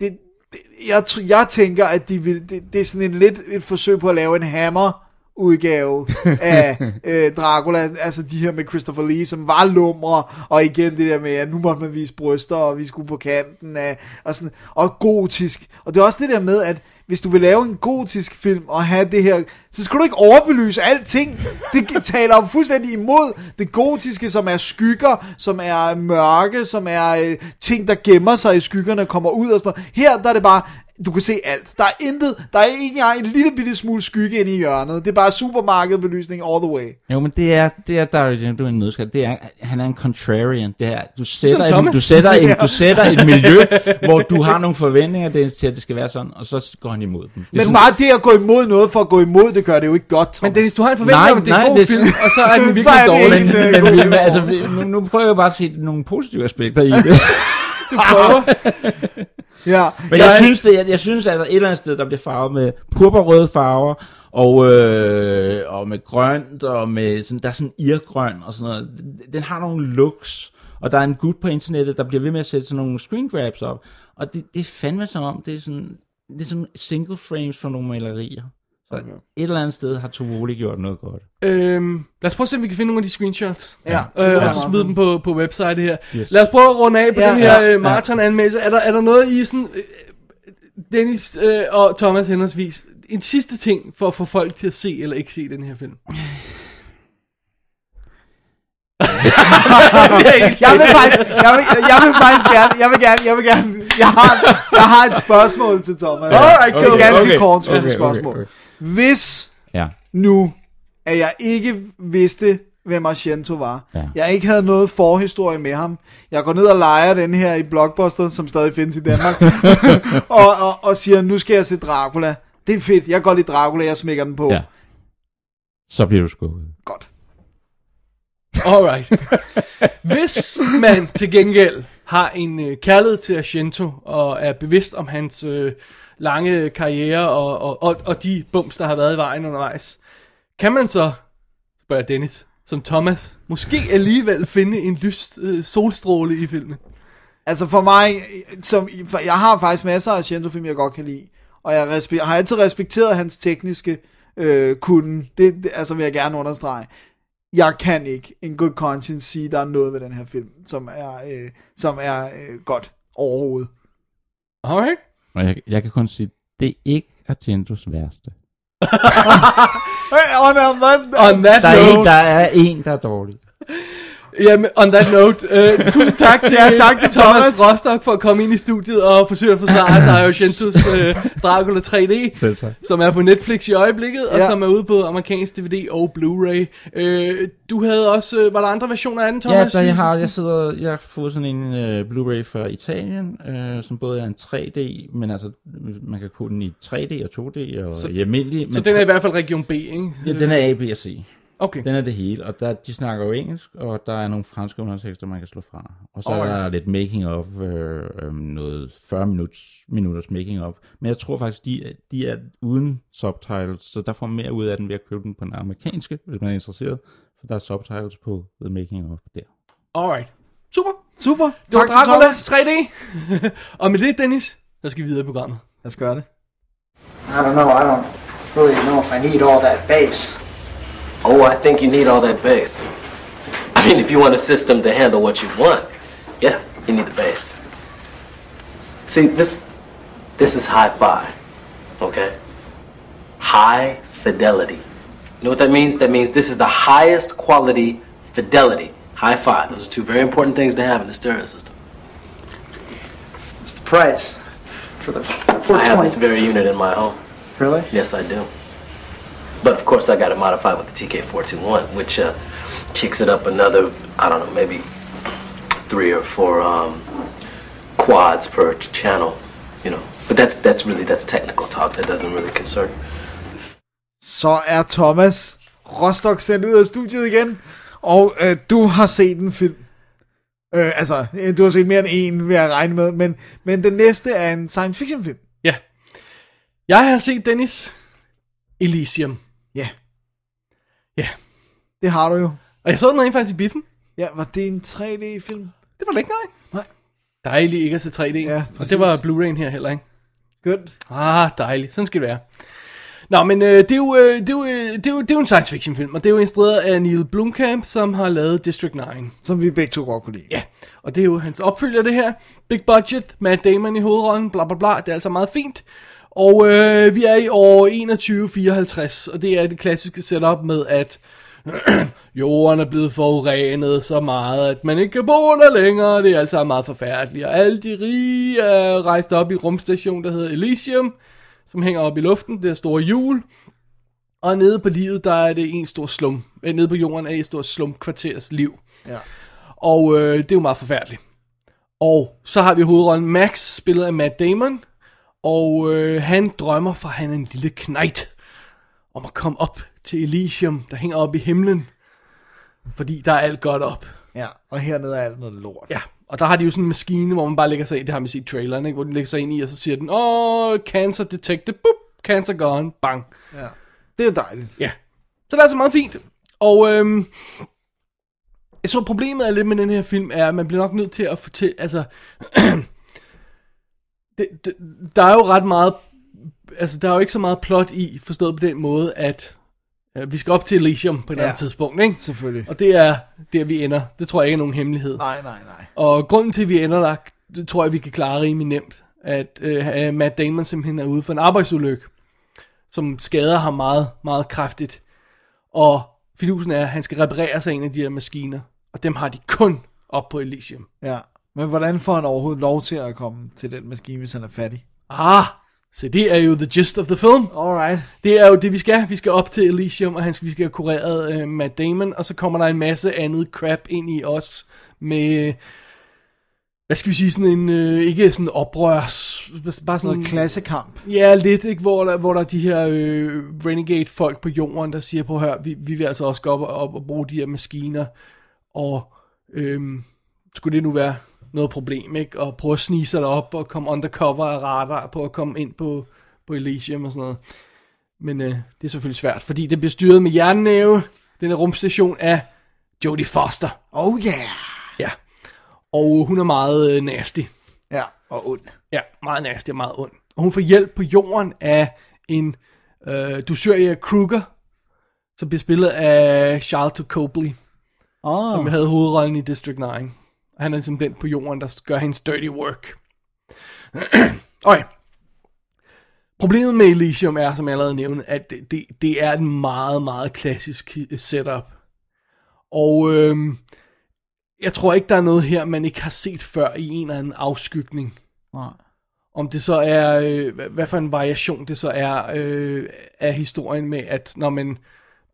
Det, det, jeg, jeg tænker, at de vil, det, det er sådan en lidt et forsøg på at lave en hammer udgave af [laughs] øh, Dracula, altså de her med Christopher Lee, som var lumre, og igen det der med, at nu måtte man vise bryster, og vi skulle på kanten af, og sådan, og gotisk. Og det er også det der med, at hvis du vil lave en gotisk film, og have det her, så skal du ikke overbelyse alting. Det [laughs] taler jo fuldstændig imod det gotiske, som er skygger, som er mørke, som er øh, ting, der gemmer sig i skyggerne, kommer ud og sådan noget. Her, der er det bare, du kan se alt. Der er intet, der er ikke engang en lille bitte smule skygge inde i hjørnet. Det er bare supermarkedbelysning all the way. Jo, men det er, det er Dario Argento en nødskal. Det er, han er en contrarian. Det er, du sætter, en, du, sætter en, [laughs] du sætter et miljø, hvor du har nogle forventninger til, at det skal være sådan, og så går han imod dem. Det er Men sådan- bare det at gå imod noget for at gå imod, det gør det jo ikke godt, Thomas. Men Dennis, du har en forventning om, at det er en god det er film, og så er den [laughs] virkelig er dårlig. men, er men, humor. altså, nu, nu prøver jeg bare at se nogle positive aspekter i det. [laughs] Du prøver. Ja, Men jeg, synes, det, jeg, jeg synes, at der et eller andet sted, der bliver farvet med purpurrøde farver, og, øh, og med grønt, og med sådan, der er sådan irgrøn og sådan noget. Den- Den har nogle looks, og der er en gut på internettet, der bliver ved med at sætte sådan nogle screen grabs op, og det, det er fandme som om, det er sådan, det er sådan single frames for nogle malerier. Så okay. et eller andet sted har Tovoli gjort noget godt. Øhm, lad os prøve at se, om vi kan finde nogle af de screenshots. Ja, Øh, og så smide dem på, på website her. Yes. Lad os prøve at runde af på Ja, den her ja, øh, maraton-anmeldelse. Er der, er der noget i sådan... Øh, Dennis øh, og Thomas henholdsvis. En sidste ting, for at få folk til at se eller ikke se den her film. [laughs] jeg vil faktisk, jeg vil, jeg vil faktisk gerne, jeg vil gerne, jeg vil gerne, jeg har, jeg har et spørgsmål til Thomas. Alright, det er okay, ganske okay. kort Okay, okay, spørgsmål. okay. Hvis Ja. nu, at jeg ikke vidste, hvem Argento var. Ja. Jeg ikke havde noget forhistorie med ham. Jeg går ned og leger den her i Blockbuster, som stadig findes i Danmark, [laughs] og, og, og siger, nu skal jeg se Dracula. Det er fedt, jeg går lide Dracula, jeg smækker den på. Ja. Så bliver du skuffet. Godt. Alright. Hvis man til gengæld har en øh, kærlighed til Argento, og er bevidst om hans øh, lange karriere, og, og, og, og de bums, der har været i vejen undervejs, kan man så, spørger Dennis, som Thomas, måske alligevel finde en lys øh, solstråle i filmen? Altså for mig, som, for jeg har faktisk masser af Argento-film, jeg godt kan lide. Og jeg respe- har altid respekteret hans tekniske øh, kunden. Det, det altså vil jeg gerne understrege. Jeg kan ikke en good conscience sige, der er noget ved den her film, som er, øh, som er øh, godt overhovedet. Alright. Og jeg, jeg kan kun sige, det er ikke Argentos værste. [laughs] Hey, on, on, that, On that Der er, en, der er en, der er dårlig. Jamen, on that note, uh, tusind tak til, Ja, tak til Thomas. Rostock for at komme ind i studiet og forsøge at forsvare [coughs] Dario Argentos uh, Dracula 3D, Selv tak. som er på Netflix i øjeblikket, og Ja. som er ude på amerikansk DVD og Blu-ray. Uh, du havde også, uh, var der andre versioner af den, Ja, Thomas? der jeg har, jeg sidder, jeg har fået sådan en uh, Blu-ray fra Italien, uh, som både er en 3D, men altså, man kan købe den i 3D og 2D og så, i almindelig. Så men den er i hvert fald region B, ikke? Ja, den er A, B og C. Okay. Den er det hele, og der, de snakker jo engelsk, og der er nogle franske undertekster, man kan slå fra. Og så Alright. er der lidt making of, øh, øh, noget 40 minutters, minutters making of. Men jeg tror faktisk, de, er- de er uden subtitles, så der får man mere ud af den ved at købe den på den amerikanske, hvis man er interesseret. For der er subtitles på The Making of der. Alright. Super. Super, Det var tak til Dracula Thomas. 3D. [laughs] og med det, Dennis, så skal vi videre i programmet. Lad os gøre det. I don't know. I don't really know if I need all that bass. Oh, I think you need all that bass. I mean, if you want a system to handle what you want, yeah, you need the bass. See, this this is hi-fi, okay? High fidelity. You know what that means? That means this is the highest quality fidelity. Hi-fi. Those are two very important things to have in a stereo system. What's the price for the I have this very unit in my home. Really? Yes, I do. But of course, I got it modified with the TK421, which uh, kicks it up another, I don't know, maybe three or four um, quads per channel, you know. But that's that's really that's technical talk. That doesn't really concern. me. Så er Thomas Rostock sendt ud af studiet igen, og øh, du har set en film. Øh, altså, øh, du har set mere end en, vil jeg regne med, men, men den næste er en science fiction film. Ja. Jeg har set Dennis Elysium. Ja. Ja. Det har du jo. Og jeg så den rent faktisk i biffen. Ja, var det en 3D-film? Det var det ikke, nej. Nej. Dejligt ikke at se 3D. Ja, og præcis. det var Blu-ray'en her heller ikke. Godt. Ah, dejligt. Sådan skal det være. Nå, men øh, det, er jo, øh, det, er jo, øh, det, er jo, det er jo en science fiction film, og det er jo instrueret af Neil Blomkamp, som har lavet District 9. Som vi begge to godt kunne lide. Ja, og det er jo hans opfølger det her. Big budget, Matt Damon i hovedrollen, bla bla bla. Det er altså meget fint. Og øh, vi er i år 2154, og det er det klassiske setup med, at [clears throat] jorden er blevet forurenet så meget, at man ikke kan bo der længere. Det er altså meget forfærdeligt. Og alle de rige er rejst op i rumstation, der hedder Elysium, som hænger op i luften. Det er store hjul. Og nede på livet, der er det en stor slum. Øh, Nede på jorden er det et stort slumkvarters liv. Ja. Og øh, det er jo meget forfærdeligt. Og så har vi hovedrollen Max, spillet af Matt Damon. Og øh, han drømmer, for han er en lille knight, om at komme op til Elysium, der hænger op i himlen. Fordi der er alt godt op. Ja, og hernede er alt noget lort. Ja, og der har de jo sådan en maskine, hvor man bare lægger sig ind, det har man set i traileren, ikke? hvor den lægger sig ind i, og så siger den, åh, cancer detected, boop, cancer gone, bang. Ja. Det er dejligt. Ja. Så det er altså meget fint. Og øhm, jeg tror problemet er lidt med den her film, er, at man bliver nok nødt til at fortælle, altså, [clears throat] det, det, der er jo ret meget, altså der er jo ikke så meget plot i, forstået på den måde, at øh, vi skal op til Elysium på et Ja. andet tidspunkt, ikke? Selvfølgelig. Og det er der, vi ender. Det tror jeg ikke er nogen hemmelighed. Nej, nej, nej. Og grunden til, at vi ender der, det tror jeg, vi kan klare rimelig nemt. At øh, Matt Damon simpelthen er ude for en arbejdsulykke, som skader ham meget, meget kraftigt. Og fidusen er, at han skal reparere sig en af de her maskiner. Og dem har de kun op på Elysium. Ja. Men hvordan får han overhovedet lov til at komme til den maskine, hvis han er fattig? Ah, så det er jo the gist of the film. Alright. Det er jo det, vi skal. Vi skal op til Elysium, og han skal, vi skal have kureret øh, Matt Damon, og så kommer der en masse andet crap ind i os med, hvad skal vi sige, sådan en, øh, ikke sådan oprørs, bare Sådan noget klassekamp. Ja, lidt, ikke? Hvor, der, hvor der er de her øh, renegade-folk på jorden, der siger, på her, vi, vi vil altså også gå op og, op og bruge de her maskiner, og øhm, skulle det nu være noget problem, ikke? Og prøve at snige sig derop og komme undercover af radar på at komme ind på, på Elysium og sådan noget. Men øh, det er selvfølgelig svært, fordi det bliver styret med jernnæve, den rumstation af Jodie Foster. Oh yeah. Ja. Og hun er meget øh, nasty. Ja, og ond. Ja, meget nasty og meget ond. Og hun får hjælp på jorden af en øh, Dusøria Kruger, som bliver spillet af Charlton Copley, Oh. som havde hovedrollen i District 9. Han er ligesom den på jorden, der gør hendes dirty work. [clears throat] okay. Problemet med Elysium er, som jeg allerede nævnte, at det, det, det er et meget, meget klassisk setup. Og øhm, jeg tror ikke, der er noget her, man ikke har set før i en eller anden afskygning. Nej. Om det så er, øh, hvad- hvad for en variation det så er øh, af historien med, at når man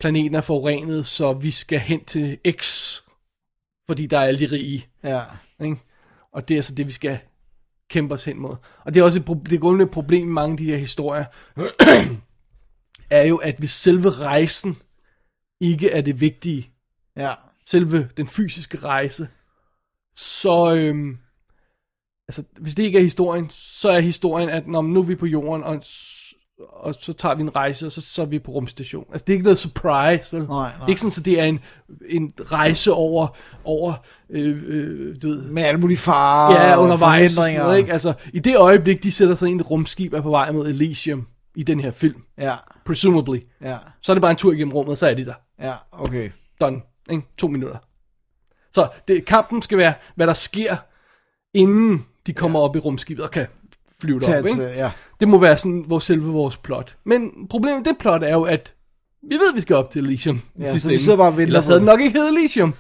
planeten er forurenet, så vi skal hen til X, fordi der er alle de rige. Ja. Ikke? Og det er så det, vi skal kæmpe os hen mod. Og det er også et, pro- det grundlæggende problem i mange af de her historier, [clears throat] er jo, at hvis selve rejsen ikke er det vigtige, Ja. selve den fysiske rejse, så, øhm, altså, hvis det ikke er historien, så er historien, at når nu er vi på jorden, og, og så tager vi en rejse, og så, så er vi på rumstation. Altså, det er ikke noget surprise, vel? Nej, nej. Ikke sådan, så det er en, en rejse over, over øh, øh, du ved, Med alle mulige farer ja, undervejs og sådan noget, ikke? Altså, i det øjeblik, de sætter sig ind i et rumskib, er på vej mod Elysium i den her film, Ja, presumably, ja, så er det bare en tur igennem rummet, så er de der. ja, okay. Done. Ikke? To minutter. Så det, kampen skal være, hvad der sker, inden de kommer ja. op i rumskibet og kan flyve til- Ikke? ja. Det må være sådan vores selve vores plot. Men problemet med det plot er jo, at vi ved, at vi skal op til Elysium. Ja, sidste så vi sidder bare og venter Ellers havde det nok ikke heddet Elysium.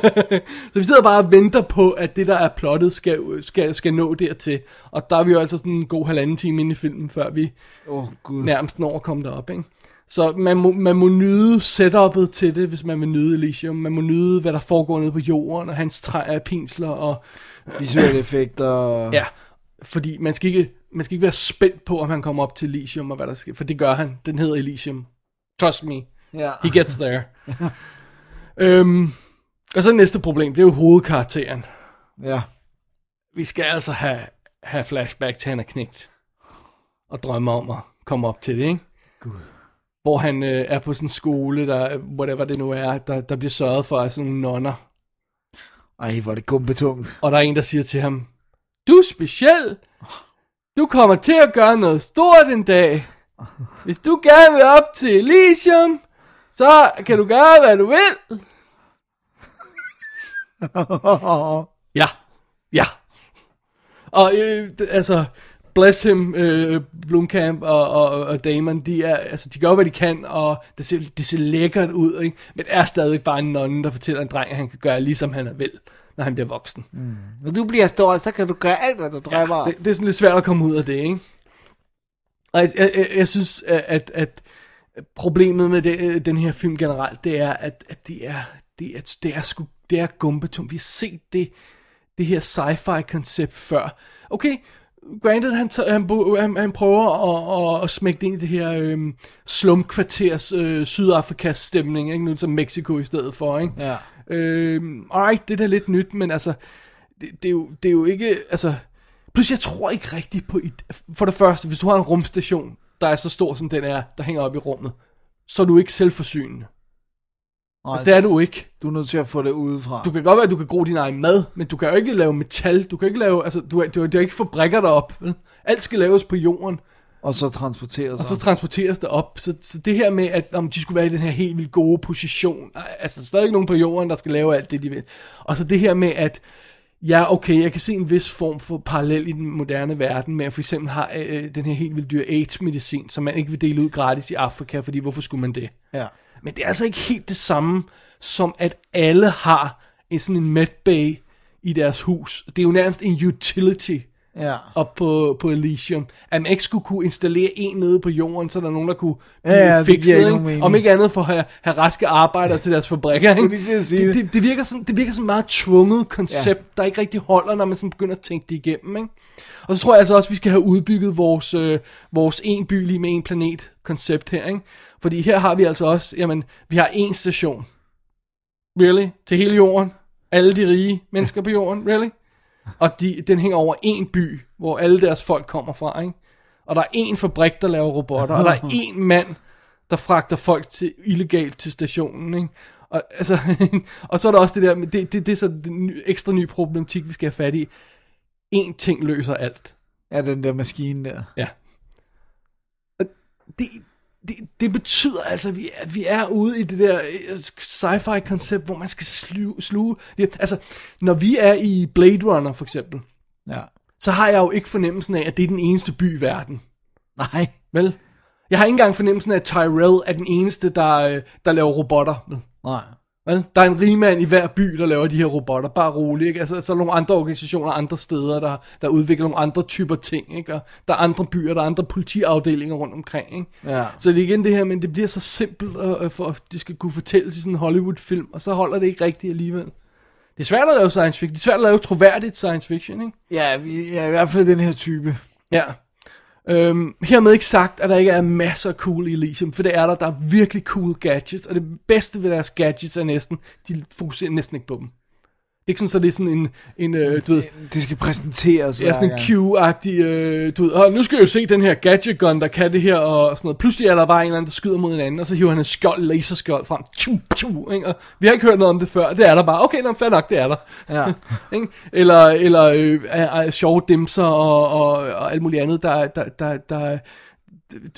[laughs] så vi sidder bare og venter på, at det, der er plottet, skal, skal, skal nå dertil. Og der er vi jo altså sådan en god halvanden time inde i filmen, før vi oh, gud. nærmest når at komme derop, ikke? Så man må, man må nyde setupet til det, hvis man vil nyde Elysium. Man må nyde, hvad der foregår nede på jorden, og hans træ pinsler, og Visuelle effekter. ja, fordi man skal, ikke, man skal ikke være spændt på, om han kommer op til Elysium, og hvad der sker, for det gør han. Den hedder Elysium. Trust me. Ja. He gets there. [laughs] øhm, og så næste problem, det er jo hovedkarakteren. Ja. Vi skal altså have, have flashback til, han er knægt. Og drømme om at komme op til det, ikke? Gud. Hvor han øh, er på sådan en skole, der, whatever det nu er, der, der bliver sørget for af sådan nogle nonner. Ej, hvor er det gumbetungt. Og der er en, der siger til ham, du er speciel. Du kommer til at gøre noget stort en dag. Hvis du gerne vil op til Elysium, så kan du gøre, hvad du vil. [laughs] Ja, ja. Og øh, altså, bless him, øh, Blomkamp og, og, og Damon, de, er, altså, de gør, hvad de kan, og det ser, det ser lækkert ud, ikke? men er stadig bare en nonne, der fortæller en dreng, at han kan gøre ligesom han vil, når han bliver voksen. Mm. Når du bliver stor, så kan du gøre alt, hvad du drømmer om. Det, det er sådan lidt svært at komme ud af det, ikke? Og jeg, jeg, jeg, jeg synes, at, at problemet med det, den her film generelt, det er, at, at det er, det er, det er sgu, det er gumbetum. Vi har set det, det her sci-fi koncept før. Okay, granted, han, han, han, han prøver at, at, at smække det ind i det her øhm, slumkvarters øh, Sydafrikas stemning, ikke? Nu som Mexico i stedet for, ikke? Ja. Øhm, alright, det er da lidt nyt, men altså, det, det, er jo, det er jo ikke, altså, plus jeg tror ikke rigtigt på, for det første, hvis du har en rumstation, der er så stor som den er, der hænger op i rummet, så er du ikke selvforsynende. Nej, Altså, det er du ikke. Du er nødt til at få det udefra. Du kan godt være, at du kan gro din egen mad, men du kan jo ikke lave metal, du kan ikke lave, altså, du, du, du ikke fabrikker derop, vel? Alt skal laves på jorden, Og så transporteres og så transporteres det op. Så, så det her med, at om de skulle være i den her helt vildt gode position, altså der er stadig nogen på jorden, der skal lave alt det, de vil. Og så det her med, at ja, okay, jeg kan se en vis form for parallel i den moderne verden, med at for eksempel har øh, den her helt vildt dyre AIDS-medicin, som man ikke vil dele ud gratis i Afrika, fordi hvorfor skulle man det? Ja. Men det er altså ikke helt det samme, som at alle har en sådan en medbay i deres hus. Det er jo nærmest en utility Ja. op på, på Elysium. At man ikke skulle kunne installere en nede på jorden, så der er nogen, der kunne Ja, ja, det fikse giver ikke mening. Om ikke andet for at have, have raske arbejdere til deres fabrikker. Ikke? lige til at sige det, det. det, det, virker sådan, det virker sådan meget tvunget koncept, ja. der ikke rigtig holder, når man sådan begynder at tænke det igennem. Ikke? Og så tror jeg altså også, at vi skal have udbygget vores, øh, vores en by lige med en planet koncept her. Ikke? Fordi her har vi altså også, jamen, vi har en station. Really? Til hele jorden? Alle de rige mennesker på jorden? Really? Og de, den hænger over en by, hvor alle deres folk kommer fra, ikke? Og der er en fabrik, der laver robotter, og der er [laughs] en mand, der fragter folk til illegalt til stationen, ikke? Og, altså, [laughs] og så er der også det der, men det, det, det er så den ny, ekstra ny problematik, vi skal have fat i. En ting løser alt. Ja, den der maskine der. Ja. Og det, det, det betyder altså, at vi, at vi er ude i det der øh, sci-fi koncept, hvor man skal sluge, sluge. Altså, når vi er i Blade Runner for eksempel, Ja. så har jeg jo ikke fornemmelsen af, at det er den eneste by i verden. Nej. Vel? Jeg har ikke engang fornemmelsen af, at Tyrell er den eneste, der, øh, der laver robotter. Nej. Vel? Der er en rigmand i hver by, der laver de her robotter. Bare roligt. Ikke? Altså, så er der nogle andre organisationer andre steder, der, der udvikler nogle andre typer ting. Ikke? Og der er andre byer, der er andre politiafdelinger rundt omkring. Ikke? Ja. Så det er igen det her, men det bliver så simpelt, øh, for at det skal kunne fortælles i sådan en Hollywood-film, og så holder det ikke rigtigt alligevel. Det er svært at lave science fiction. Det er svært at lave troværdigt science fiction, ikke? Ja, vi, ja, i hvert fald den her type. Ja. Øhm, hermed ikke sagt, at der ikke er masser af cool i Elysium, for det er der. Der er virkelig cool gadgets, og det bedste ved deres gadgets er næsten, de fokuserer næsten ikke på dem. Det er ikke sådan, så det er sådan en, en øh, du ved, Det skal præsenteres Ja, sådan en. Q-agtig, øh, du ved, "Åh, nu skal jeg jo se den her gadget gun, der kan det her, og sådan noget. Pludselig er der bare en eller anden, der skyder mod en anden, og så hiver han en skjold, laserskjold frem. Tju, tju, ikke? Og vi har ikke hørt noget om det før, det er der bare. Okay, nå, fair nok, det er der. Ja. [laughs] ikke? Eller, eller øh, er, er sjove dimser og, og, og alt muligt andet, der, der, der, der,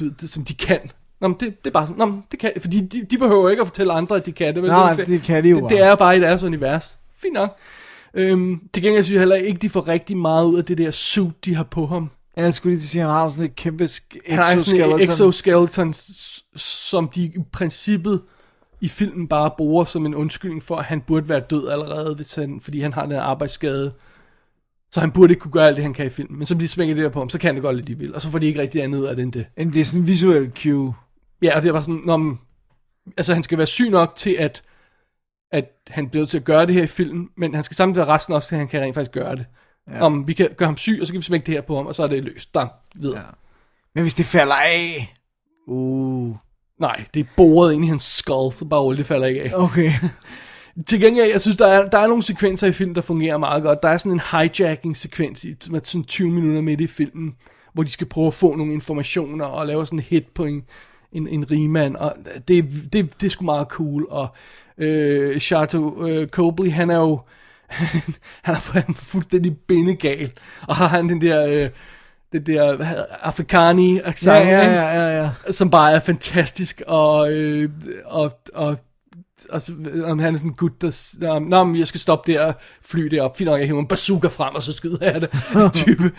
du, ved, det, som de kan. Nå, men det, det er bare sådan, nå, men det kan, fordi de, de behøver ikke at fortælle andre, at de kan det. vel? Nej, det, er- det kan de jo det, bare. det er bare i deres univers. Fint nok. Øhm, til gengæld synes jeg heller ikke, de får rigtig meget ud af det der suit, de har på ham. Ja, jeg skulle lige sige, at han har sådan et kæmpe sk- Han har sådan exoskeleton. et exoskeleton, som de i princippet i filmen bare bruger som en undskyldning for, at han burde være død allerede, hvis han, fordi han har den arbejdsskade. Så han burde ikke kunne gøre alt det, han kan i filmen. Men så bliver de smækket det der på ham, så kan han det godt lidt, de vil. Og så får de ikke rigtig andet ud af det end det. En, det er sådan en visuel cue. Ja, og det bare sådan, når man, altså han skal være syg nok til, at, at han bliver til at gøre det her i filmen, men han skal samtidig være resten også, at han kan rent faktisk gøre det. Ja. Om vi kan gøre ham syg, og så kan vi smække det her på ham, og så er det løst. Bam, videre. Ja. Men hvis det falder af... Uh. Nej, det er boret ind i hans skull, så bare det falder ikke af. Okay. [laughs] Til gengæld, jeg synes, der er, der er nogle sekvenser i filmen, der fungerer meget godt. Der er sådan en hijacking-sekvens, i, med sådan 20 minutter midt i filmen, hvor de skal prøve at få nogle informationer og lave sådan en hit på en, en, en rigmand, og det, det, det er sgu meget cool, og øh, Chateau øh, Cobley, han er jo, [laughs] han er fu- fuldstændig bindegal, og har han den der, øh, det der afrikani accent, Ja, ja, ja, ja, ja. som bare er fantastisk, og, øh, og, og og så, om han er sådan en gut, der, s- nå, men jeg skal stoppe der og fly det op. Fint nok, jeg hiver en bazooka frem, og så skyder jeg det. [laughs] type.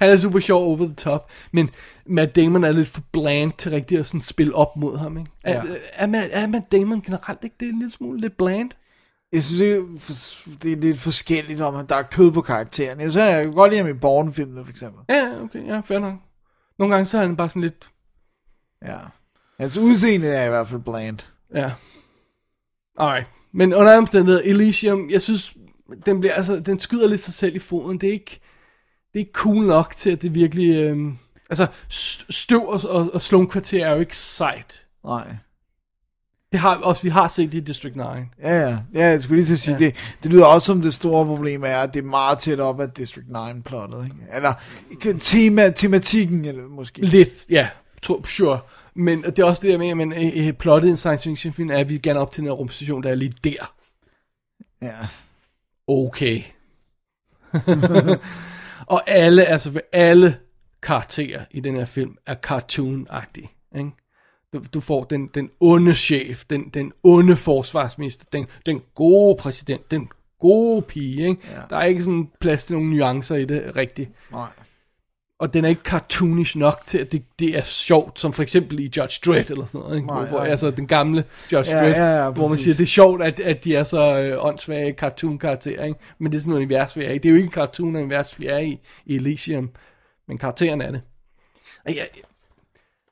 han er super sjov over the top. Men Matt Damon er lidt for bland til rigtig at sådan spille op mod ham. Ikke? Er, Ja. er, Matt, er Matt Damon generelt ikke det er en lille smule lidt bland? Jeg synes, det er, for, det er lidt forskelligt, om der er kød på karakteren. Jeg synes, jeg kan godt lide ham i Born-filmen, for eksempel. Ja, okay, ja, fair nok. Nogle gange så er han bare sådan lidt, Ja. Altså, udseendet er i hvert fald bland. Ja. Alright. Men under omstændigheder, Elysium, jeg synes, den, bliver, altså, den skyder lidt sig selv i foden. Det er ikke, det er ikke cool nok til, at det virkelig... Øhm, altså, st- støv og, og, og slumkvarter er jo ikke sejt. Nej. Det har også, vi har set det i District 9. Ja, ja. Ja, jeg skulle lige til at sige, ja. det, det lyder også som det store problem er, at det er meget tæt op af District 9-plottet, ikke? Eller tema, tematikken, eller måske. Lidt, ja. To, sure. Men det er også det med, at man, øh, øh, plottet i en science fiction film er, at vi gerne op til den her rumstation, der er lige der. Ja. Okay. [laughs] og alle, altså alle karakterer i den her film er cartoon-agtige. Ikke? Du, du får den, den onde chef, den, den onde forsvarsminister, den, den gode præsident, den gode pige. Ikke? Ja. Der er ikke sådan plads til nogle nuancer i det rigtigt. Nej. Og den er ikke cartoonish nok til, at det, det er sjovt, som for eksempel i Judge Dredd eller sådan noget. Ikke? Nej, hvor. Altså den gamle Judge Ja, Dredd, ja, ja, hvor man siger, det er sjovt, at, at de er så øh, åndssvage cartoon-karakterer. Ikke? Men det er sådan noget univers, vi er i. Det er jo ikke cartoon-univers, vi er i, i Elysium, men karakteren er det. Og jeg,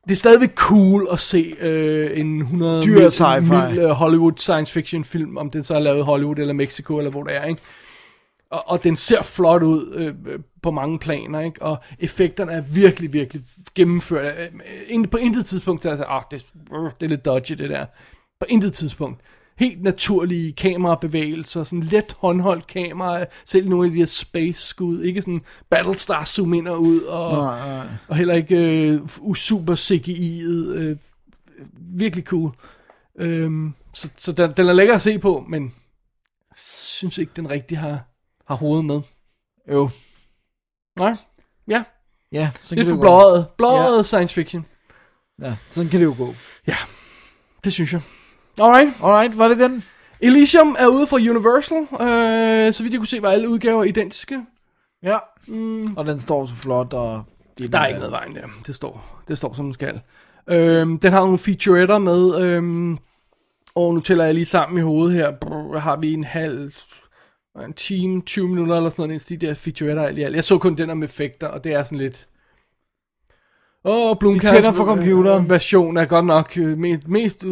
det er stadigvæk cool at se øh, en 100 Dyr mil, øh, Hollywood science fiction film, om den så er lavet i Hollywood eller Mexico eller hvor det er, ikke? Og, og den ser flot ud øh, på mange planer, ikke? Og effekterne er virkelig, virkelig gennemført. Øh, øh, På intet tidspunkt er jeg sagt, ah, det, øh, det er lidt dodgy det der. På intet tidspunkt. Helt naturlige kamerabevægelser, sådan let håndholdt kamera, selv nogle af de her space-skud, ikke sådan Battlestar zoom ind og ud, og, Nej, nej. og heller ikke øh, super CGI'et. Øh, virkelig cool. Øhm, så så den, den er lækker at se på, men jeg synes ikke, den rigtig har, har hovedet med. Jo. Nej, ja. Ja, så Lidt det for blåret. Blåret ja. science fiction. Ja, sådan kan det jo gå. Det synes jeg. Alright. Alright, var det den? Elysium er ude fra Universal. Øh, så vidt jeg kunne se, var alle udgaver identiske. Ja. Mm. Og den står så flot, og... Det Der er ikke noget vejen der. Det står, det står som den skal. Øhm, den har nogle featuretter med. Øhm, og nu tæller jeg lige sammen i hovedet her. Brr, har vi en halv... En time, 20 minutter eller sådan noget, de der featuretter alt i alt. Jeg så kun den om effekter, og det er sådan lidt... Åh, oh, Blomkamps tænder for computeren. version er godt nok øh, mest,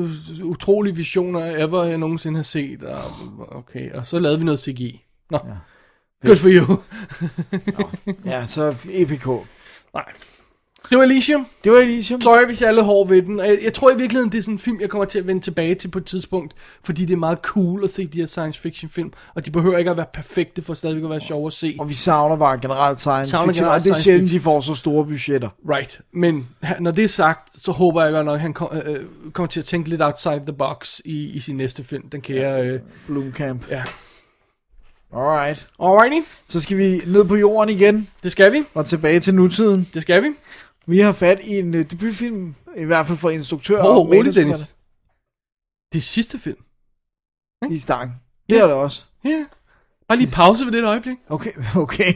utrolige visioner ever, jeg nogensinde har set. Og, okay, og så lavede vi noget CGI. Nå, ja. good for you. Ja, så EPK. Nej. Det var Elysium. Det var Elysium. Sorry, hvis jeg er lidt hård ved den. Jeg, jeg tror i virkeligheden, det er sådan en film, jeg kommer til at vende tilbage til på et tidspunkt. Fordi det er meget cool at se de her science fiction film. Og de behøver ikke at være perfekte for stadigvæk at være sjove at se. Og vi savner bare generelt science Savner fiction, generelt og det er sjældent, de får så store budgetter. Right. Men når det er sagt, så håber jeg godt nok, at han kom, øh, øh, kommer til at tænke lidt outside the box i, i sin næste film. Den kære... Øh, Bloomcamp. ja. Alright. Alrighty. Så skal vi ned på jorden igen. Det skal vi. Og tilbage til nutiden. Det skal vi. Vi har fat i en uh, debutfilm, i hvert fald for instruktør Åh, og rolig, manusforfatter. Dennis. Det er sidste film. I stang. Det er det også. Ja. Bare lige pause ved det et øjeblik. Okay, [laughs] okay.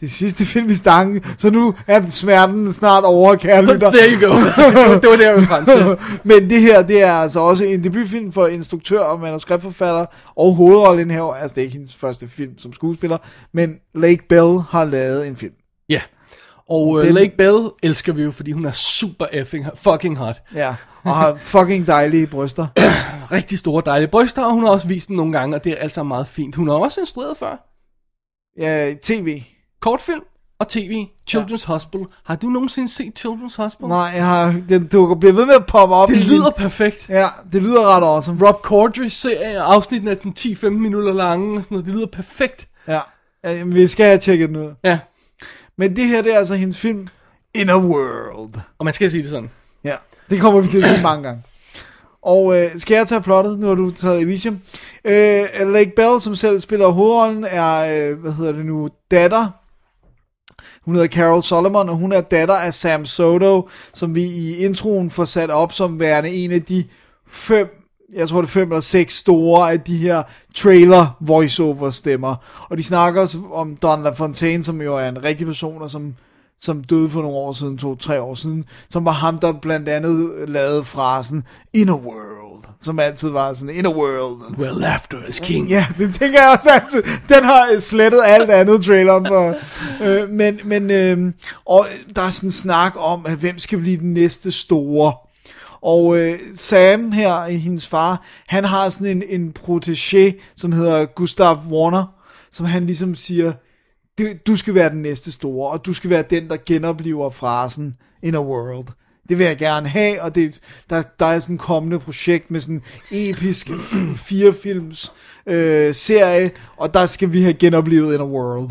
Det sidste film i stangen, så nu er smerten snart over, kære lytter. There you go. [laughs] det var det, jeg ville frem til. Men det her, det er altså også en debutfilm for instruktør og manuskriptforfatter og hovedrollenhaver. Altså, det er ikke hendes første film som skuespiller, men Lake Bell har lavet en film. Og uh, Den- Lake Bell elsker vi jo, fordi hun er super effing, fucking hot. Ja, og har fucking dejlige bryster. [clears throat] Rigtig store, dejlige bryster, og hun har også vist dem nogle gange, og det er altså meget fint. Hun har også instrueret før. Ja, tv. Kortfilm og tv. Children's ja. Hospital. Har du nogensinde set Children's Hospital? Nej, jeg har, den dukker, bliver ved med at poppe op. Det lyder min- perfekt. Ja, det lyder ret awesome. Rob Corddry serie, afsnitten er sådan 10-15 minutter lange, og sådan noget. det lyder perfekt. Ja, ja, vi skal have tjekket den ud. Ja, Men det her, det er altså hendes film, In a World. og man skal sige det sådan. Ja, det kommer vi til at se mange gange. Og øh, skal jeg tage plottet? Nu har du taget Elysium. Øh, Lake Bell, som selv spiller hovedrollen, er, øh, hvad hedder det nu, datter. Hun hedder Carol Solomon, og hun er datter af Sam Soto, som vi i introen får sat op som værende en af de fem, jeg tror det er fem eller seks store af de her trailer voiceover stemmer. Og de snakker også om Don LaFontaine, som jo er en rigtig person, og som som døde for nogle år siden, to-tre år siden, som var ham, der blandt andet lavede frasen, In a world, som altid var sådan, In a world. Well, laughter is king. Ja, det tænker jeg også altid. Den har slettet alt andet traileren for. Øh, men, men øh, og der er sådan en snak om, at hvem skal blive den næste store. Og øh, Sam her, hendes far, han har sådan en, en protégé, som hedder Gustav Warner, som han ligesom siger, du, du skal være den næste store, og du skal være den, der genoplever frasen in a world. Det vil jeg gerne have, og det, der, der er sådan et kommende projekt med sådan en episk [clears throat] firefilms øh, serie, og der skal vi have genoplevet in a world.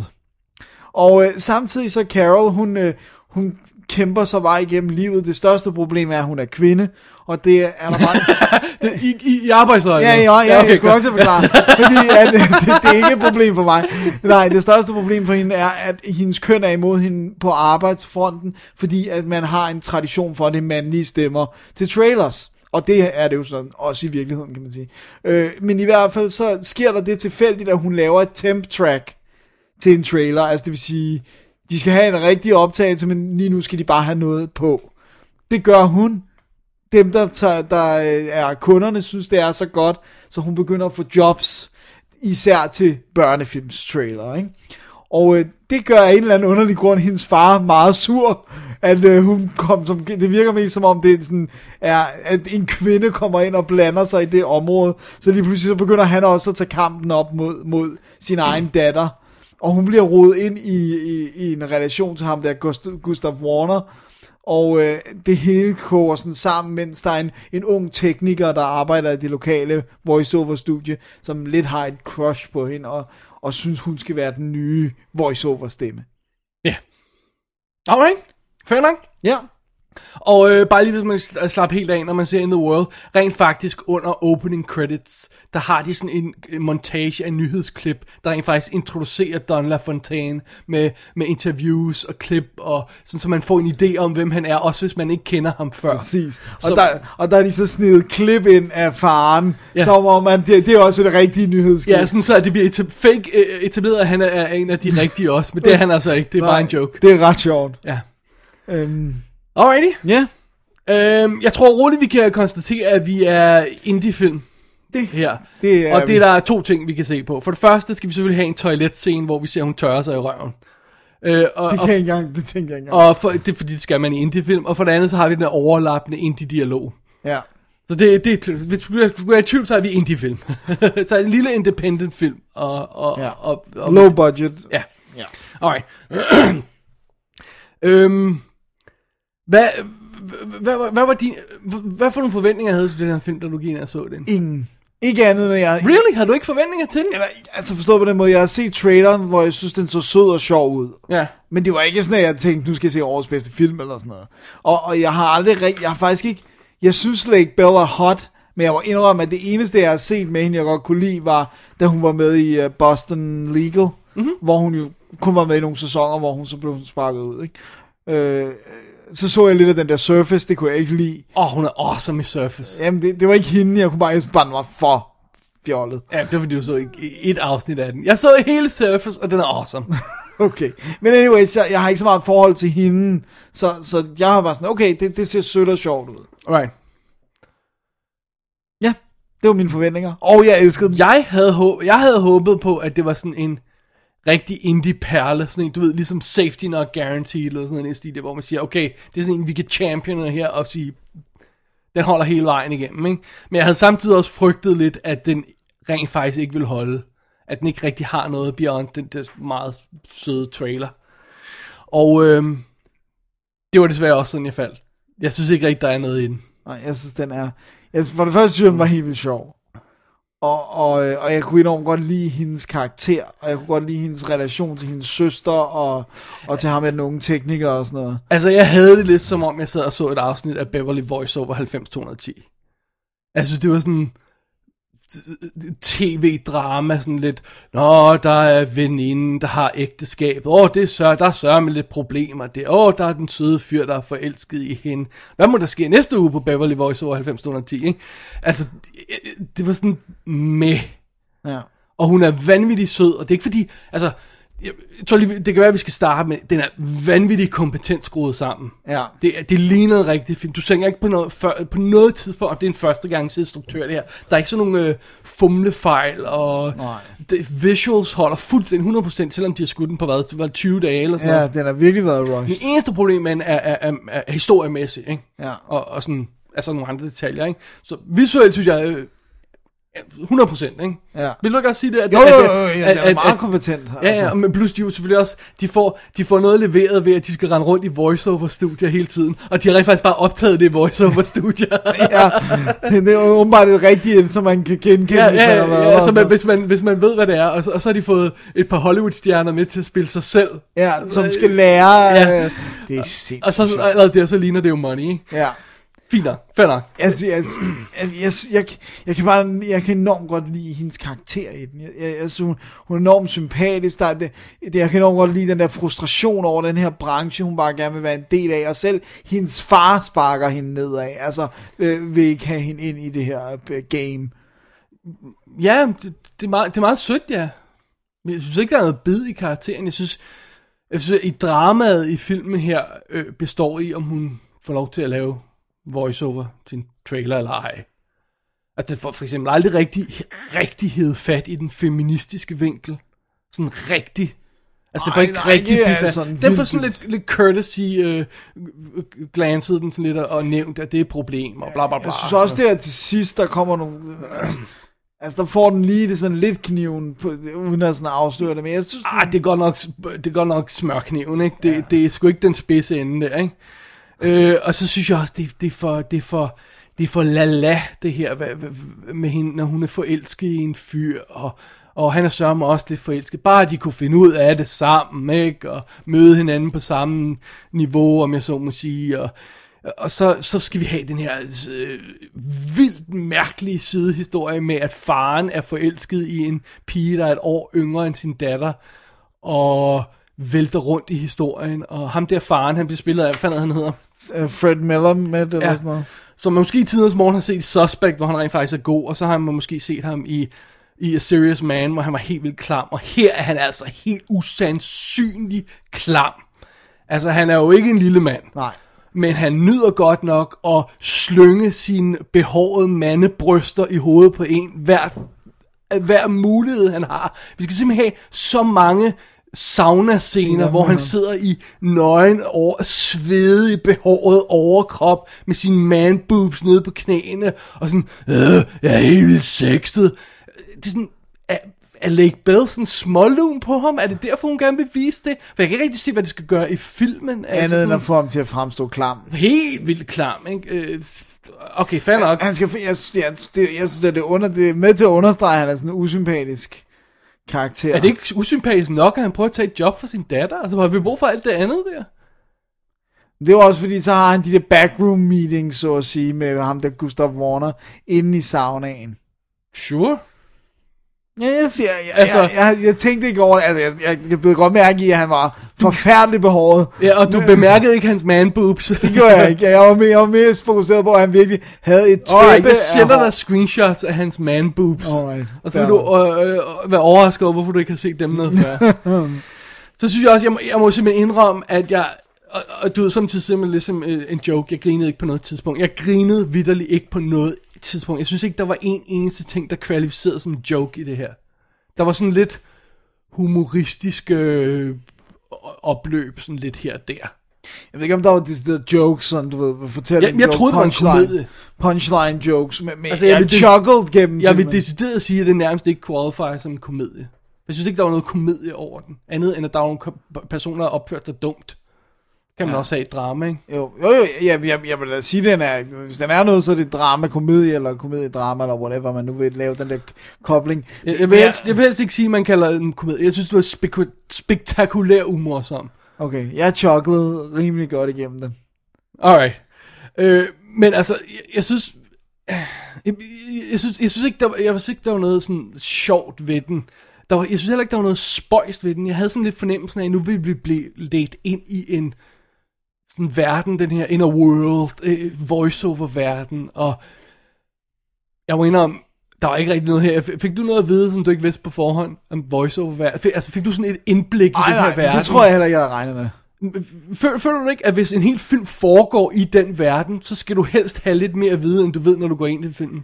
Og øh, samtidig så Carol, hun, øh, hun kæmper sig vej igennem livet. Det største problem er, at hun er kvinde, og det er der bare... [laughs] Det, I, I, i arbejdsøjne. Ja, ja, ja, okay, jeg skulle nok til at forklare. Fordi at, det, det er ikke et problem for mig. Nej, det største problem for hende er, at hendes køn er imod hende på arbejdsfronten, fordi at man har en tradition for, at det er mandlige stemmer til trailers. Og det er det jo sådan, også i virkeligheden, kan man sige. Øh, men i hvert fald, så sker der det tilfældigt, at hun laver et temp track til en trailer. Altså det vil sige, de skal have en rigtig optagelse, men lige nu skal de bare have noget på. Det gør hun. Dem, der, tager, der øh, er kunderne, synes, det er så godt, så hun begynder at få jobs, især til børnefilmstrailer, ikke? Og øh, det gør af en eller anden underlig grund hendes far meget sur, at øh, hun kom som, det virker mest som om det er sådan, er, at en kvinde kommer ind og blander sig i det område, så lige pludselig så begynder han også at tage kampen op mod, mod sin egen datter, og hun bliver rodet ind i, i, i en relation til ham der, Gustav, Gustav Warner, og øh, det hele koger sådan sammen, mens der er en, en ung tekniker, der arbejder i det lokale voiceover-studie, som lidt har et crush på hende, og, og synes, hun skal være den nye voiceover-stemme. Ja. Alright, fair nok. Ja. Og øh, bare lige hvis man sl- slapper helt af, når man ser In The World, rent faktisk under opening credits, der har de sådan en, en montage af nyhedsklip, der rent faktisk introducerer Don LaFontaine med, med interviews og klip, og sådan, så man får en idé om, hvem han er, også hvis man ikke kender ham før. Præcis. Og, Så- der, og der er de så snedet klip ind af faren, Ja. som om man, det, det er også det rigtige nyhedsklip. Ja, sådan så det bliver etab- fake øh, etableret, at han er, er en af de rigtige også, men det er han altså ikke, det er bare en joke. Det er ret sjovt. Ja. Øhm, Alrighty. Ja. Øhm, jeg tror roligt, vi kan konstatere, at vi er indie-film. Det, her. det er og det er der to ting, vi kan se på. For det første skal vi selvfølgelig have en toiletscene, hvor vi ser, at hun tørrer sig i røven. Øh, og, det kan og, jeg engang, det tænker jeg engang. og for, det er fordi, det skal man i indie-film. Og for det andet, så har vi den overlappende indie-dialog. Ja. Så det, det hvis du er i tvivl, så er vi indie-film. [laughs] så en lille independent film. Og, og, Ja. og, og, Low budget. Ja. Ja. Alright. [clears throat] øhm, hvad, hvad, hvad, hvad, var din, hvad for nogle forventninger havde du til den her film, da du gik ind og så den? Ingen. Ikke andet end jeg... Really? Havde du ikke forventninger til den? Eller, altså forstået på den måde, jeg har set traileren, hvor jeg synes, den så sød og sjov ud. Ja. Men det var ikke sådan, at jeg tænkte, nu skal jeg se årets bedste film eller sådan noget. Og, og jeg har aldrig rigtig, jeg har faktisk ikke, jeg synes slet ikke Bella er hot, men jeg må indrømme, at det eneste, jeg har set med hende, jeg godt kunne lide, var, da hun var med i uh, Boston Legal, mm-hmm. hvor hun jo kun var med i nogle sæsoner, hvor hun så blev sparket ud, ikke? Øh, så så jeg lidt af den der Surface, det kunne jeg ikke lide. Åh, oh, hun er awesome i Surface. Jamen, det, det var ikke hende, jeg kunne bare, jeg bare, den var for fjollet. Ja, det var fordi, du så ikke et afsnit af den. Jeg så hele Surface, og den er awesome. [laughs] Okay. Men anyways, jeg, jeg har ikke så meget forhold til hende, så, så jeg har bare sådan, okay, det, det ser sødt og sjovt ud. Alright. Ja, det var mine forventninger. Og jeg elskede den. Jeg havde, håb, jeg havde håbet på, at det var sådan en rigtig indie-perle, sådan en, du ved, ligesom Safety Not Guaranteed, eller sådan en stil, hvor man siger, okay, det er sådan en, vi kan champion her, og sige, den holder hele vejen igennem, ikke? Men jeg havde samtidig også frygtet lidt, at den rent faktisk ikke vil holde. At den ikke rigtig har noget beyond den der meget søde trailer. Og øhm, det var desværre også sådan, jeg faldt. Jeg synes ikke rigtig, der er noget i den. Nej, jeg synes, den er... Jeg, synes- for det første synes jeg, den var helt vildt sjov. Og, og, øh, og jeg kunne enormt godt lide hendes karakter, og jeg kunne godt lide hendes relation til hendes søster, og, og til ham med den unge tekniker og sådan noget. Altså, jeg havde det lidt som om, jeg sad og så et afsnit af Beverly Voice over 90-210. Altså, det var sådan tv-drama, sådan lidt, Nå, der er veninden, der har ægteskab. Åh, det er sør, der er sørger med lidt problemer der. Åh, der er den søde fyr, der er forelsket i hende. Hvad må der ske næste uge på Beverly Voice over 90210, ikke? Altså, det, det var sådan med. Ja. Og hun er vanvittig sød, og det er ikke fordi, altså, jeg jeg tror lige, det kan være, at vi skal starte med, den er vanvittigt kompetent skruet sammen. Ja. Det, det ligner en rigtig film. Du tænker ikke på noget, før, på noget tidspunkt, og det er en første gang instruktør det her. Der er ikke sådan nogle øh, fumlefejl, og Nej. det, visuals holder fuldstændig 100%, selvom de har skudt den på hvad, hvad 20 dage eller sådan Ja, noget. den har virkelig været rushed. Det eneste problem med den er, er, er, er historiemæssigt, ikke? Ja. Og, og sådan, altså nogle andre detaljer, ikke? Så visuelt synes jeg, øh, 100%, ikke? Ja. Vil du ikke også sige det? At, Jo, at- jo, at- jo, jo, ja, at- den er at- meget at- kompetent, Ja, altså. ja, men plus de er jo selvfølgelig også, de får, de får noget leveret ved, at de skal rende rundt i voiceover-studier hele tiden, og de har rent faktisk bare optaget det i voiceover-studier. [laughs] ja, det, det er jo åbenbart et rigtigt, som man kan genkende, ja, hvis ja, man har været ja, altså, man, hvis, man, hvis man ved, hvad det er, og så, og så har de fået et par Hollywood-stjerner med til at spille sig selv. Ja, som skal lære... Ja. øh, Det er sindssygt. Og så allerede der, så ligner det jo money, ikke? Ja. Fint nok, fair nok. Jeg, jeg, jeg, jeg, jeg, jeg kan bare, jeg kan enormt godt lide hendes karakter i den. Jeg, jeg, jeg synes, hun, er enormt sympatisk. Der, er det, det, jeg kan enormt godt lide den der frustration over den her branche, hun bare gerne vil være en del af. Og selv hendes far sparker hende nedad. Altså, øh, vil ikke have hende ind i det her øh, game. Ja, det, det, er meget, det er meget sødt, ja. Men jeg synes ikke, der er noget bid i karakteren. Jeg synes, Jeg synes, at i dramaet i filmen her øh, består i, om hun får lov til at lave voiceover til en trailer eller ej. Altså, det får for eksempel aldrig rigtig, rigtig hed fat i den feministiske vinkel. Sådan rigtig. Altså, det får ikke nej, rigtig ikke, bifat. sådan Den får sådan lidt, lidt courtesy øh, glanset den sådan lidt og, og nævnt, at det er et problem, og bla bla bla. Jeg synes også, der til sidst, der kommer nogle... Altså, [clears throat] altså der får den lige det sådan lidt kniven, på, uden at sådan afsløre det, men jeg synes... Ah, det går nok, det går nok smørkniven, ikke? Det, ja. det er sgu ikke den spidse ende der, ikke? Øh, og så synes jeg også, det, det er for, det er for, det er for lala, det her, hvad, hvad, med hende, når hun er forelsket i en fyr, og, og han er sørme også lidt forelsket. Bare de kunne finde ud af det sammen, ikke? Og møde hinanden på samme niveau, om jeg så må sige, og, og så, så skal vi have den her øh, vildt mærkelige sidehistorie med, at faren er forelsket i en pige, der er et år yngre end sin datter, og vælter rundt i historien, og ham der faren, han bliver spillet af, hvad fanden han hedder? Uh, Fred Miller med det, eller Ja. sådan noget. Som man måske i tidens morgen har set Suspect, hvor han rent faktisk er god, og så har man måske set ham i, i A Serious Man, hvor han var helt vildt klam, og her er han altså helt usandsynlig klam. Altså, han er jo ikke en lille mand. Nej. Men han nyder godt nok at slynge sine behårede mandebryster i hovedet på en hver, hver mulighed han har. Vi skal simpelthen have så mange sauna-scener, hvor han sidder i nøgen over svedig behåret overkrop med sine man-boobs nede på knæene og sådan, øh, jeg er helt vildt sexet. Det er sådan, er, er Lake Bell sådan smålun på ham? Er det derfor, hun gerne vil vise det? For jeg kan ikke rigtig se, hvad det skal gøre i filmen. Altså Andet end sådan- at få ham til at fremstå klam. helt vildt klam, ikke? Øh, okay, fair nok. Han skal, jeg, jeg, jeg, det, jeg synes, det er, under, det er med til at understrege, at han er sådan usympatisk karakter. Er det ikke usympatisk nok, at han prøver at tage et job for sin datter? Altså, har vi brug for alt det andet der? Det er jo også fordi, så har han de der backroom meetings, så at sige, med ham der Gustav Warner, inde i saunaen. Sure. Ja, jeg siger, jeg, Altså- jeg, jeg, jeg tænkte ikke over det, altså, jeg, jeg, jeg blev godt mærke i, at han var forfærdelig behåret. Ja, og du bemærkede ikke hans man-boobs. [laughs] Det gjorde jeg ikke. Jeg var mere, jeg var mere fokuseret på, at han virkelig havde et tæppe Alright, jeg sender dig screenshots af hans man-boobs. Alright, Og så vil du øh, øh, være overrasket over, hvorfor du ikke har set dem noget før. [laughs] så synes jeg også, jeg må, jeg må simpelthen indrømme, at jeg... Og, og du ved, samtidig simpelthen ligesom øh, en joke. Jeg grinede ikke på noget tidspunkt. Jeg grinede vidderligt ikke på noget tidspunkt. Jeg synes ikke, der var en eneste ting, der kvalificerede som en joke i det her. Der var sådan lidt humoristisk øh, opløb, sådan lidt her og der. Jeg ved ikke, om der var decideret jokes, sådan, du ved, fortælle Jeg- jeg troede, det var en komedie. Punchline jokes, men, men Altså, jeg, jeg chuckled gennem Jeg vil decideret sige, at det nærmest ikke qualifier som en komedie. Jeg synes ikke, der var noget komedie over den. Andet end, at der var nogle personer, der opførte sig dumt. Kan man ja. Ja. også have et drama, ikke? Jo, jo, jo jeg, jeg, jeg vil da sige, den er, hvis den er noget, så er det drama, komedie, eller komedie, drama, eller whatever, man nu vil lave den der kobling. Jeg, jeg, vil, helst, jeg vil helst ikke sige, at man kalder det en komedie. Jeg synes, det var spekul- spektakulær umorsom. Okay, jeg chucklede rimelig godt igennem den. Alright. Øh, men altså, jeg, jeg synes... Jeg, jeg, jeg, synes, jeg synes ikke, der var, jeg synes ikke, der var noget sådan sjovt ved den. Der var, jeg synes heller ikke, der var noget spøjst ved den. Jeg havde sådan lidt fornemmelsen af, at nu vil vi blive ledt ind i en sådan verden, den her inner world, øh, voiceover-verden, og jeg må indrømme, der var ikke rigtig noget her. Fik du noget at vide, som du ikke vidste på forhånd om voiceover-verden? Fik, altså, fik du sådan et indblik i Ej, den her nej, verden? det tror jeg heller ikke, jeg havde regnet med. Føler, føler du ikke, at hvis en hel film foregår i den verden, så skal du helst have lidt mere at vide, end du ved, når du går ind i filmen?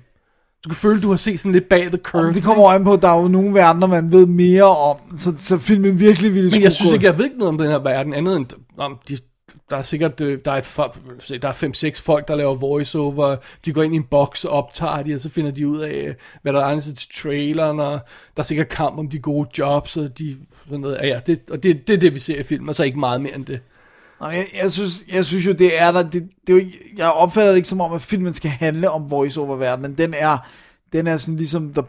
Du kan føle, du har set sådan lidt bag the curve. Om det kommer øjen på, at der er jo nogle verdener, man ved mere om, så, så filmen virkelig ville Men jeg synes ikke, jeg ved ikke noget om den her verden, andet end, om de, der er sikkert, øh, der er, der er fem, seks folk, der laver voiceover, de går ind i en boks og optager de, og så finder de ud af, hvad der er til traileren, og der er sikkert kamp om de gode jobs, og de, sådan noget, ja, det, og det, det er det, vi ser i filmen, og så ikke meget mere end det. Nå, jeg, jeg, synes, jeg synes jo, det er der. Det, det er jo ikke, jeg opfatter det ikke som om, at filmen skal handle om voiceover-verdenen. Den er, den er sådan ligesom the,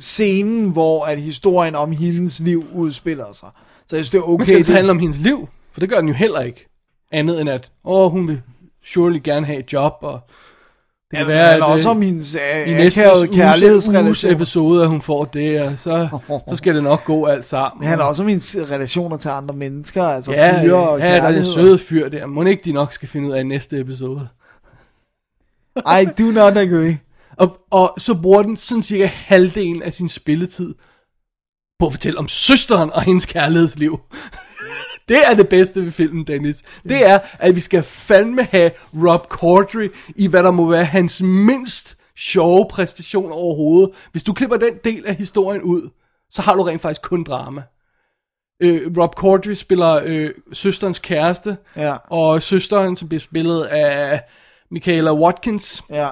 scenen, hvor at historien om hendes liv udspiller sig. Så jeg synes, det er Okay. Men skal det det, handle om hendes liv? For det gør den jo heller ikke. Andet end at, åh, hun vil surely gerne have et job, og det Ja, kan men være, at, også øh, om hendes, øh, i næste uges, episode, at hun får det, og så, så skal det nok gå alt sammen. Det handler også om hendes relationer til andre mennesker, altså ja, fyre og ja, der er det søde fyr der. Må ikke de nok skal finde ud af i næste episode. I do not agree. Og, og så bruger den sådan cirka halvdelen af sin spilletid på at fortælle om søsteren og hendes kærlighedsliv. Det er det bedste ved filmen, Dennis. Det er, at vi skal fandme have Rob Corddry i, hvad der må være hans mindst sjove præstation overhovedet. Hvis du klipper den del af historien ud, så har du rent faktisk kun drama. Øh, Rob Corddry spiller øh, søsterens kæreste, Ja. og søsteren, som bliver spillet af Michaela Watkins. Ja.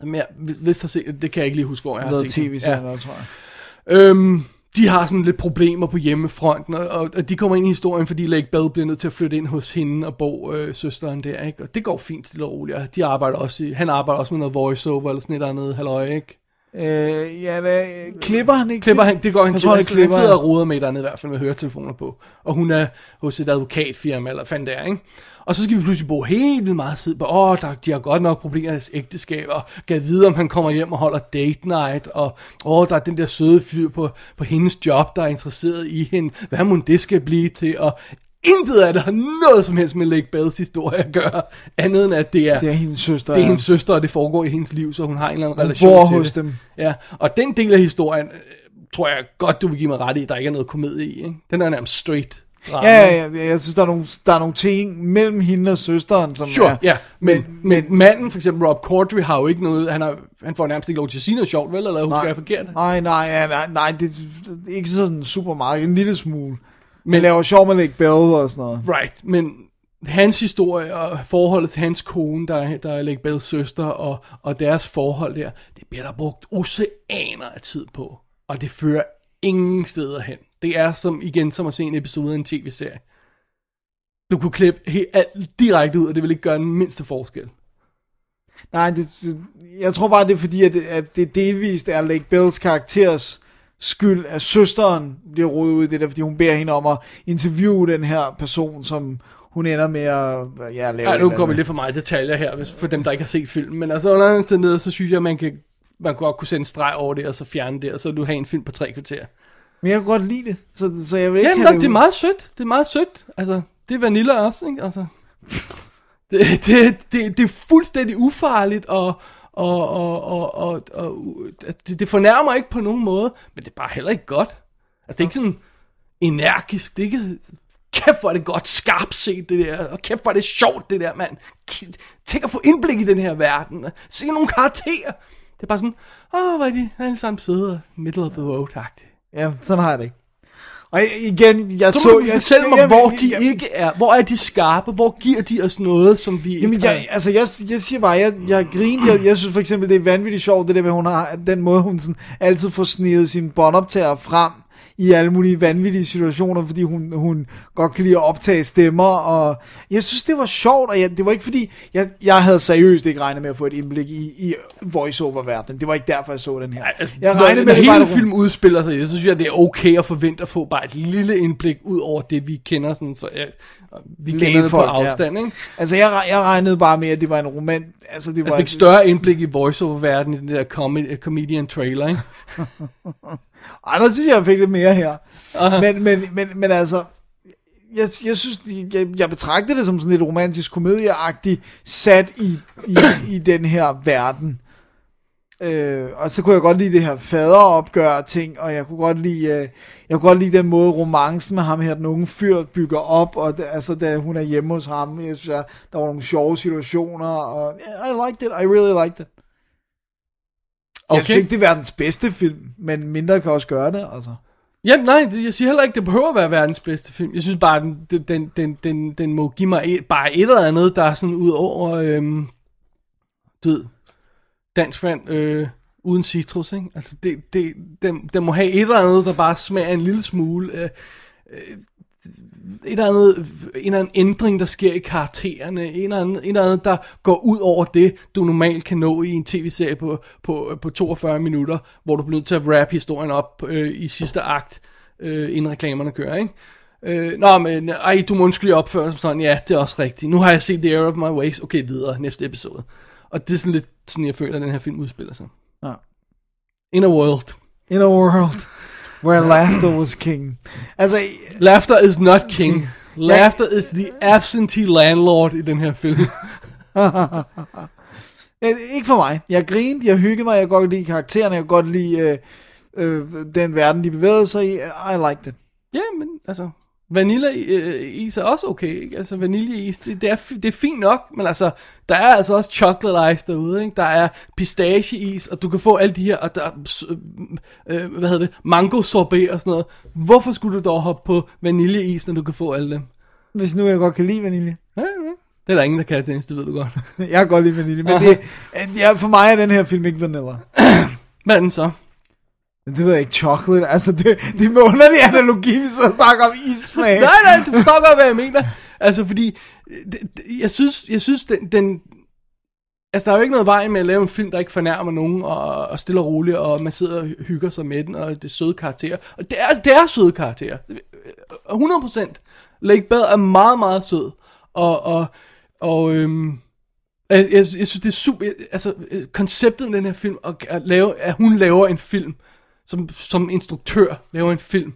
Som jeg vist har set, det kan jeg ikke lige huske, hvor jeg har set den. tv-serie, ja. tror jeg. Øhm, de har sådan lidt problemer på hjemmefronten, og, og, og de kommer ind i historien, fordi Lake Bell bliver nødt til at flytte ind hos hende og bo øh, søsteren der, ikke? Og det går fint stille og roligt, og de arbejder også i, han arbejder også med noget voiceover eller sådan et eller andet halløj, ikke? Øh, ja, da, klipper han ikke? Klipper han, det går han, jeg tror, han klipper. han sidder og roder med andet i hvert fald med høretelefoner på, og hun er hos et advokatfirma, eller fandt det er, ikke? Og så skal vi pludselig bruge helt vildt meget tid på, åh, der, de har godt nok problemer i deres ægteskab, og kan vide, om han kommer hjem og holder date night, og åh, der er den der søde fyr på, på hendes job, der er interesseret i hende, hvad må det skal blive til, og intet af det har noget som helst med Lake Bells historie at gøre, andet end at det er, Det er hendes søster, det er hendes søster, og det foregår i hendes liv, så hun har en eller anden Hun relation bor til hos det. dem. Ja, og den del af historien, øh, tror jeg godt, du vil give mig ret i, der ikke er noget komedie i, ikke? Den er nærmest straight drama. Ja, ja, ja, jeg synes, der er, nogle, der er nogle ting mellem hende og søsteren, som Sure, er... ja, men, men, men manden, for eksempel Rob Corddry, har jo ikke noget, han, har, han får nærmest ikke lov til at sige noget sjovt, vel, eller husker jeg forkert? Nej, nej, nej, nej, det er ikke sådan super meget, en lille smule. Men han laver sjov med Lake Bell og sådan noget. Right, men hans historie og forholdet til hans kone, der, er- der er Lake Bells søster, og, og deres forhold der, det bliver der brugt oceaner af tid på. Og det fører ingen steder hen. Det er som igen som at se en episode af en tv-serie. Du kunne klippe helt, alt direkte ud, og det vil ikke gøre den mindste forskel. Nej, det, jeg tror bare, det er fordi, at, at det delvist er Lake Bells karakteres skyld, at søsteren bliver rodet ud i det der, fordi hun beder hende om at interviewe den her person, som hun ender med at ja, lave Ja, nu kommer andet. lidt for meget detaljer her, hvis, for dem, der ikke har set filmen. Men altså under omstændigheder, så synes jeg, man kan man godt kunne sætte en streg over det, og så fjerne det, og så du have en film på tre kvarter. Men jeg kan godt lide det, så, så jeg vil ikke Ja, have men det det er meget sødt. Det er meget sødt. Altså, det er vanilla også, ikke? Altså, det, det, det, det er fuldstændig ufarligt, og, og, og, og, og, og altså, det, det fornærmer ikke på nogen måde, men det er bare heller ikke godt. Altså, det er ikke sådan energisk, det er ikke kæft hvor er det godt skarpt set det der, og kæft hvor er det sjovt det der, mand. Tænk at få indblik i den her verden, se nogle karakterer. Det er bare sådan, åh, hvor er de alle sammen sidder middle of the road-agtigt. Ja, sådan har jeg det ikke. Og igen, jeg Så så... jeg, fortælle mig, jeg, hvor de jeg, ikke er. Hvor er de skarpe? Hvor giver de os noget, som vi Jamen, ikke jeg, altså, jeg, jeg siger bare, jeg, jeg griner, jeg, jeg synes for eksempel, det er vanvittigt sjovt, det der med, hun har, den måde, hun sådan altid får snedet sine båndoptager frem i alle mulige vanvittige situationer, fordi hun, hun godt kan lide at optage stemmer, og jeg synes, det var sjovt, og jeg, det var ikke fordi, jeg, jeg havde seriøst ikke regnet med at få et indblik i, i voice-over-verdenen. Det var ikke derfor, jeg så den her. Altså, jeg regnede med, når det var hele et- film udspiller sig så synes jeg, det er okay at forvente at få bare et lille indblik ud over det, vi kender sådan for, ja, vi kender det på Lægefolk, afstand, ja. ikke? Altså, jeg, jeg regnede bare med, at det var en roman... Altså, det var... Altså, fik større indblik i voiceover-verdenen i den der com- comedian trailer, ikke? [laughs] Ej, der synes jeg, jeg fik lidt mere her. Men, men, men, men altså, jeg, jeg synes, jeg, jeg betragter det som sådan lidt romantisk komedieagtigt sat i, i, i den her verden. Øh, og så kunne jeg godt lide det her faderopgør ting, og jeg kunne godt lide, øh, jeg kunne godt lide den måde romancen med ham her, den unge fyr, bygger op, og det, altså da hun er hjemme hos ham, jeg synes, jeg, der var nogle sjove situationer, og yeah, I liked it, I really liked it. Okay. Jeg synes ikke, det er verdens bedste film, men mindre kan også gøre det, altså. Ja, nej, jeg siger heller ikke, det behøver at være verdens bedste film. Jeg synes bare, den, den, den, den, den må give mig et, bare et eller andet, der er sådan ud over, øhm, du ved, dansk vand øh, uden citrus, ikke? Altså, det, det, den, den må have et eller andet, der bare smager en lille smule. Øh, øh, et eller andet, en eller anden ændring, der sker i karaktererne, en eller, anden, en eller anden, der går ud over det, du normalt kan nå i en tv-serie på, på, på 42 minutter, hvor du bliver nødt til at wrap historien op øh, i sidste akt, øh, inden reklamerne kører, ikke? Øh, nå, men ej, du må undskylde opføre som sådan, ja, det er også rigtigt. Nu har jeg set The Air of My Ways, okay, videre, næste episode. Og det er sådan lidt sådan, jeg føler, at den her film udspiller sig. Ja. In a world. In a world where laughter was king. Altså, Laughter is not king. Laughter is the absentee landlord i den her film. [laughs] Ikke for mig. Jeg grinede, jeg hyggede mig, jeg kan godt lide karaktererne, jeg kan godt lide øh, øh, den verden, de bevægede sig i. I liked it. Ja, men altså, vaniljeis er også okay, ikke? Altså vaniljeis, det, det, er, det er fint nok, men altså, der er altså også chocolate ice derude, ikke? Der er pistacheis, og du kan få alle de her, og der er, s- øh, hvad hedder det, mango sorbet og sådan noget. Hvorfor skulle du dog hoppe på vaniljeis, når du kan få alle dem? Hvis nu jeg godt kan lide vanilje. Ja, ja. Det er der ingen, der kan, Dennis, det ved du godt. [laughs] Jeg kan godt lide vanilje, men det, ja, for mig er den her film ikke vanilla. [clears throat] Hvad er den så? Det ved jeg ikke, chocolate, altså det, det er med underlig analogi, hvis jeg snakker om ismag. [laughs] nej, nej, du forstår godt, hvad jeg mener. Altså, fordi, det, det, jeg synes, jeg synes den, den, altså, der er jo ikke noget vej med at lave en film, der ikke fornærmer nogen, og, og stille og roligt, og man sidder og hygger sig med den, og det er søde karakterer. Og det er, det er søde karakterer. 100%. Lake Bell er meget, meget sød. Og, og, og øhm, jeg, jeg, jeg synes, det er super, altså, konceptet med den her film, at, at, lave, at hun laver en film, som, som instruktør laver en film,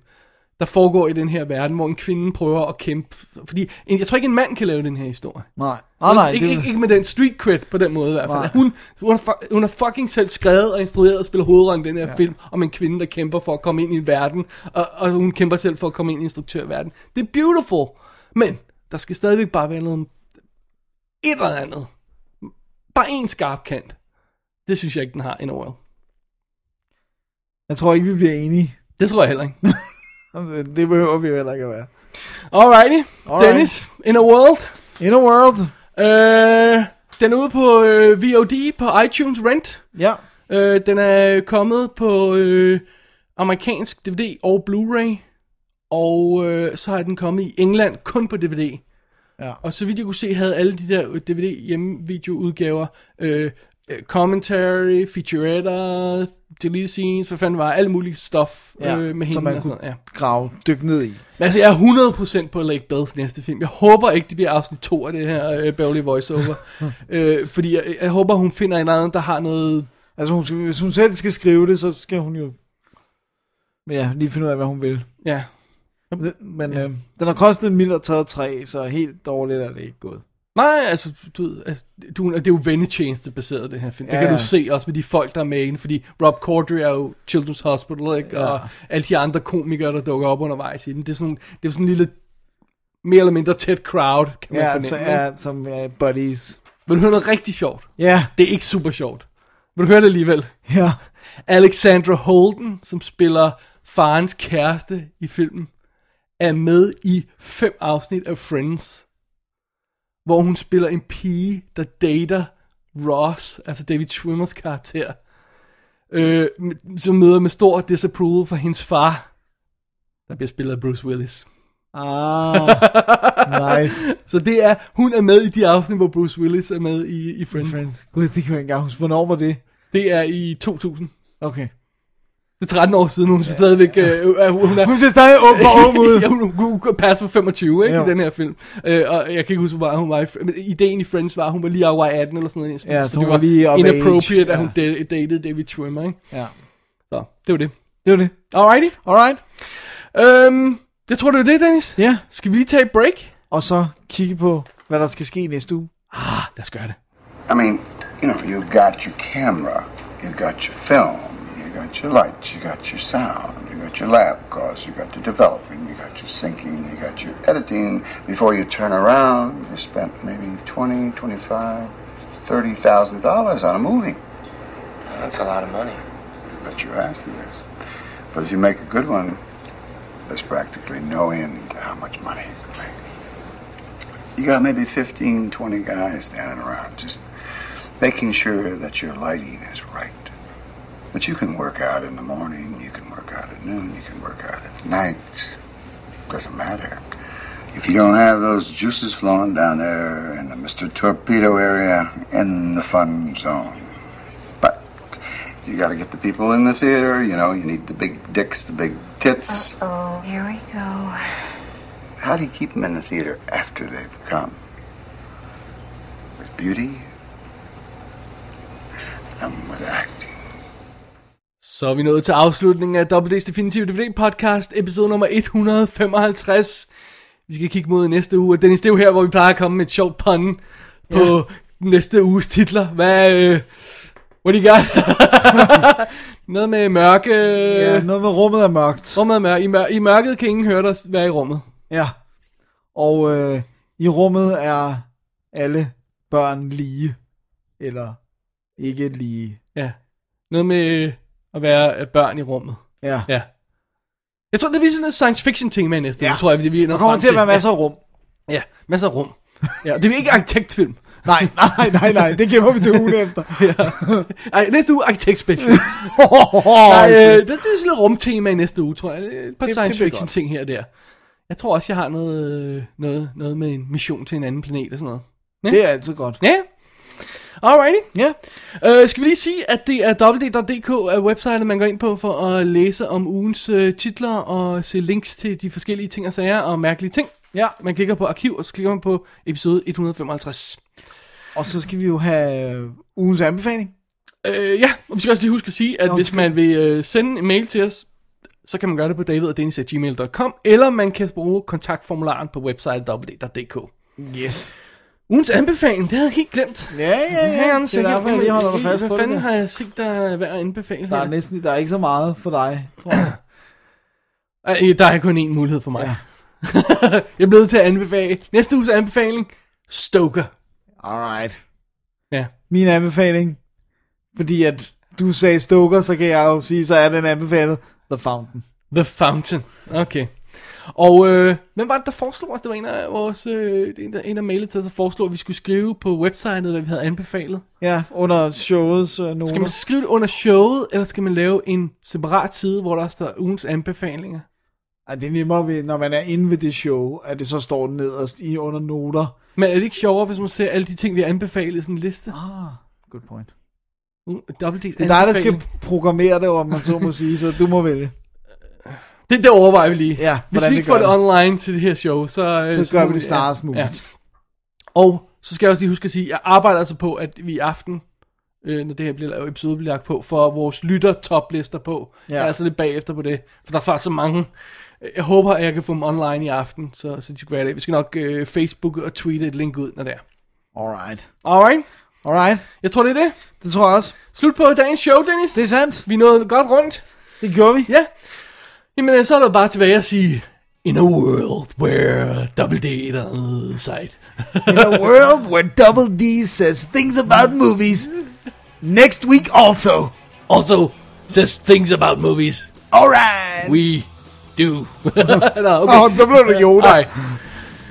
der foregår i den her verden, hvor en kvinde prøver at kæmpe. Fordi en, jeg tror ikke, en mand kan lave den her historie. Nej, nej, nej. ikke, det, ikke, ikke med den street cred på den måde i hvert fald. Nej. Hun, hun, har, fu- hun har fucking selv skrevet og instrueret og spillet hovedrollen i den her ja. film om en kvinde, der kæmper for at komme ind i en verden, og, og hun kæmper selv for at komme ind i instruktørverdenen. Det er beautiful, men der skal stadigvæk bare være noget et eller andet. Bare en skarp kant. Det synes jeg ikke, den har a while. Jeg tror ikke, vi bliver enige. Det tror jeg heller ikke. [laughs] Det behøver vi jo heller ikke at være. Alrighty, Alright. Dennis, in a world. In a world. Øh, den er ude på øh, VOD på iTunes Rent. Ja. Øh, den er kommet på øh, amerikansk DVD og Blu-ray. Og øh, så er den kommet i England kun på DVD. Ja. Og så vidt jeg kunne se, havde alle de der DVD hjemmevideoudgaver, øh, øh, commentary, featuretter, deleted scenes, hvad fanden var, alt muligt stuff Ja, øh, med som hende man og sådan. Ja. grave, dykke ned i. Men altså, jeg er 100% på Lake Bells næste film. Jeg håber ikke, det bliver afsnit 2 af det her øh, Beverly voiceover. [laughs] øh, fordi jeg, jeg håber, hun finder en anden, der har noget... Altså, hun skal, hvis hun selv skal skrive det, så skal hun jo ja, lige finde ud af, hvad hun vil. Ja. Men, men øh, den har kostet en mild og taget tre, så helt dårligt er det ikke gået. Nej, altså, du altså, du, det er jo vennetjeneste baseret, det her film. Ja, Ja, det kan du se også med de folk, der er med i den, fordi Rob Corddry er jo Children's Hospital, ikke? Ja. Og alle de andre komikere, der dukker op undervejs i den. Det er sådan, det er sådan en lille, mere eller mindre tæt crowd, kan man Ja, fornemme. så, ikke? ja, som ja, buddies. Vil du høre noget rigtig sjovt? Ja. Det er ikke super sjovt. Vil du høre det alligevel? Ja. Alexandra Holden, som spiller farens kæreste i filmen, er med i fem afsnit af Friends, hvor hun spiller en pige, der dater Ross, altså David Schwimmers karakter, øh, som møder med stor disapproval fra hendes far, der bliver spillet af Bruce Willis. Ah, nice. [laughs] Så det er, hun er med i de afsnit, hvor Bruce Willis er med i, i Friends. Friends. Gud, det kan jeg ikke engang huske. Hvornår var det? Det er i 2000. Okay. Det er 13 år siden, hun er stadigvæk... Øh, øh, hun, er, Hun ser stadig ung for ung ud. [laughs] ja, hun, hun, hun kunne passe for 25, ikke, Jo. i den her film. Øh, og jeg kan ikke huske, hvor meget hun var i... Men ideen i Friends var, at hun var lige over 18 eller sådan noget. Ja, så det hun var lige inappropriate, age, at hun ja. da- dated David Schwimmer, ikke? Ja. Så, det var det. Det var det. Alrighty. Alright. Øhm, jeg tror, det var det, Dennis. Ja. Skal vi lige tage et break? Og så kigge på, hvad der skal ske næste uge. Ah, lad os gøre det. I mean, you know, you've got your camera, you've got your film, got your lights, you got your sound, you got your lab costs, you got your developing, you got your syncing, you got your editing. Before you turn around, you spent maybe twenty, twenty-five, thirty thousand dollars on a movie. That's a lot of money. But your ass it is. But if you make a good one, there's practically no end to how much money you can make. You got maybe 15, 20 guys standing around just making sure that your lighting is right. But you can work out in the morning, you can work out at noon, you can work out at night. Doesn't matter. If you don't have those juices flowing down there in the Mr. Torpedo area in the fun zone. But you got to get the people in the theater, you know, you need the big dicks, the big tits. Oh, here we go. How do you keep them in the theater after they've come? With beauty and with acting. Så er vi nået til afslutningen af WD's Definitive DVD Podcast, episode nummer 155. Vi skal kigge mod næste uge, og Dennis, det er jo her, hvor vi plejer at komme med et sjovt pun på næste uges titler. Hvad, øh, what do you got? [laughs] noget med mørke... Ja, noget med rummet er mørkt. Rummet er mørkt. I, mør- I mørket kan ingen høre dig være i rummet. Ja. Og øh, i rummet er alle børn lige. Eller ikke lige. Ja. Noget med øh, at være øh, børn i rummet. Ja. Ja. Jeg tror, det bliver sådan et science fiction tema i næste Ja. uge, tror jeg, det vi er Der kommer til at være masser af rum. Ja, ja masser af rum. Ja, det er ikke arkitektfilm. [laughs] Nej, nej, nej, nej, det gemmer vi til ugen efter. [laughs] ja. Ej, næste uge arkitekt special. [laughs] Nej, øh, det, det er sådan et rumtema i næste uge, tror jeg. Et par Det- det science bliver fiction ting her og der. Jeg tror også, jeg har noget, øh, noget, noget med en mission til en anden planet og sådan noget. Ja? Det er altid godt. Ja. Alrighty. Ja. Uh, skal vi lige sige, at det er www.dk er websitet, man går ind på for at læse om ugens uh, titler og se links til de forskellige ting og sager og mærkelige ting. Ja. Man klikker på arkiv, og så klikker man på episode 155. Og så skal vi jo have øh, ugens anbefaling. Øh, ja, og vi skal også lige huske at sige, at Nå, hvis man vil øh, sende en mail til os, så kan man gøre det på davidogdennis.gmail.com, eller man kan bruge kontaktformularen på website www.dk. Yes. Ugens anbefaling, det havde jeg helt glemt. Ja, ja, ja. A Det er derfor, jeg lige holder dig fast Hvad på det fanden har jeg set, der er at anbefale Der er næsten der er ikke så meget for dig, tror jeg. [clears throat] Ej, der er kun én mulighed for mig. Ja. [laughs] jeg er blevet til at anbefale. Næste uges anbefaling, Stoker. Alright. Ja. Min anbefaling, fordi at du sagde Stoker, så kan jeg jo sige, så er den anbefalet The Fountain. The Fountain. Okay. Og øh, hvem var det, der foreslog os? Det var en af vores, øh, en, der, en der mailede til os, der foreslog, at vi skulle skrive på websitet, hvad vi havde anbefalet. Ja, under showets uh, noter. Skal man skrive det under showet, eller skal man lave en separat side, hvor der står ugens anbefalinger? Ej, det er nemmere, ved, når man er inde ved det show, at det så står nederst i under noter. Men er det ikke sjovere, hvis man ser alle de ting, vi har anbefalet i sådan en liste? Ah, good point. Uh, Det er dig, der skal programmere det, om man så må sige, så du må vælge. Det, det overvejer vi lige. Ja, Hvis vi ikke får gør det online til det her show, så... øh, Så gør vi det snarest muligt. Og så skal jeg også lige huske at sige, at jeg arbejder altså på, at vi i aften, øh, når det her bliver, episode bliver lagt på, for vores lytter toplister på. Ja. Jeg er altså lidt bagefter på det, for der er faktisk så mange. Jeg håber, at jeg kan få dem online i aften, så, så de skal være der. Vi skal nok øh, Facebook og tweete et link ud, når det er. Alright. Alright. Alright. Jeg tror, det er det. Det tror jeg også. Slut på dagens show, Dennis. Det er sandt. Vi nåede godt rundt. Det gjorde vi. Ja. Jamen, øh, så er der bare tilbage at sige, In a world where double D is on the side. In a world where Double D says things about movies, next week also. Also says things about movies. Alright. We do. [laughs] Nå, Åh, så blev det Yoda. Nej.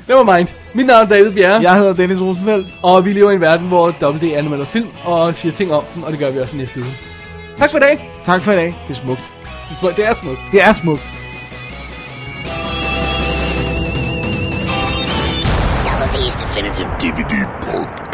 Never mind. Mit navn er David Bjerre. Jeg hedder Dennis Rosenfeldt. Og vi lever i en verden, hvor Double D anmelder film og siger ting om dem, og det gør vi også næste uge. Tak for i dag. Tak for i dag. Det er smukt. Det er smukt. Det er smukt. Det er smukt. Double D's Definitive DVD Podcast.